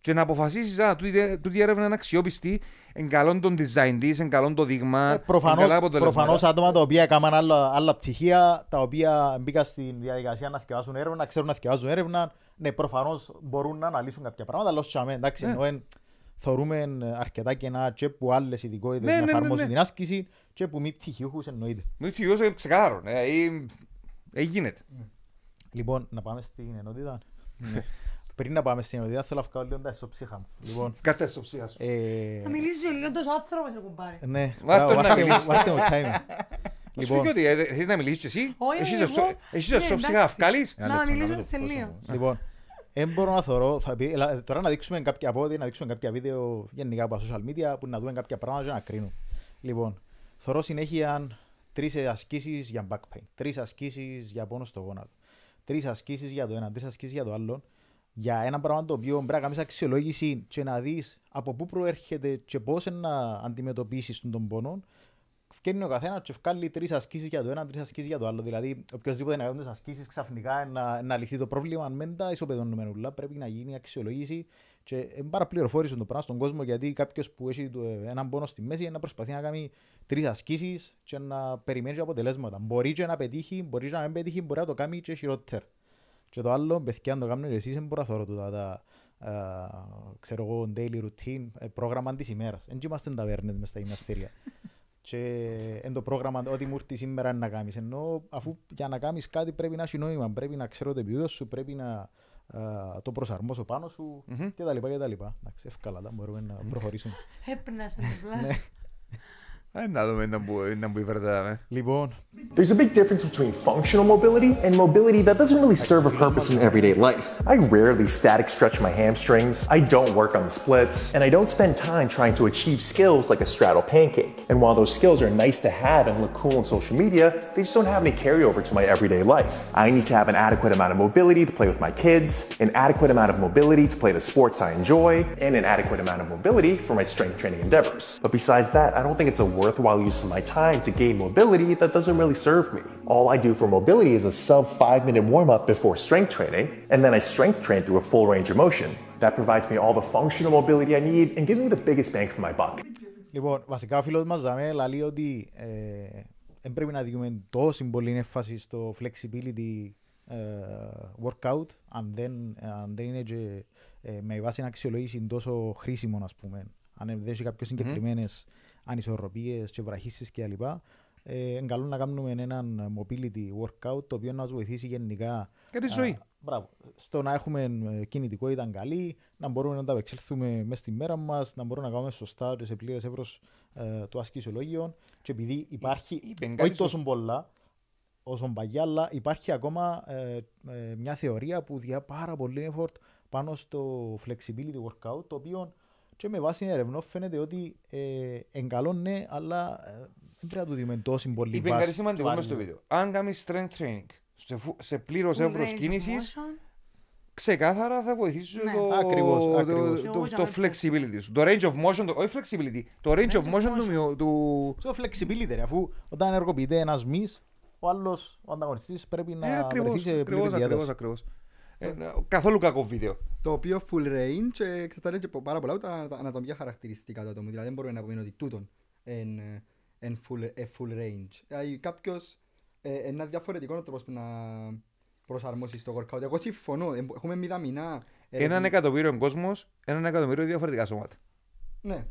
και να αποφασίσεις α, τούτη, τούτη έρευνα είναι αξιόπιστη, εν καλόν τον design της, εν καλόν το δείγμα,
Ε,
εν καλά
Προφανώς,
αποτελέσματα.
προφανώς άτομα τα οποία έκαναν άλλα, άλλα πτυχία, τα οποία μπήκαν στην διαδικασία να θυκευάσουν έρευνα, να ξέρουν να θυκευάζουν έρευνα, ναι, προφανώς μπορούν να αναλύσουν κάποια πράγματα, αλλά όχι αμέ, εντάξει,
Ναι.
ενώ εν, θεωρούμε αρκετά κενά και που άλλες ειδικότητες
Ναι,
να
ναι, ναι,
εφαρμόσουν
ναι.
την άσκηση και που μη πτυχιούχους εννοείται.
Με πτυχιός είναι ξεκάθαρο, ε, δηλαδή, ε, γίνεται.
Λοιπόν, να πάμε στην ενότητα. Πριν να πάμε στην ενότητα, θέλω να βγάλω λίγο τα ισοψύχα μου. Λοιπόν,
Κάτε στο ψήχα σου.
ε,
Θα μιλήσει ο Λιόντος άνθρωπος, ρε κουμπάρε.
ναι,
Βάρ' τον
μπράβο,
να
βάρτε μου-
μιλήσει.
βάρτε μου timing.
Σου
Λοιπόν,
φύγει ότι ε, θες να μιλήσεις και εσύ,
Όχι,
έχεις
εγώ.
εσώ- έχεις
Ναι,
εσώ ψυχα να
εντάξει.
βγάλεις.
Ένα
Να
λεπτό,
μιλήσουμε
να το
σε
πω
λίγο.
όμως.
Λοιπόν, δεν μπορώ να θωρώ, θα πει, ελα- τώρα να δείξουμε κάποια από ό,τι, να δείξουμε κάποια βίντεο γενικά από τα social media που να δούμε κάποια πράγματα και να κρίνουμε. Λοιπόν, θωρώ συνέχεια τρεις ασκήσεις για back pain, τρεις ασκήσεις για πόνο στο γόνατο, τρεις ασκήσεις για το ένα, τρεις ασκήσεις για το άλλο. για ένα πράγμα το οποίο πρέπει να κάνεις αξιολόγηση και να δεις από πού προέρχεται και πώς να αντιμετωπίσεις τον πόνο, Φτιάχνει ο καθένας και βγάλει τρεις ασκήσεις για το ένα, τρεις ασκήσεις για το άλλο. Δηλαδή, οποιοδήποτε να κάνει τις ασκήσεις ξαφνικά να, να λυθεί το πρόβλημα, δεν τα ισοπεδώνουμε όλα. Πρέπει να γίνει αξιολόγηση και είναι πάρα πληροφόρηση το πράγμα στον κόσμο γιατί κάποιος που έχει έναν πόνο στη μέση να προσπαθεί να κάνει τρεις ασκήσεις και να περιμένει αποτελέσματα. Μπορεί και να πετύχει, μπορεί να μην πετύχει, μπορεί να το κάνει και χειρότερα. Και το άλλο, παιδιά, αν το κάνουν εσείς, δεν μπορώ να θωρώ τα, τα uh, ξέρω εγώ, daily routine, ε, πρόγραμμα της ημέρας. Δεν είμαστε ταβέρνες μες στα γυμναστήρια. Και εν το πρόγραμμα ό,τι μου έρθει σήμερα να κάνεις. Ενώ αφού για να κάνεις κάτι πρέπει να έχει νόημα, πρέπει να ξέρω το επίπεδο σου, πρέπει να uh, το προσαρμόσω πάνω σου mm-hmm. και τα λοιπά και τα λοιπά. Εντάξει, εύκολα, μπορούμε να προχωρήσουμε.
Έπνασε το πλάσο.
Να δούμε να μπει verdade.
Λοιπόν.
There's a big difference between functional mobility and mobility that doesn't really serve a purpose in everyday life. I rarely static stretch my hamstrings, I don't work on the splits, and I don't spend time trying to achieve skills like a straddle pancake. And while those skills are nice to have and look cool on social media, they just don't have any carryover to my everyday life. I need to have an adequate amount of mobility to play with my kids, an adequate amount of mobility to play the sports I enjoy, and an adequate amount of mobility for my strength training endeavors. But besides that, I don't think it's a worthwhile use of my time to gain mobility that doesn't really serve me. All I do for mobility is a sub five minute warm up before strength training, and then I strength train through a full range of motion. That provides me all the functional mobility I need and gives me the biggest bang for my buck.
Λοιπόν, βασικά ο φίλος μας Ζαμέ λέει ότι ε, δεν πρέπει να δίνουμε τόσο πολύ έμφαση στο flexibility ε, workout αν δεν, αν δεν είναι και, ε, με βάση να αξιολογήσει τόσο χρήσιμο, ας πούμε. Αν δεν έχει κάποιες συγκεκριμένες ανισορροπίες και βραχίσεις και λοιπά, ε, είναι καλό να κάνουμε έναν mobility workout το οποίο να μας βοηθήσει γενικά
Για τη ζωή.
μπράβο, στο να έχουμε ε, κινητικότητα καλή, να μπορούμε να τα απεξέλθουμε μέσα στη μέρα μας, να μπορούμε να κάνουμε σωστά και σε πλήρες εύρος ε, το ασκησιολόγιο και επειδή υπάρχει,
είπε κάτι
όχι
στο-
τόσο πολλά, όσο παγιά, αλλά υπάρχει ακόμα ε, ε, μια θεωρία που διά πάρα πολύ effort πάνω στο flexibility workout, το οποίο και με βάση ερευνών φαίνεται ότι ε, εν καλό ναι, αλλά ε, δεν πρέπει να του δούμε τόση πολύ
Είπε
βάση
κάτι σημαντικό
του
μες στο
άλλου.
βίντεο. Αν κάνεις strength training σε, φου- σε πλήρως
Full
εύρος
range of
κίνησης,
motion.
ξεκάθαρα θα βοηθήσει
Ναι.
το,
Ακριβώς,
το,
ακριβώς.
το,
Εγώ
το,
για
το
να
flexibility σου. Το range of motion, το, όχι flexibility, το range of motion του, μειω- του,
Στο flexibility, ρε, αφού όταν ενεργοποιείται ένας μυς, ο άλλος, ο ανταγωνιστής πρέπει να
Ε,
βρεθεί
ακριβώς,
σε πλήρη
ακριβώς, ακριβώς,
διάταση.
ακριβώς. Ε, καθόλου κακό βίντεο.
Το οποίο full range και εξετάζει και πάρα πολλά τα ανα- ανατομικά χαρακτηριστικά του ατόμου. Δηλαδή δεν μπορούμε να πούμε ότι τούτον είναι εν full, ε, full range. Δηλαδή κάποιος ε, ένα διαφορετικό τρόπος που να προσαρμόσεις στο workout. Εγώ συμφωνώ. Ε, Έχουμε μηδαμινά. ε,
Έναν εκατομμύριο κόσμος, έναν εκατομμύριο διαφορετικά σώματα.
Ναι.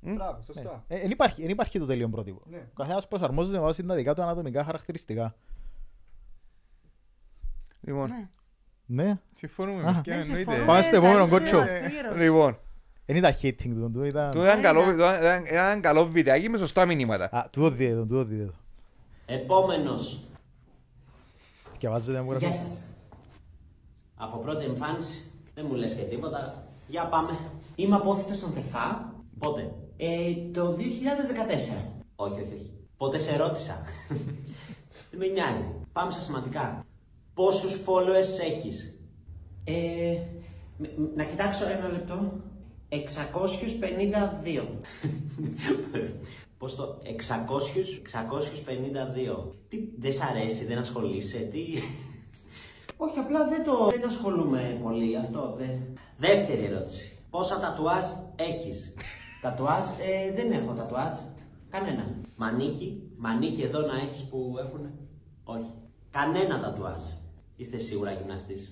Μπράβο, σωστά.
Ε, εν υπάρχει, εν υπάρχει το τέλειο πρότυπο.
Ναι.
Ο καθένας προσαρμόζεται με βάση τα δικά του ανατομικά χαρακτηριστικά.
Λοιπόν,
Ναι.
Ναι.
Συμφωνούμε,
Α.
παιδιά,
Ναι,
εννοείται.
συμφωνούμε.
Πάμε στο επόμενο
Καλή
κότσο.
σειρά,
λοιπόν,
Δεν ήταν hating του, του ήταν...
το ήταν καλό, το ήταν ένα καλό βιντεάκι με σωστά μηνύματα.
Α, τούτο δείτε το, τούτο δείτε το.
Επόμενος.
Και βάζετε να μου
Γεια
γράφει.
σας. Από πρώτη εμφάνιση δεν μου λες και τίποτα. Για πάμε. Είμαι απόφυτος στον ΤΕΦΑ. Πότε; Ε, το 2014. Όχι, όχι, όχι. Πότε σε ρώτησα. δεν με νοιάζει. Πάμε στα σημαντικά. Πόσους followers έχεις; Ε, μ- μ- να κοιτάξω ένα λεπτό. 652. Πώς το 600, 652. Τι, δεν σ' αρέσει, δεν ασχολείσαι, τι... Όχι, απλά δεν το... Δεν ασχολούμαι πολύ, αυτό δεν... Δεύτερη ερώτηση. Πόσα τατουάζ έχεις; τατουάζ, ε, δεν έχω τατουάζ. Κανένα. Μανίκι, μανίκι εδώ να έχεις που έχουνε; Όχι. Κανένα τατουάζ. Είστε σίγουρα γυμναστής.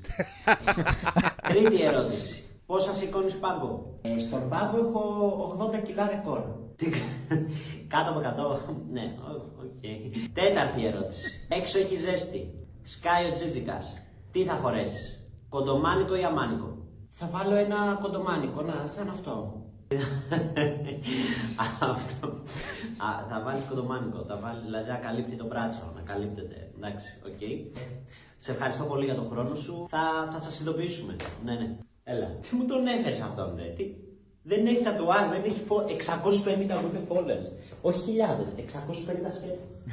Τρίτη ερώτηση. Πόσα σηκώνει πάγκο; Ε, στον πάγκο έχω 80 κιλά ρεκόρ. Τι κα- Κάτω από 100. ναι, ο- ΟΚ. Τέταρτη ερώτηση. Έξω έχει ζέστη. Σκάει ο τζίτζικας. Τι θα φορέσεις. Κοντομάνικο ή αμάνικο; Θα βάλω ένα κοντομάνικο, να, σαν αυτό. αυτό. Α, θα βάλεις κοντομάνικο. Θα βάλει, δηλαδή να καλύπτει το μπράτσο. Να καλύπτεται. Εντάξει, ΟΚ. Σε ευχαριστώ πολύ για τον χρόνο σου. Θα, θα σας ειδοποιήσουμε. Ναι, ναι. Έλα. Τι μου τον έφερες αυτόν, ρε; Τι... Δεν έχει τατουάζ, δεν έχει φο... 650 ούτε followers. Όχι χιλιάδες, 650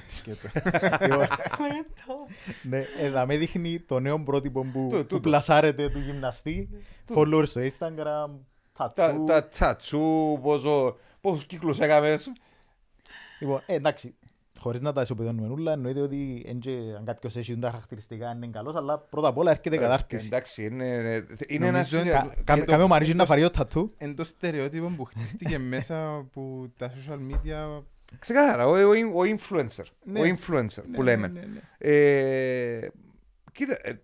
σκέτο.
Ναι, εδώ με δείχνει το νέο πρότυπο που,
Το-
που
τούτο.
πλασάρεται του γυμναστή. Followers στο Instagram,
Τα,
tattoo.
τα τσατσού, πόσο, πόσους κύκλους έκαμες.
Λοιπόν, ε, εντάξει, χωρίς να τα ισοπεδώνουμε όλα, εννοείται ότι εν και αν κάποιος έχει τα χαρακτηριστικά είναι καλός, αλλά πρώτα απ' όλα έρχεται η κατάρτιση.
Εντάξει, είναι, είναι ένας
Νομίζω είναι-
συνδυασμό-
Κα- κάμε- Κάμε ο Μαρίζη να φαρεί το tattoo.
Είναι το στερεότυπο που χτίστηκε μέσα από τα social media.
Ξεκάθαρα, ο, ο, ο influencer.
Ναι.
Ο influencer που
Ναι,
λέμε.
ναι, ναι, ναι.
Ε, κοίτα, ε,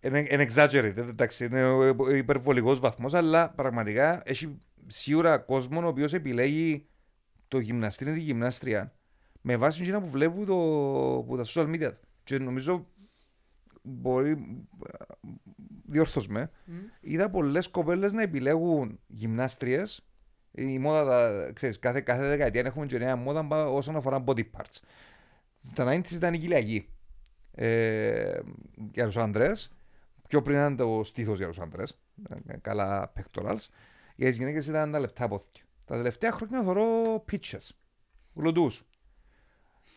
είναι είναι exaggerated, εντάξει, είναι ο- ο υπερβολικός βαθμός, αλλά πραγματικά έχει σίγουρα κόσμο ο οποίος επιλέγει το γυμναστή ή τη γυμνάστρια με βάση εκείνα που βλέπουν το, που τα social media. του. Και νομίζω μπορεί, διόρθως με, είδα πολλές κοπέλες να επιλέγουν γυμνάστριες η μόδα, τα- ξέρεις, κάθε, κάθε δεκαετία έχουμε και νέα μόδα μπα- όσον αφορά body parts. Στα 90s ήταν η κοιλιακή ε, για τους άντρες. Πιο πριν ήταν το στήθος για τους άντρες. ε, Καλά pectorals. Για τις γυναίκες ήταν τα λεπτά πόθηκια. Τα τελευταία χρόνια θεωρώ pitches. Γλωτούς.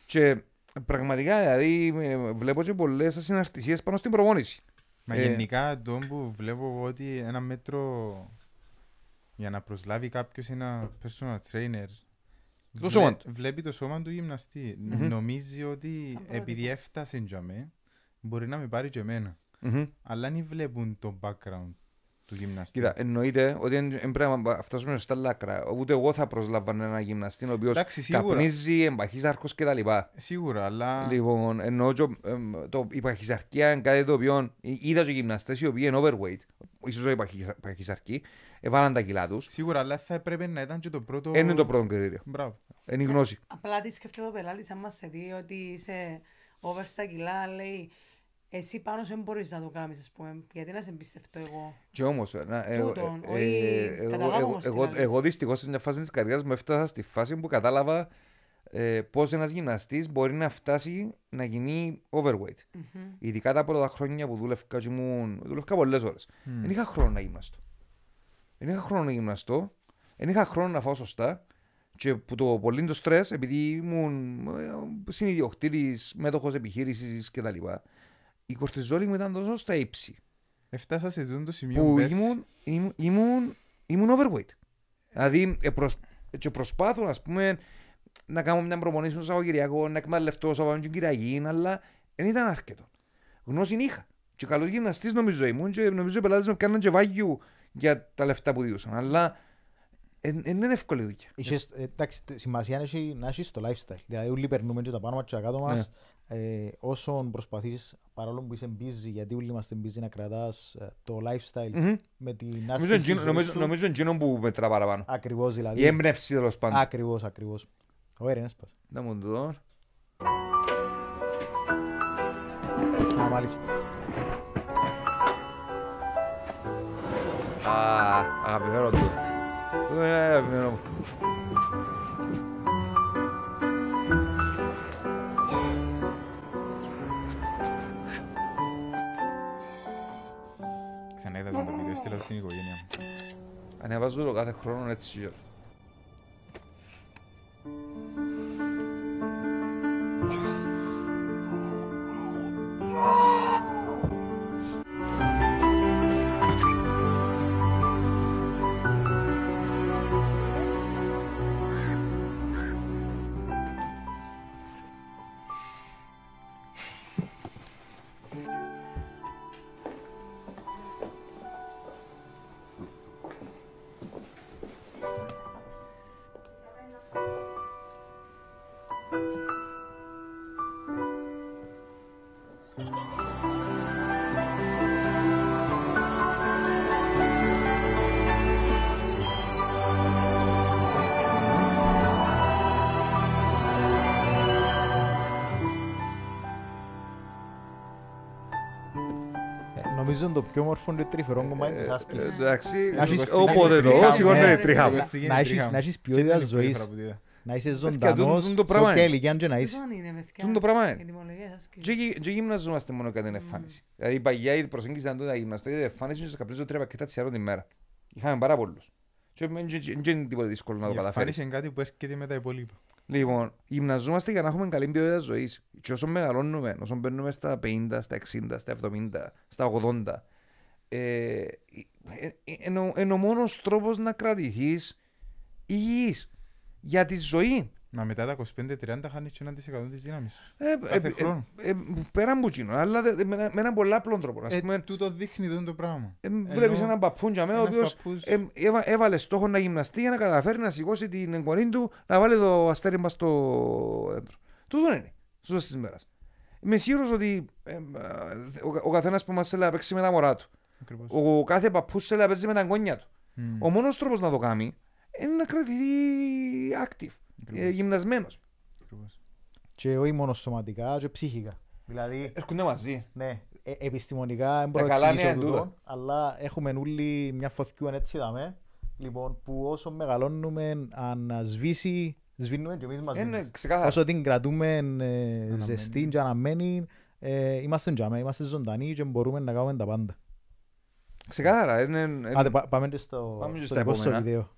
Και πραγματικά δηλαδή ε, βλέπω και πολλές ασυναρτησίες πάνω στην προπόνηση.
Μα
Ε,
γενικά το που βλέπω εγώ ότι ένα μέτρο για να προσλάβει κάποιος ένα personal trainer βλέ-
σώμα του.
βλέπει το σώμα του γυμναστή.
Μμμ.
Νομίζει ότι επειδή έφτασε για με μπορεί να με πάρει και εμένα.
Μμμ.
Αλλά δεν βλέπουν το background του γυμναστή.
Κοίτα, εννοείται ότι δεν δεν πρέπει να φτάσουμε στα λάκρα. Ούτε εγώ θα προσλάβανα ένα γυμναστή ο οποίος
Εντάξει, σίγουρα.
καπνίζει, εμπαχίζει άρκο κτλ.
Σίγουρα, αλλά
Λοιπόν, εννοώ και, εμ, το, η παχυσαρκία είναι κάτι το οποίο ε, είδα και γυμναστές οι οποίοι είναι overweight, ίσως όχι παχυσα- παχυσαρκοί, έβαλαν τα κιλά τους.
σίγουρα αλλά θα έπρεπε να ήταν και το πρώτο...
Είναι το πρώτο κριτήριο.
Μπράβο.
Είναι η γνώση.
Απλά τι σκέφτεται ο πελάτη, αν μα σε δει ότι είσαι over στα κιλά, λέει εσύ πάνω σου δεν μπορείς να το κάνεις, ας πούμε. Γιατί να σε εμπιστευτώ εγώ.
Και όμως, ε, να- ε,
Τούτον,
ε,
όχι,
ε, εγώ-
καταλάβω
εγώ-
όμως τι
εγώ-
να λες.
Εγώ δυστυχώς σε μια φάση της καριέρας μου έφτασα στη φάση που κατάλαβα ε, πώς ένας γυμναστής μπορεί να φτάσει να γίνει overweight. Ειδικά τα πρώτα χρόνια που δούλευκα και ήμουν... Δούλευκα πολλές ώρες. Δεν είχα χρόνο να γυμναστώ. Δεν είχα χρόνο να γυμναστώ. Δεν είχα χρόνο να φάω σωστά. Και που το πολύ το στρες, επειδή ήμουν ε, συνειδιοκτήτης, μέτοχος επιχείρησης κτλ. Η κορτιζόλη μου ήταν τόσο στα ύψη
Έφτασα σε αυτό το σημείο
που
πέρσι.
ήμουν, ήμουν, ήμουν, ήμουν overweight. Δηλαδή, ε, προσ, και προσπάθω, ας πούμε, να κάνω μια προπονήση στο Σαββατοκυριακό, να εκμεταλλευτώ Σαββατοκυριακό και Κυριακή, αλλά δεν ήταν αρκετό. Γνώση είχα. Και καλός γυμναστής νομίζω ήμουν και νομίζω οι πελάτες με κάναν και βάγιου για τα λεφτά που διούσαν. Αλλά δεν είναι εύκολη δουλειά.
Είχες, ε, εντάξει, τε- σημασία είναι έχει- να έχεις το lifestyle. Δηλαδή όλοι περνούμε και τα πάνω μας και τα κάτω μας. Ε, όσον προσπαθείς, παρόλο που είσαι busy, γιατί όλοι είμαστε busy, να κρατάς ε, το lifestyle
Μμμ.
με την
Νομίζω
άσκηση της
εκείνο-
ζωής
νομίζω-
σου.
Νομίζω εκείνο που μετρά παραπάνω.
Ακριβώς δηλαδή.
Η έμπνευση τέλος πάντων.
Ακριβώς, ακριβώς. Ωραία, είναι σπάσα.
Να μου το δω.
Α, μάλιστα.
Α, αγαπημένο του. Το είναι αγαπημένο μου.
Ξανά είδα το βίντεο, στείλα το στην οικογένεια μου.
Ανεβάζω το κάθε χρόνο έτσι
Νομίζω είναι το πιο μόρφο και τρυφερό κομμάτι της
Ε,
άσκησης.
Εντάξει,
Να έχεις-
όποτε
να
το,
έχεις-
σηκώνω
ναι,
η τρίχα μου.
Εγώ στη
να έχεις-
τρίχα μου.
να έχεις
Και
ποιότητα
ήταν η πρώτη
ζωής.
φορά που το είδα.
Να είσαι
τούτο-
ζωντανός
τούτο
σε
πράγμα
όποια
είναι.
ηλικία και να είσαι.
Λοιπόν είναι, παιδιά.
Τούτο το πράγμα είναι.
Η τιμολογία σας και-
Και γυ- και γυμναζόμαστε μόνο κατά την εμφάνιση. Δηλαδή η παγιά η προσέγγιση ήταν τότε να γυμναστώ, η εμφάνιση είναι καπνίζω τρία πακέτα τσιάρων τη μέρα. Είχαμε πάρα πολλούς. Και δεν είναι τίποτα δύσκολο να το
Η
καταφέρεις.
εμφάνιση είναι κάτι που έρχεται με τα υπόλοιπα.
Λοιπόν, γυμναζόμαστε για να έχουμε καλή ποιότητα ζωής. Και όσο μεγαλώνουμε, όσο μπαίνουμε στα 50, στα 60, στα 70, στα 80, ε, ε, ε, είναι ο- είναι ο μόνος τρόπος να κρατηθείς υγιής για τη ζωή.
Μα μετά τα 25-30 χάνεις και ένα της εκατό της δύναμης σου.
Ε,
Κάθε
ε,
χρόνο.
ε, ε, πέρα από εκείνο, αλλά δε- με, ένα- με έναν πολλά απλό τρόπο. Ας
Ε,
πούμε,
τούτο δείχνει τούτο το πράγμα.
ε, βλέπεις
ενώ
έναν παππούν για μένα, ο
ένας
οποίος
παππούς-
ε, έβα- έβαλε στόχο να γυμναστεί για να καταφέρει να σηκώσει την εγγονή του να βάλει το αστέρι μας στο δέντρο. Τούτο είναι. Στο τέλος της μέρας. Είμαι σίγουρος ότι ε, ε, ο, ο καθένας που μας θέλει να παίξει με τα μωρά του.
Ακριβώς.
Ο κάθε παππούς θέλει να παίζει με τα εγγόνια του.
Μμ.
Ο μόνος τρόπος να το κάνει είναι να κρατηθεί active,
Ακριβώς.
Ε, γυμνασμένος.
Ακριβώς.
Και όχι μόνο σωματικά, και ψυχικά. Δηλαδή,
Έρχονται μαζί.
ναι, ε, επιστημονικά δεν μπορώ
Τα
να
καλά
εξηγήσω
νέα είναι
τούτο, αλλά έχουμε όλοι μια φωτιού έτσι δαμε, λοιπόν, που όσο μεγαλώνουμε, αν σβήσει, σβήνουμε και εμείς μαζί
Είναι
μας.
ξεκάθαρα.
Όσο την κρατούμε ε, ζεστή και αναμένη, ε, είμαστε τζάμε, είμαστε ζωντανοί και μπορούμε να κάνουμε τα πάντα.
Ξεκάθαρα. Είναι, είναι-
Άντε, πά- πάμε και στο,
Πάμε και
στο
στα
δικό σου
επόμενα.
βίντεο.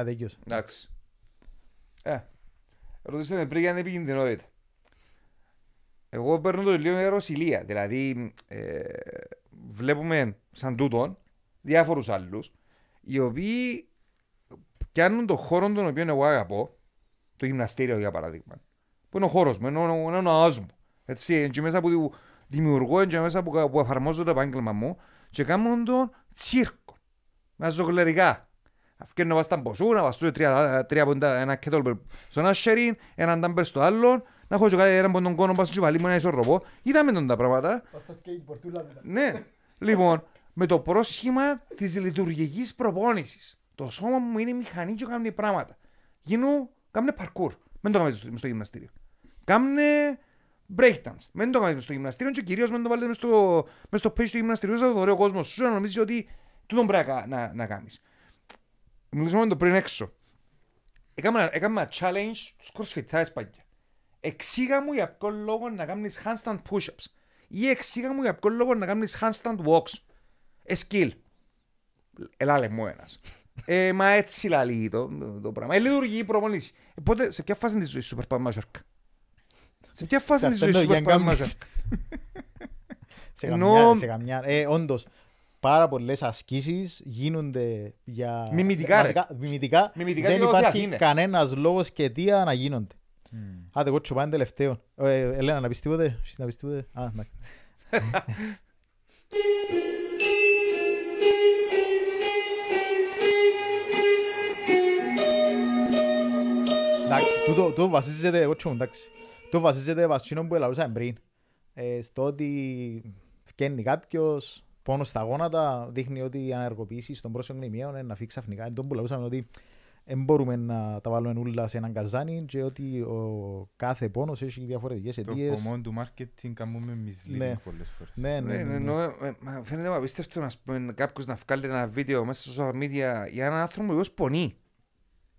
Α, δίκιος.
Εντάξει. Ε, ρωτήσατε με πριν για την επικινδυνότητα. Εγώ παίρνω το λίγο έρο ηλία. Δηλαδή, ε, βλέπουμε σαν τούτον διάφορους άλλους οι οποίοι πιάνουν τον χώρο τον οποίο εγώ αγαπώ, το γυμναστήριο για παράδειγμα, που είναι ο χώρος μου, είναι ο, είναι ο ναός μου. Έτσι, είναι και μέσα που δημιουργώ, είναι και μέσα που, που εφαρμόζω το επάγγελμα μου και κάνουν τον τσίρκο, με ζωγλερικά. Αυκένω βάστα μποσού, να βαστούν τρία, τρία ποντά, ένα kettlebell στον ένα χέρι, έναν τάμπερ στο άλλο, να έχω και κάτι έναν ποντον κόνο πας και βάλει μου ένα ισορροπό. Είδαμε τον τα πράγματα. Ναι. Λοιπόν, με το πρόσχημα της λειτουργικής προπόνησης. Το σώμα μου είναι μηχανή και κάνει πράγματα. Γίνω, κάμνε parkour. Δεν το κάνουμε στο, στο γυμναστήριο. Κάμνε breakdance. Δεν το κάνουμε στο γυμναστήριο και κυρίως δεν το βάλετε μες στο, μες στο page του γυμναστηρίου σας, το ωραίο κόσμος σου να νομίζεις ότι τούτον πρέπει να, να, να κάνεις. Μιλήσαμε το πριν έξω. Έκανα, έκανα ένα challenge τους crossfitάες παγιά. Εξήγα μου για ποιο λόγο να κάνεις handstand push-ups ή εξήγα μου για ποιο λόγο να κάνεις handstand walks. Ε, skill. Ελά λε μου ένας. Ε, μα έτσι λαλεί το, το πράγμα. Ε, λειτουργεί η προπονήση. Ε, πότε, σε ποια φάση της ζωής σου περπάμε μάζορκα. Σε ποια φάση της ζωής σου
Εξαρτάται
περπάμε
για
μάζορκα.
Σε
Ενώ-
καμιά, σε καμιά, ε, όντως, πάρα πολλές ασκήσεις γίνονται για...
Μιμητικά, ρε.
βασικά, μιμητικά,
Μιμητικά
δεν
και ό,τι
υπάρχει
είναι.
κανένας λόγος και αιτία να γίνονται. Άντε, εγώ τσοπάνε τελευταίο. Ε, Ελένα, να πεις τίποτε; Εσύ Να πεις τίποτε; Α, εντάξει. Εντάξει, τούτο, τούτο βασίζεται, εγώ τσιόμουν, εντάξει. Τούτο βασίζεται βασίνο που ελαλούσαμε πριν. Ε, στο ότι φκένει κάποιος, πόνο στα γόνατα, δείχνει ότι οι ανεργοποιήσεις των πρόσωπων ημιαίων είναι να φύγει ξαφνικά. Εν τόν που λαλούσαμε ότι δεν μπορούμε να τα βάλουμε όλα σε έναν καζάνι και ότι ο κάθε πόνος έχει διαφορετικές
Το
αιτίες.
κομμόν του marketing κάνουμε misleading
Ναι.
πολλές φορές.
Ναι, ναι,
Ναι,
ναι,
ναι,
ναι.
εννοώ, ε, μα Φαίνεται μου απίστευτο να πούμε, κάποιος να βγάλει ένα βίντεο μέσα στα social media για έναν άνθρωπο που πονεί.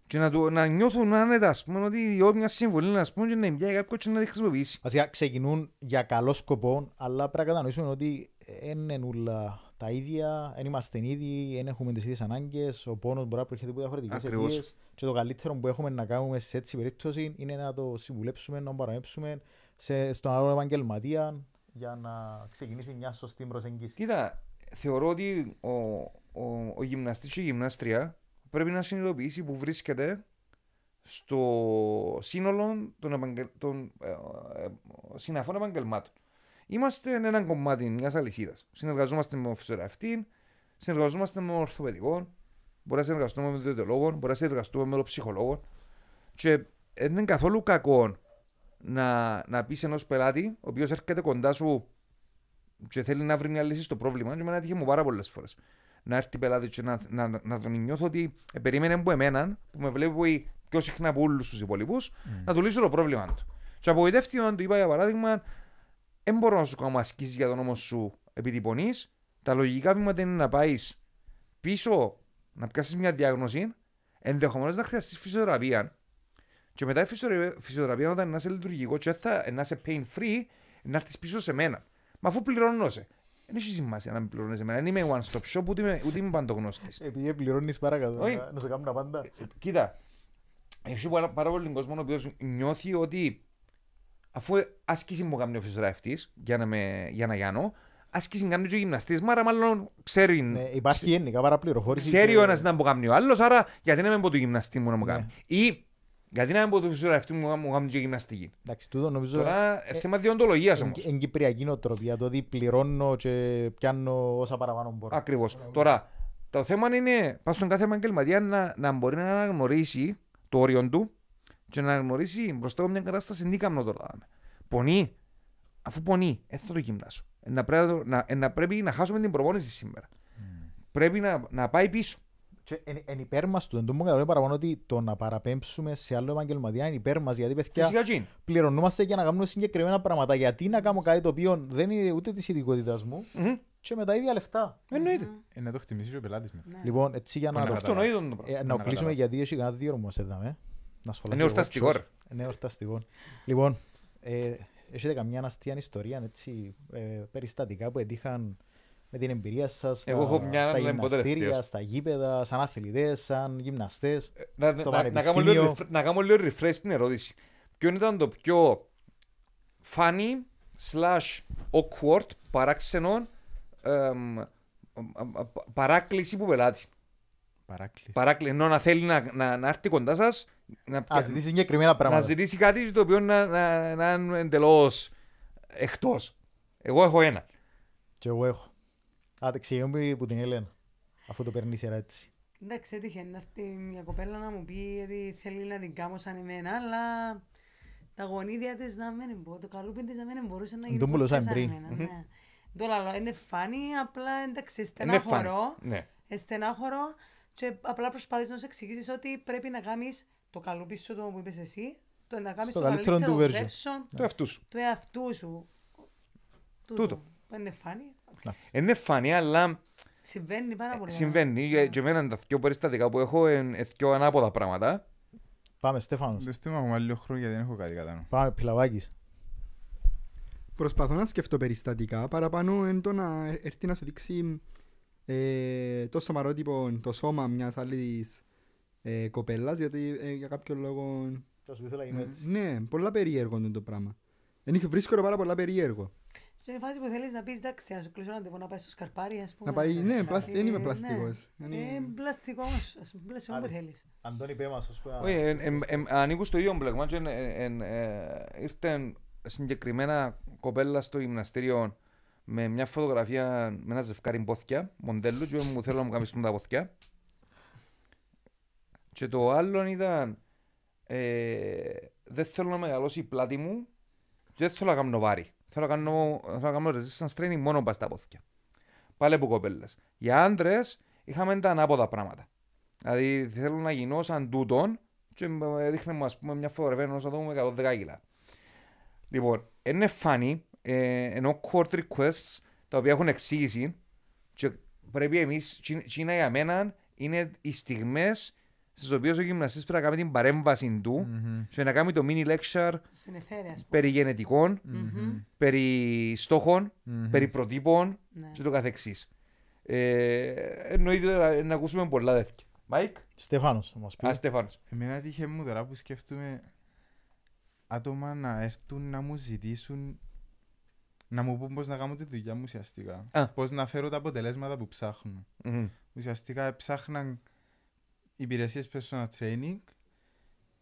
Και να, του, να νιώθουν άνετα, ας πούμε, ότι η μια συμβολή, ας πούμε, και να πιάει κάποιος και να τη χρησιμοποιήσει.
Βασικά ξεκινούν για καλό σκοπό, αλλά πρέπει να κατανοήσουμε ότι δεν είναι όλα τα ίδια, δεν είμαστε ίδιοι, δεν έχουμε τις ίδιες ανάγκες, ο πόνος μπορεί να προέρχεται από διαφορετικές
Ακριβώς.
αιτίες και το καλύτερο που έχουμε να κάνουμε σε έτσι περίπτωση είναι να το συμβουλέψουμε, να παραμέψουμε σε, στον άλλο επαγγελματία για να ξεκινήσει μια σωστή προσέγγιση.
Κοίτα, θεωρώ ότι ο, ο, ο γυμναστής και η γυμνάστρια πρέπει να συνειδητοποιήσει που βρίσκεται στο σύνολο των, επαγγελ... των ε, ε, συναφών επαγγελμάτων. Είμαστε ένα κομμάτι μιας αλυσίδας. Συνεργαζόμαστε με φυσιογραφητή, συνεργαζόμαστε με ορθοπαιδικό, μπορεί να συνεργαστούμε με διαιτολόγο, μπορεί να συνεργαστούμε με ψυχολόγο. Και δεν είναι καθόλου κακό να, να πεις ενός πελάτη, ο οποίος έρχεται κοντά σου και θέλει να βρει μια λύση στο πρόβλημα, και εμένα έτυχε μου πάρα πολλές φορές. να έρθει πελάτη και να, να, να τον νιώθω ότι ε, περίμενε από εμένα, που με βλέπει πιο συχνά από όλους τους υπόλοιπους, να του λύσω το πρόβλημα του. Και απογοητεύτηκε όταν του είπα για παράδειγμα, δεν μπορώ να σου κάνω ασκήσεις για τον νόμο σου επειδή πονείς. Τα λογικά βήματα είναι να πάεις πίσω, να πιάσεις μια διάγνωση, ενδεχομένως να χρειαστείς φυσιοθεραπεία. Και μετά η φυσιοθερα- φυσιοθεραπεία, όταν να είσαι λειτουργικό και θα να είσαι pain free, να έρθεις πίσω σε μένα. Μα αφού πληρώνω σε. Δεν έχει σημασία να με πληρώνει σε μένα. Δεν είμαι one stop shop, ούτε είμαι, ούτε είμαι παντογνώστης.
Επειδή πληρώνεις παρακάτω,
Όχι.
να- να σου κάνουν τα πάντα.
Κοίτα, έχει πάρα, πάρα πολύ κόσμος ο οποίος νιώθει ότι αφού άσκηση μου κάνει ο φυσιοθεραπευτή για να, με, για να γιάνω, άσκηση κάνει και ο γυμναστής, άρα μάλλον ξέρει,
Ναι, υπάρχει γενικά παραπληροφόρηση.
ξέρει
και-
ο ένας να μου κάνει ο άλλος, άρα γιατί να μην πω του γυμναστή μου να μου
Ναι.
κάνει. Ή γιατί να μην πω του φυσιοθεραπευτή μου να μου κάνει και γυμναστική.
Εντάξει, τούτο νομίζω
Τώρα ε, θέμα διοντολογίας όμως.
εν κυπριακή νοοτροπία, το ότι πληρώνω και πιάνω όσα παραπάνω μπορώ.
Ακριβώς. Τώρα, το θέμα είναι πας στον κάθε επαγγελματία να, να μπορεί να αναγνωρίσει το όριο του και να αναγνωρίσει μπροστά από μια κατάσταση τι κάνω τώρα. Πονεί. Αφού πονεί, δεν θα το γυμνάσω. Ε, Να πρέπει να, ε, να, πρέπει να χάσουμε την προπόνηση σήμερα. Πρέπει να, να πάει πίσω.
Και εν, εν υπέρ μας του, εν τω μου καταλαβαίνω παραπάνω ότι το να παραπέμψουμε σε άλλο επαγγελματία είναι υπέρ μας, γιατί παιδιά
Φυσικά και είναι.
πληρωνόμαστε για να κάνουμε συγκεκριμένα πράγματα. Γιατί να κάνω κάτι το οποίο δεν είναι ούτε της ειδικότητας μου
Μμμ.
και με τα ίδια λεφτά.
Εννοείται.
Ε, να το χτιμήσει και ο πελάτης μετά.
Λοιπόν, έτσι για να,
Μπορεί
το,
να
Αυτό εννοείται το πράγμα.
ε, να
να
κλείσουμε
καταλάβω.
γιατί έχει κανένα δύο μας εδώ. Ε. Να σχολάσει
Είναι
ο
εορταστικό,
Βότσος.
ρε.
Είναι εορταστικό. Λοιπόν, ε, έχετε καμιά αστεία ιστορία, έτσι, ε, περιστατικά που έτυχαν με την εμπειρία σας στα,
Εγώ έχω μια,
στα
αλλά δεν πω
γυμναστήρια,
τελευταίος.
στα γήπεδα, σαν αθλητές, σαν γυμναστές.
Να,
στο
να, να, κάνω λίγο,
πανεπιστήμιο.
refre- να κάνω λίγο refresh την ερώτηση. Ποιο ήταν το πιο funny slash awkward παράξενο εμ, α- α- παράκληση που πελάτη;
Παράκληση.
Παράκληση, ενώ να θέλει να, να, να έρθει κοντά σας να,
Α,
πια-
ζητήσει συγκεκριμένα
να
πράγματα.
ζητήσει κάτι το οποίο να, να, να είναι εντελώς εκτός. Εγώ έχω ένα.
Και εγώ έχω. Άντε, ξεκινούμε που την Ελένα, αφού το παίρνει η σειρά έτσι.
Εντάξει, έτυχε να έρθει μια κοπέλα να μου πει ότι θέλει να την κάνω σαν εμένα, αλλά τα γονίδια της να μην μπορούν, το καλούπι της να μην μπορούσε να γίνει
Το πουλούσα
ποτέ σαν
πριν.
εμένα. ναι. Το λαλό είναι φάνη, απλά εντάξει,
Είναι funny.
στενάχωρο.
Ναι.
Ε, στενάχωρο και απλά προσπαθείς να σου εξηγήσεις ότι πρέπει να κάνεις το καλούπι σου, το που είπες εσύ, το να κάνεις
Στο
το
καλύτερο
καλύτερο
του version.
version
Το εαυτού σου.
του εαυτού σου.
Τούτο.
Που Είναι φάνη.
Είναι φανή, αλλά
Συμβαίνει πάρα πολύ.
συμβαίνει. Για- Και εμένα τα δύο περιστατικά που έχω είναι δύο ανάποδα πράγματα.
Πάμε, Στέφανος.
Το στήμα μου λίγο χρόνο γιατί δεν έχω κάτι κατά νου.
Πάμε, Πιλαβάκης.
Προσπαθώ να σκεφτώ περιστατικά παραπάνω εν το να έρθει να σου δείξει ε, το σωματότυπο, το σώμα μιας άλλης ε, κοπέλας γιατί ε, για κάποιο λόγο
Το σου ήθελα να είμαι έτσι.
ναι, πολλά περίεργο είναι το πράγμα. Εν είχε- βρίσκω το πάρα πολλά περίεργο.
Και είναι φάση που θέλεις να πεις, εντάξει, να σου κλείσω ραντεβού να πάει στο σκαρπάρι, ας πούμε.
Να πάει- ναι,
κάτι-
πλασ- δεν είμαι
ναι.
πλαστικός.
Ε,
Είναι-
πλαστικός, ας πούμε, πλαστικό που
Άντε.
θέλεις.
Αντώνη, πέ μας, ας πούμε.
Όχι, εν- εν- εν- ανήκουν στο ίδιο μπλεγμά και εν- εν- ε, ήρθε συγκεκριμένα κοπέλα στο γυμναστήριο με μια φωτογραφία με ένα ζευκάρι πόθηκια, μοντέλου και μου θέλω να μου καμιστούν τα πόθηκια. Και το άλλο ήταν ε, δεν θέλω να μεγαλώσει η πλάτη μου και δεν θέλω να κάνω βάρη. Θέλω να κάνω, θέλω να κάνω resistance training μόνο πας στα πόθηκια. Πάλι από κοπέλες. Για άντρες είχαμε τα ανάποδα πράγματα. Δηλαδή θέλω να γίνω σαν τούτον και ε, δείχνε μου ας πούμε μια φωτογραφία ενός ατόμου με 110 κιλά. Λοιπόν, είναι funny, ε, ενώ awkward requests τα οποία έχουν εξήγηση και πρέπει εμείς, τζι- τζι είναι για μένα, είναι οι στιγμές στις οποίες ο γυμναστής πρέπει να κάνει την παρέμβαση του και να κάνει το mini lecture
Συνεφέρει, ας πούμε.
περί γενετικών, περί στόχων, περί προτύπων
Ναι.
και το καθεξής. Ε, εννοείται να, να ακούσουμε πολλά τέτοια. Μάικ,
Στέφανος, θα μας πει.
α Στέφανος.
Εμένα τύχε μου τώρα που σκέφτομαι άτομα να έρθουν να μου ζητήσουν να μου πούν πώς να κάνω τη δουλειά μου ουσιαστικά.
Α.
Πώς να φέρω τα αποτελέσματα που ψάχνω.
Μμμ.
Ουσιαστικά ψάχναν υπηρεσίες personal training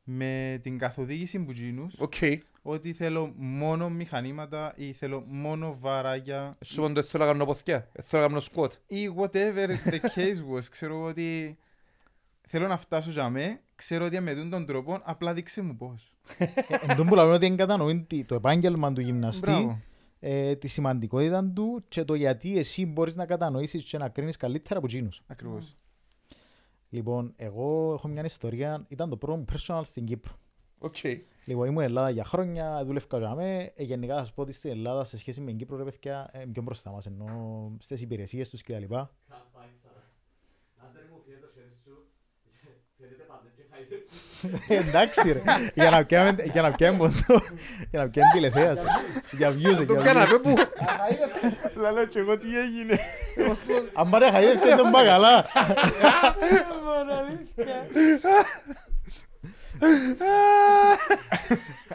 με την καθοδήγηση που γίνους
Οκ.
ότι θέλω μόνο μηχανήματα ή θέλω μόνο βαράκια
Σου είπαν το θέλω να κάνω πόθκια, θέλω να κάνω squat.
ή whatever the case was. Ξέρω ότι θέλω να φτάσω για μέ, ξέρω ότι με τον τρόπο απλά δείξε μου πώς.
Εν τούτο που λέμε ότι εν κατανοεί τι- το επάγγελμα του γυμναστή
Μπράβο.
ε, τη σημαντικότητα του και το γιατί εσύ μπορείς να κατανοήσεις και να κρίνεις καλύτερα από εκείνους.
Ακριβώς.
Λοιπόν, εγώ έχω μια ιστορία, ήταν το πρώτο μου personal στην Κύπρο.
Οκ.
Λοιπόν, ήμουν Ελλάδα για χρόνια, δούλευκα για μέ. Ε, γενικά θα σας πω ότι στην Ελλάδα σε σχέση με την Κύπρο, ρε παιδιά, ε, πιο μπροστά μας, ενώ στις υπηρεσίες τους κτλ. Εντάξει ρε, για να πιάμε, για να πιάμε ποντό, για να πιάμε τηλεθέαση, για views,
Το
για views.
κάναμε που.
Λαλό και εγώ τι έγινε.
Αν πάρε χαϊδεύτε τον μπαγαλά.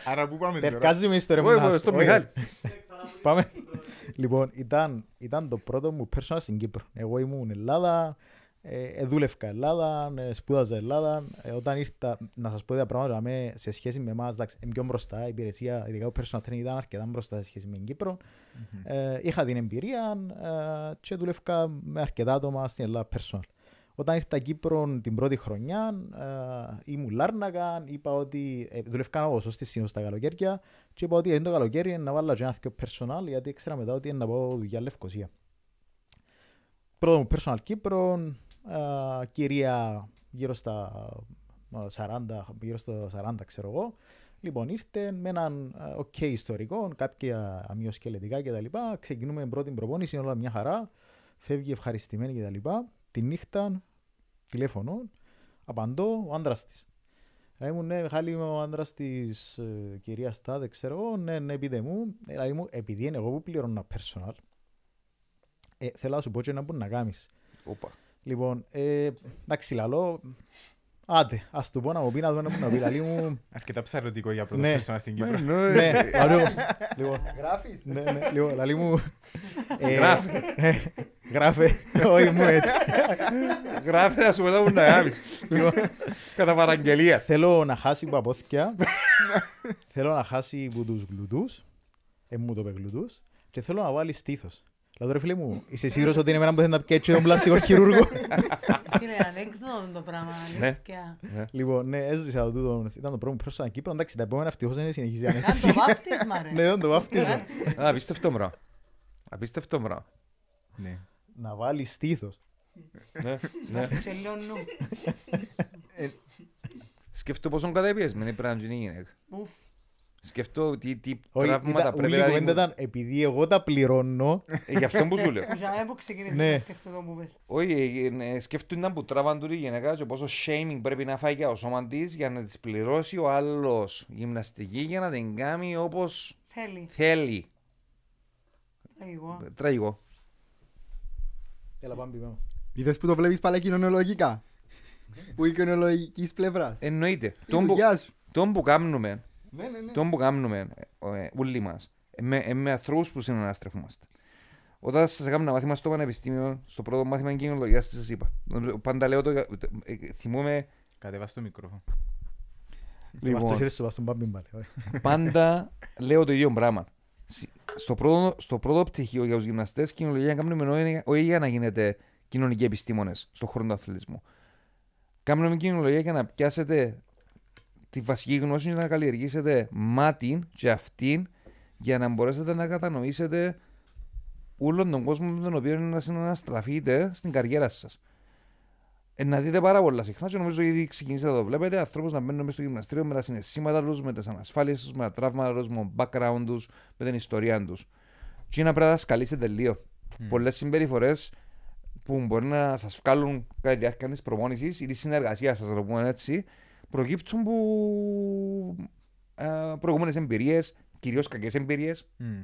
Άρα πού πάμε τώρα;
Τερκάζει με ιστορία μου
Όχι,
να
όχι,
σας
στον
πω.
Μιχάλη.
Πάμε. Λοιπόν, ήταν, ήταν το πρώτο μου personal στην Κύπρο. Εγώ ήμουν Ελλάδα, ε, ε, δούλευκα Ελλάδα, ε, σπούδαζα Ελλάδα. Ε, όταν ήρθα, να σας πω δύο πράγματα με, σε σχέση με εμάς, εντάξει, είμαι πιο μπροστά, η υπηρεσία, ειδικά ο personal training ήταν αρκετά μπροστά σε σχέση με την Κύπρο. Ε, είχα την εμπειρία ε, και δούλευκα με αρκετά άτομα στην Ελλάδα personal. Όταν ήρθα Κύπρο την πρώτη χρονιά, ε, ήμουν Λάρνακα, είπα ότι ε, δούλευκα εγώ στη Σύνο στα καλοκαίρια και είπα ότι είναι το καλοκαίρι να βάλω και ένα θκιο personal γιατί ήξερα μετά ότι είναι να πάω δουλειά Λευκοσία. Πρώτο μου personal Κύπρο, ε, κυρία γύρω στα ε, 40, γύρω στο 40 ξέρω εγώ. Λοιπόν, ήρθε με έναν ε, οκ ιστορικό, κάποια μυοσκελετικά κτλ. Ξεκινούμε την πρώτη προπόνηση, όλα μια χαρά. Φεύγει ευχαριστημένη κτλ. Τη νύχτα, τηλέφωνο, απαντώ, ο άντρας της. Ε, Ήμουν, ναι, Μιχάλη, είμαι ο άντρας της ε, κυρίας Τάδε, ξέρω εγώ, ναι, ναι, πείτε μου. Ε, λέει μου, επειδή είναι εγώ που πληρώνω personal, ε, θέλω να σου πω και να μπορεί να κάνεις.
Οπα.
Λοιπόν, ε, εντάξει, λαλό, άντε, ας του πω να μου πει να δούμε να μου να πει, λαλή μου,
Αρκετά ψαρωτικό για πρώτο
Ναι.
personal στην Κύπρο.
ναι, λαλό, λοιπόν,
Γράφεις;
ναι, ναι, λοιπόν, λαλή μου, ε,
Γράφε.
ε, γράφε, όχι μου έτσι.
Γράφει να σου μετά που να γάμεις. Κατά παραγγελία.
Θέλω να χάσει από απόθηκια, θέλω να χάσει από τους γλουτούς, ε, μου το είπε γλουτούς, και θέλω να βάλει στήθος. Δηλαδή ρε φίλε μου, είσαι σίγουρος ότι είναι εμένα που θέλει να πιέτσι τον πλαστικός χειρούργος.
Είναι ανέκδοτο το πράγμα,
Ναι.
αλήθεια.
Λοιπόν, ναι, έζησα το τούτο, ήταν το πρώτο μου πρόσωπο Κύπρο, εντάξει, τα επόμενα ευτυχώς δεν συνεχίζει
Ήταν
ανέξη.
το βάφτισμα, ρε.
Ναι, ήταν το βάφτισμα.
Εντάξει.
Α, απίστευτο μπρο. Απίστευτο μπρο.
Ναι.
Να βάλεις στήθος.
Ναι, ναι.
Και λίγο νου.
Σκεφτώ πόσο κατεπιεσμένη πρέπει να γίνεις η γυναίκας.
Ουφ.
Σκεφτώ τι, τι
Όχι,
τραύματα
ήταν-
πρέπει
ούλη
να
η κουβέντα
δημιουργούν.
ήταν επειδή εγώ τα πληρώνω,
Ε, Γι' αυτό που σου λέω.
Για μένα που ξεκίνησε
Ναι.
να σκέφτομαι το που πες.
Όχι, ε, ε, σκέφτονταν που τράβαν του η γυναίκα και πόσο shaming πρέπει να φάει για το σώμα της για να της πληρώσει ο άλλος γυμναστική για να την κάνει όπως
Θέλει.
θέλει.
Εγώ.
Τραγικό.
Έλα πάμε πάμε.
Είδες που το βλέπεις πάλι κοινωνιολογικά; Που είναι κοινωνιολογικής πλευράς;
Εννοείται.
Η
Τον που-
δουλειά σου.
Τον που κάνουμε,
Ναι, ναι, ναι.
τον που κάνουμε ε, ε, όλοι μας, ε, με, ε, με ανθρώπους που συναναστρεφούμαστε. Όταν σας έκανα μάθημα στο πανεπιστήμιο, στο πρώτο μάθημα κοινωνιολογίας σας είπα. Πάντα λέω το, ε, ε, θυμούμαι
Κατέβα στο μικρόφωνο.
Λοιπόν.
Λοιπόν,
χέρι σου πας στον πάμπιν πάλι. όχι.
πάντα λέω το ίδιο πράγμα. Συ- Στο πρώτο, στο πρώτο πτυχίο για τους γυμναστές, κοινωνιολογία κάνουμε όχι- όχι για να γίνετε κοινωνικοί επιστήμονες στον χώρο του αθλητισμού. Κάνουμε κοινωνιολογία για να πιάσετε τη βασική γνώση και να καλλιεργήσετε μάτιν και αυτήν για να μπορέσετε να κατανοήσετε όλον τον κόσμο με τον οποίο να συναναστραφείτε στην καριέρα σας. Ε, να δείτε πάρα πολλά συχνά και νομίζω ήδη ξεκινήσατε να το βλέπετε. Ανθρώπους να μπαίνουν μέσα στο γυμναστήριο με τα συναισθήματα τους, με τις ανασφάλειες τους, με τα τραύματα τους, με το background τους, με την ιστορία τους. Και να πρέπει να τα σκαλίσετε λίγο. Mm. Πολλές συμπεριφορές που μπορεί να σας βγάλουν κατά τη διάρκεια της προπόνηση ή της συνεργασίας σας, να το πούμε έτσι, προκύπτουν από ε, προηγούμενες εμπειρίες, κυρίως κακές εμπειρίες,
Μμ.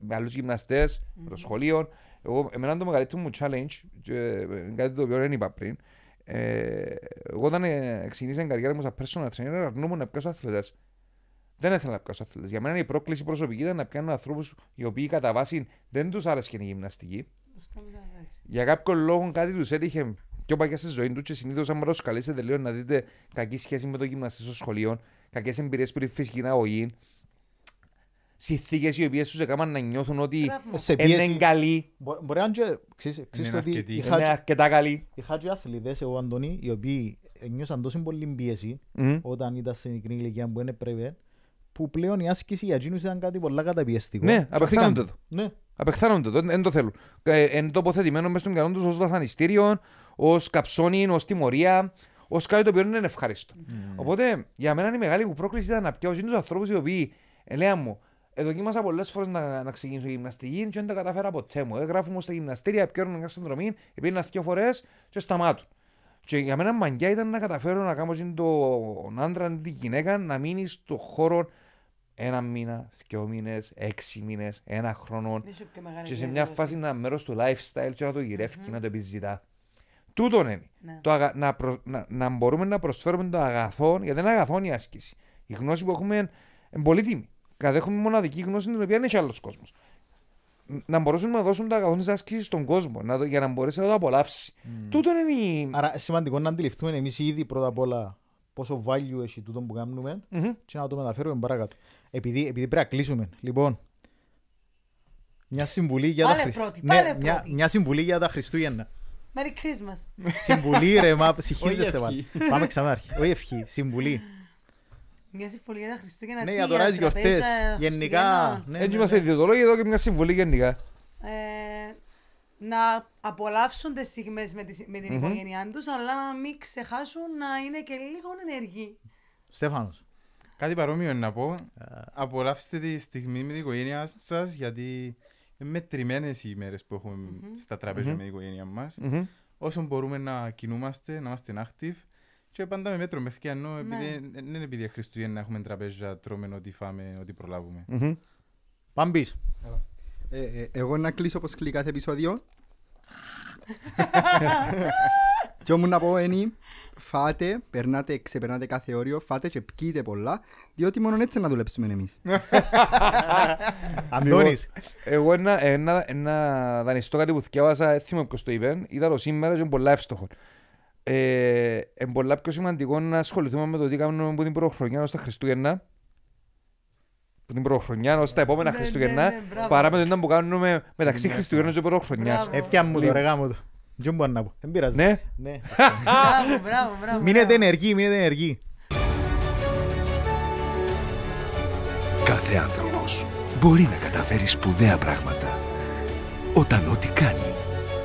με άλλους γυμναστές, με το σχολείο. Εγώ, εμένα το μεγαλύτερο μου challenge, και, ε, κάτι το οποίο δεν είπα πριν, ε, εγώ όταν ε, ξεκίνησα την καριέρα μου σαν personal trainer, αρνούμουν να πιάσω αθλητές. Δεν ήθελα να πιάσω αθλητές. Για μένα η πρόκληση προσωπική ήταν να πιάνω ανθρώπους οι οποίοι κατά βάση δεν τους άρεσε η γυμναστική.
Πώς κάνεις έτσι.
Για κάποιον λόγο κάτι τους έτυχε πιο παγιά στη ζωή του και συνήθως, αν το καλέσετε λίγο να δείτε κακή σχέση με το γυμναστή στο σχολείο, κακές εμπειρίες που είναι φυσική αγωγή, συνθήκες οι οποίες τους έκαναν να νιώθουν ότι
Τραύμα.
Σε
είναι
πίεση.
καλοί,
Μπο- Μπορεί να είναι και- ξέρεις- ξέρεις
Είναι
το ότι
αρκετοί.
είχα
είναι
και-
αρκετά καλοί.
είχα και αθλητές εγώ Αντώνη οι οποίοι νιώσαν τόσο πολύ πίεση
Μμμ.
όταν ήταν στην μικρή ηλικία που δεν έπρεπε που πλέον η άσκηση για εκείνους ήταν κάτι πολλά καταπιεστικό.
Ναι,
Και
απεχθήκαν
αυτά-
το.
Ναι.
Απεχθάνονται το, δεν το θέλουν. Ε, εν τοποθετημένο μέσα στον μυαλό τους ως βασανιστήριο, ω καψόνι, ως τιμωρία, ω κάτι το οποίο είναι ευχάριστο. Οπότε για μένα η μεγάλη μου πρόκληση ήταν να πιάω του ανθρώπους οι οποίοι, ελέα μου, δοκίμασα πολλές φορές να, να ξεκινήσω γυμναστική και δεν τα καταφέρα ποτέ μου. Έγραφω μου στα γυμναστήρια, πιέρνω μια συνδρομή, πήγαινα δύο φορές και σταμάτουν. Και για μένα μαγιά ήταν να καταφέρω να κάνω εκείνο τον άντρα, τη γυναίκα, να μείνει στο χώρο ένα μήνα, δύο μήνες, έξι μήνες, ένα χρόνο.
Είσαι πιο μεγάλη
Και σε μια
διαδήλωση.
φάση να μέρο του lifestyle και να το γυρεύει και να το επιζητά. Τούτον είναι.
Ναι.
Το αγα... να, προ... να, να μπορούμε να προσφέρουμε το αγαθό, γιατί είναι αγαθό η άσκηση. Η γνώση που έχουμε είναι πολύτιμη. Κατέχουμε μοναδική γνώση την οποία δεν έχει άλλος κόσμος. Να μπορέσουμε να δώσουμε το αγαθό της άσκησης στον κόσμο, να το... για να μπορέσει να το απολαύσει. Τούτο είναι η.
Άρα σημαντικό να αντιληφθούμε εμείς ήδη πρώτα απ' όλα πόσο value έχει τούτο που κάνουμε
Μμμ.
και να το μεταφέρουμε παρακάτω. Επειδή, επειδή πρέπει να κλείσουμε. Λοιπόν, μια συμβουλή για
Πάλε
τα Χρυσ-
πρώτη,
Ναι,
πάλε
μια,
πρώτη.
μια συμβουλή για τα Χριστούγεννα.
Merry Christmas.
συμβουλή ρε, μα ψυχίζεστε
Όχι
πάλι. Πάμε ξανά αρχή. Όχι ευχή, συμβουλή.
Μια συμφωνία για τα Χριστούγεννα.
ναι,
τι,
για τώρα τις
τραπέζια
γιορτές. Γενικά.
Χριστουγέννων.
ναι,
Έτσι
ναι,
είμαστε
ναι.
ιδιωτολόγοι εδώ και μια συμβολή γενικά.
Ε, να απολαύσουν τις στιγμές με, τη- με την οικογένειά τους, αλλά να μην ξεχάσουν να είναι και λίγο ενεργοί.
Στέφανος.
Κάτι παρόμοιο είναι να πω. Απολαύστε τη στιγμή με την οικογένειά σας, γιατί είναι μετρημένες οι ημέρες που έχουμε στα τραπέζια με την οικογένειά μας.
Μμμ.
Όσο μπορούμε να κινούμαστε, να είμαστε active. Και πάντα με μέτρο μεθ' και ενώ
Ναι.
επειδή δεν είναι επειδή Χριστούγεννα έχουμε τραπέζια, τρώμε ό,τι φάμε, ό,τι προλάβουμε.
Μμμ.
Πάμε πίσω.
Ε, ε, εγώ να κλείσω όπως κλείνει κάθε επεισόδιο. και όμως να πω είναι φάτε, περνάτε, ξεπερνάτε κάθε όριο, φάτε και πκείτε πολλά, διότι μόνο έτσι να δουλέψουμε εμείς.
Αντώνης.
Εγώ ένα, ένα, ένα δανειστό κάτι που θυκεύασα, δεν θυμάμαι ποιος το είπε, ήταν το σήμερα και είναι πολλά εύστοχος. Ε, είναι πολλά πιο σημαντικό να ασχοληθούμε με το τι κάνουμε από την πρωτοχρονιά ως τα Χριστούγεννα, από την πρωτοχρονιά ως τα επόμενα
Ναι,
Χριστούγεννα,
ναι, ναι, μπράβο.
παρά με το τι που κάνουμε μεταξύ Χριστούγεννων και πρωτοχρονιάς.
Μπράβο.
Έπια μου το ρε γάμο του. Δεν μπορώ να πω. Δεν πειράζει.
Ναι.
Ναι.
μπράβο, μπράβο, μπράβο.
Μείνετε
μπράβο.
ενεργοί, μείνετε ενεργοί.
Κάθε άνθρωπος μπορεί να καταφέρει σπουδαία πράγματα όταν ό,τι κάνει,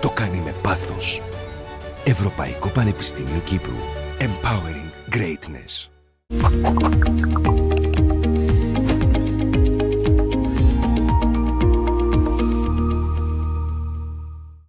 το κάνει με πάθος. Ευρωπαϊκό Πανεπιστήμιο Κύπρου. Empowering Greatness.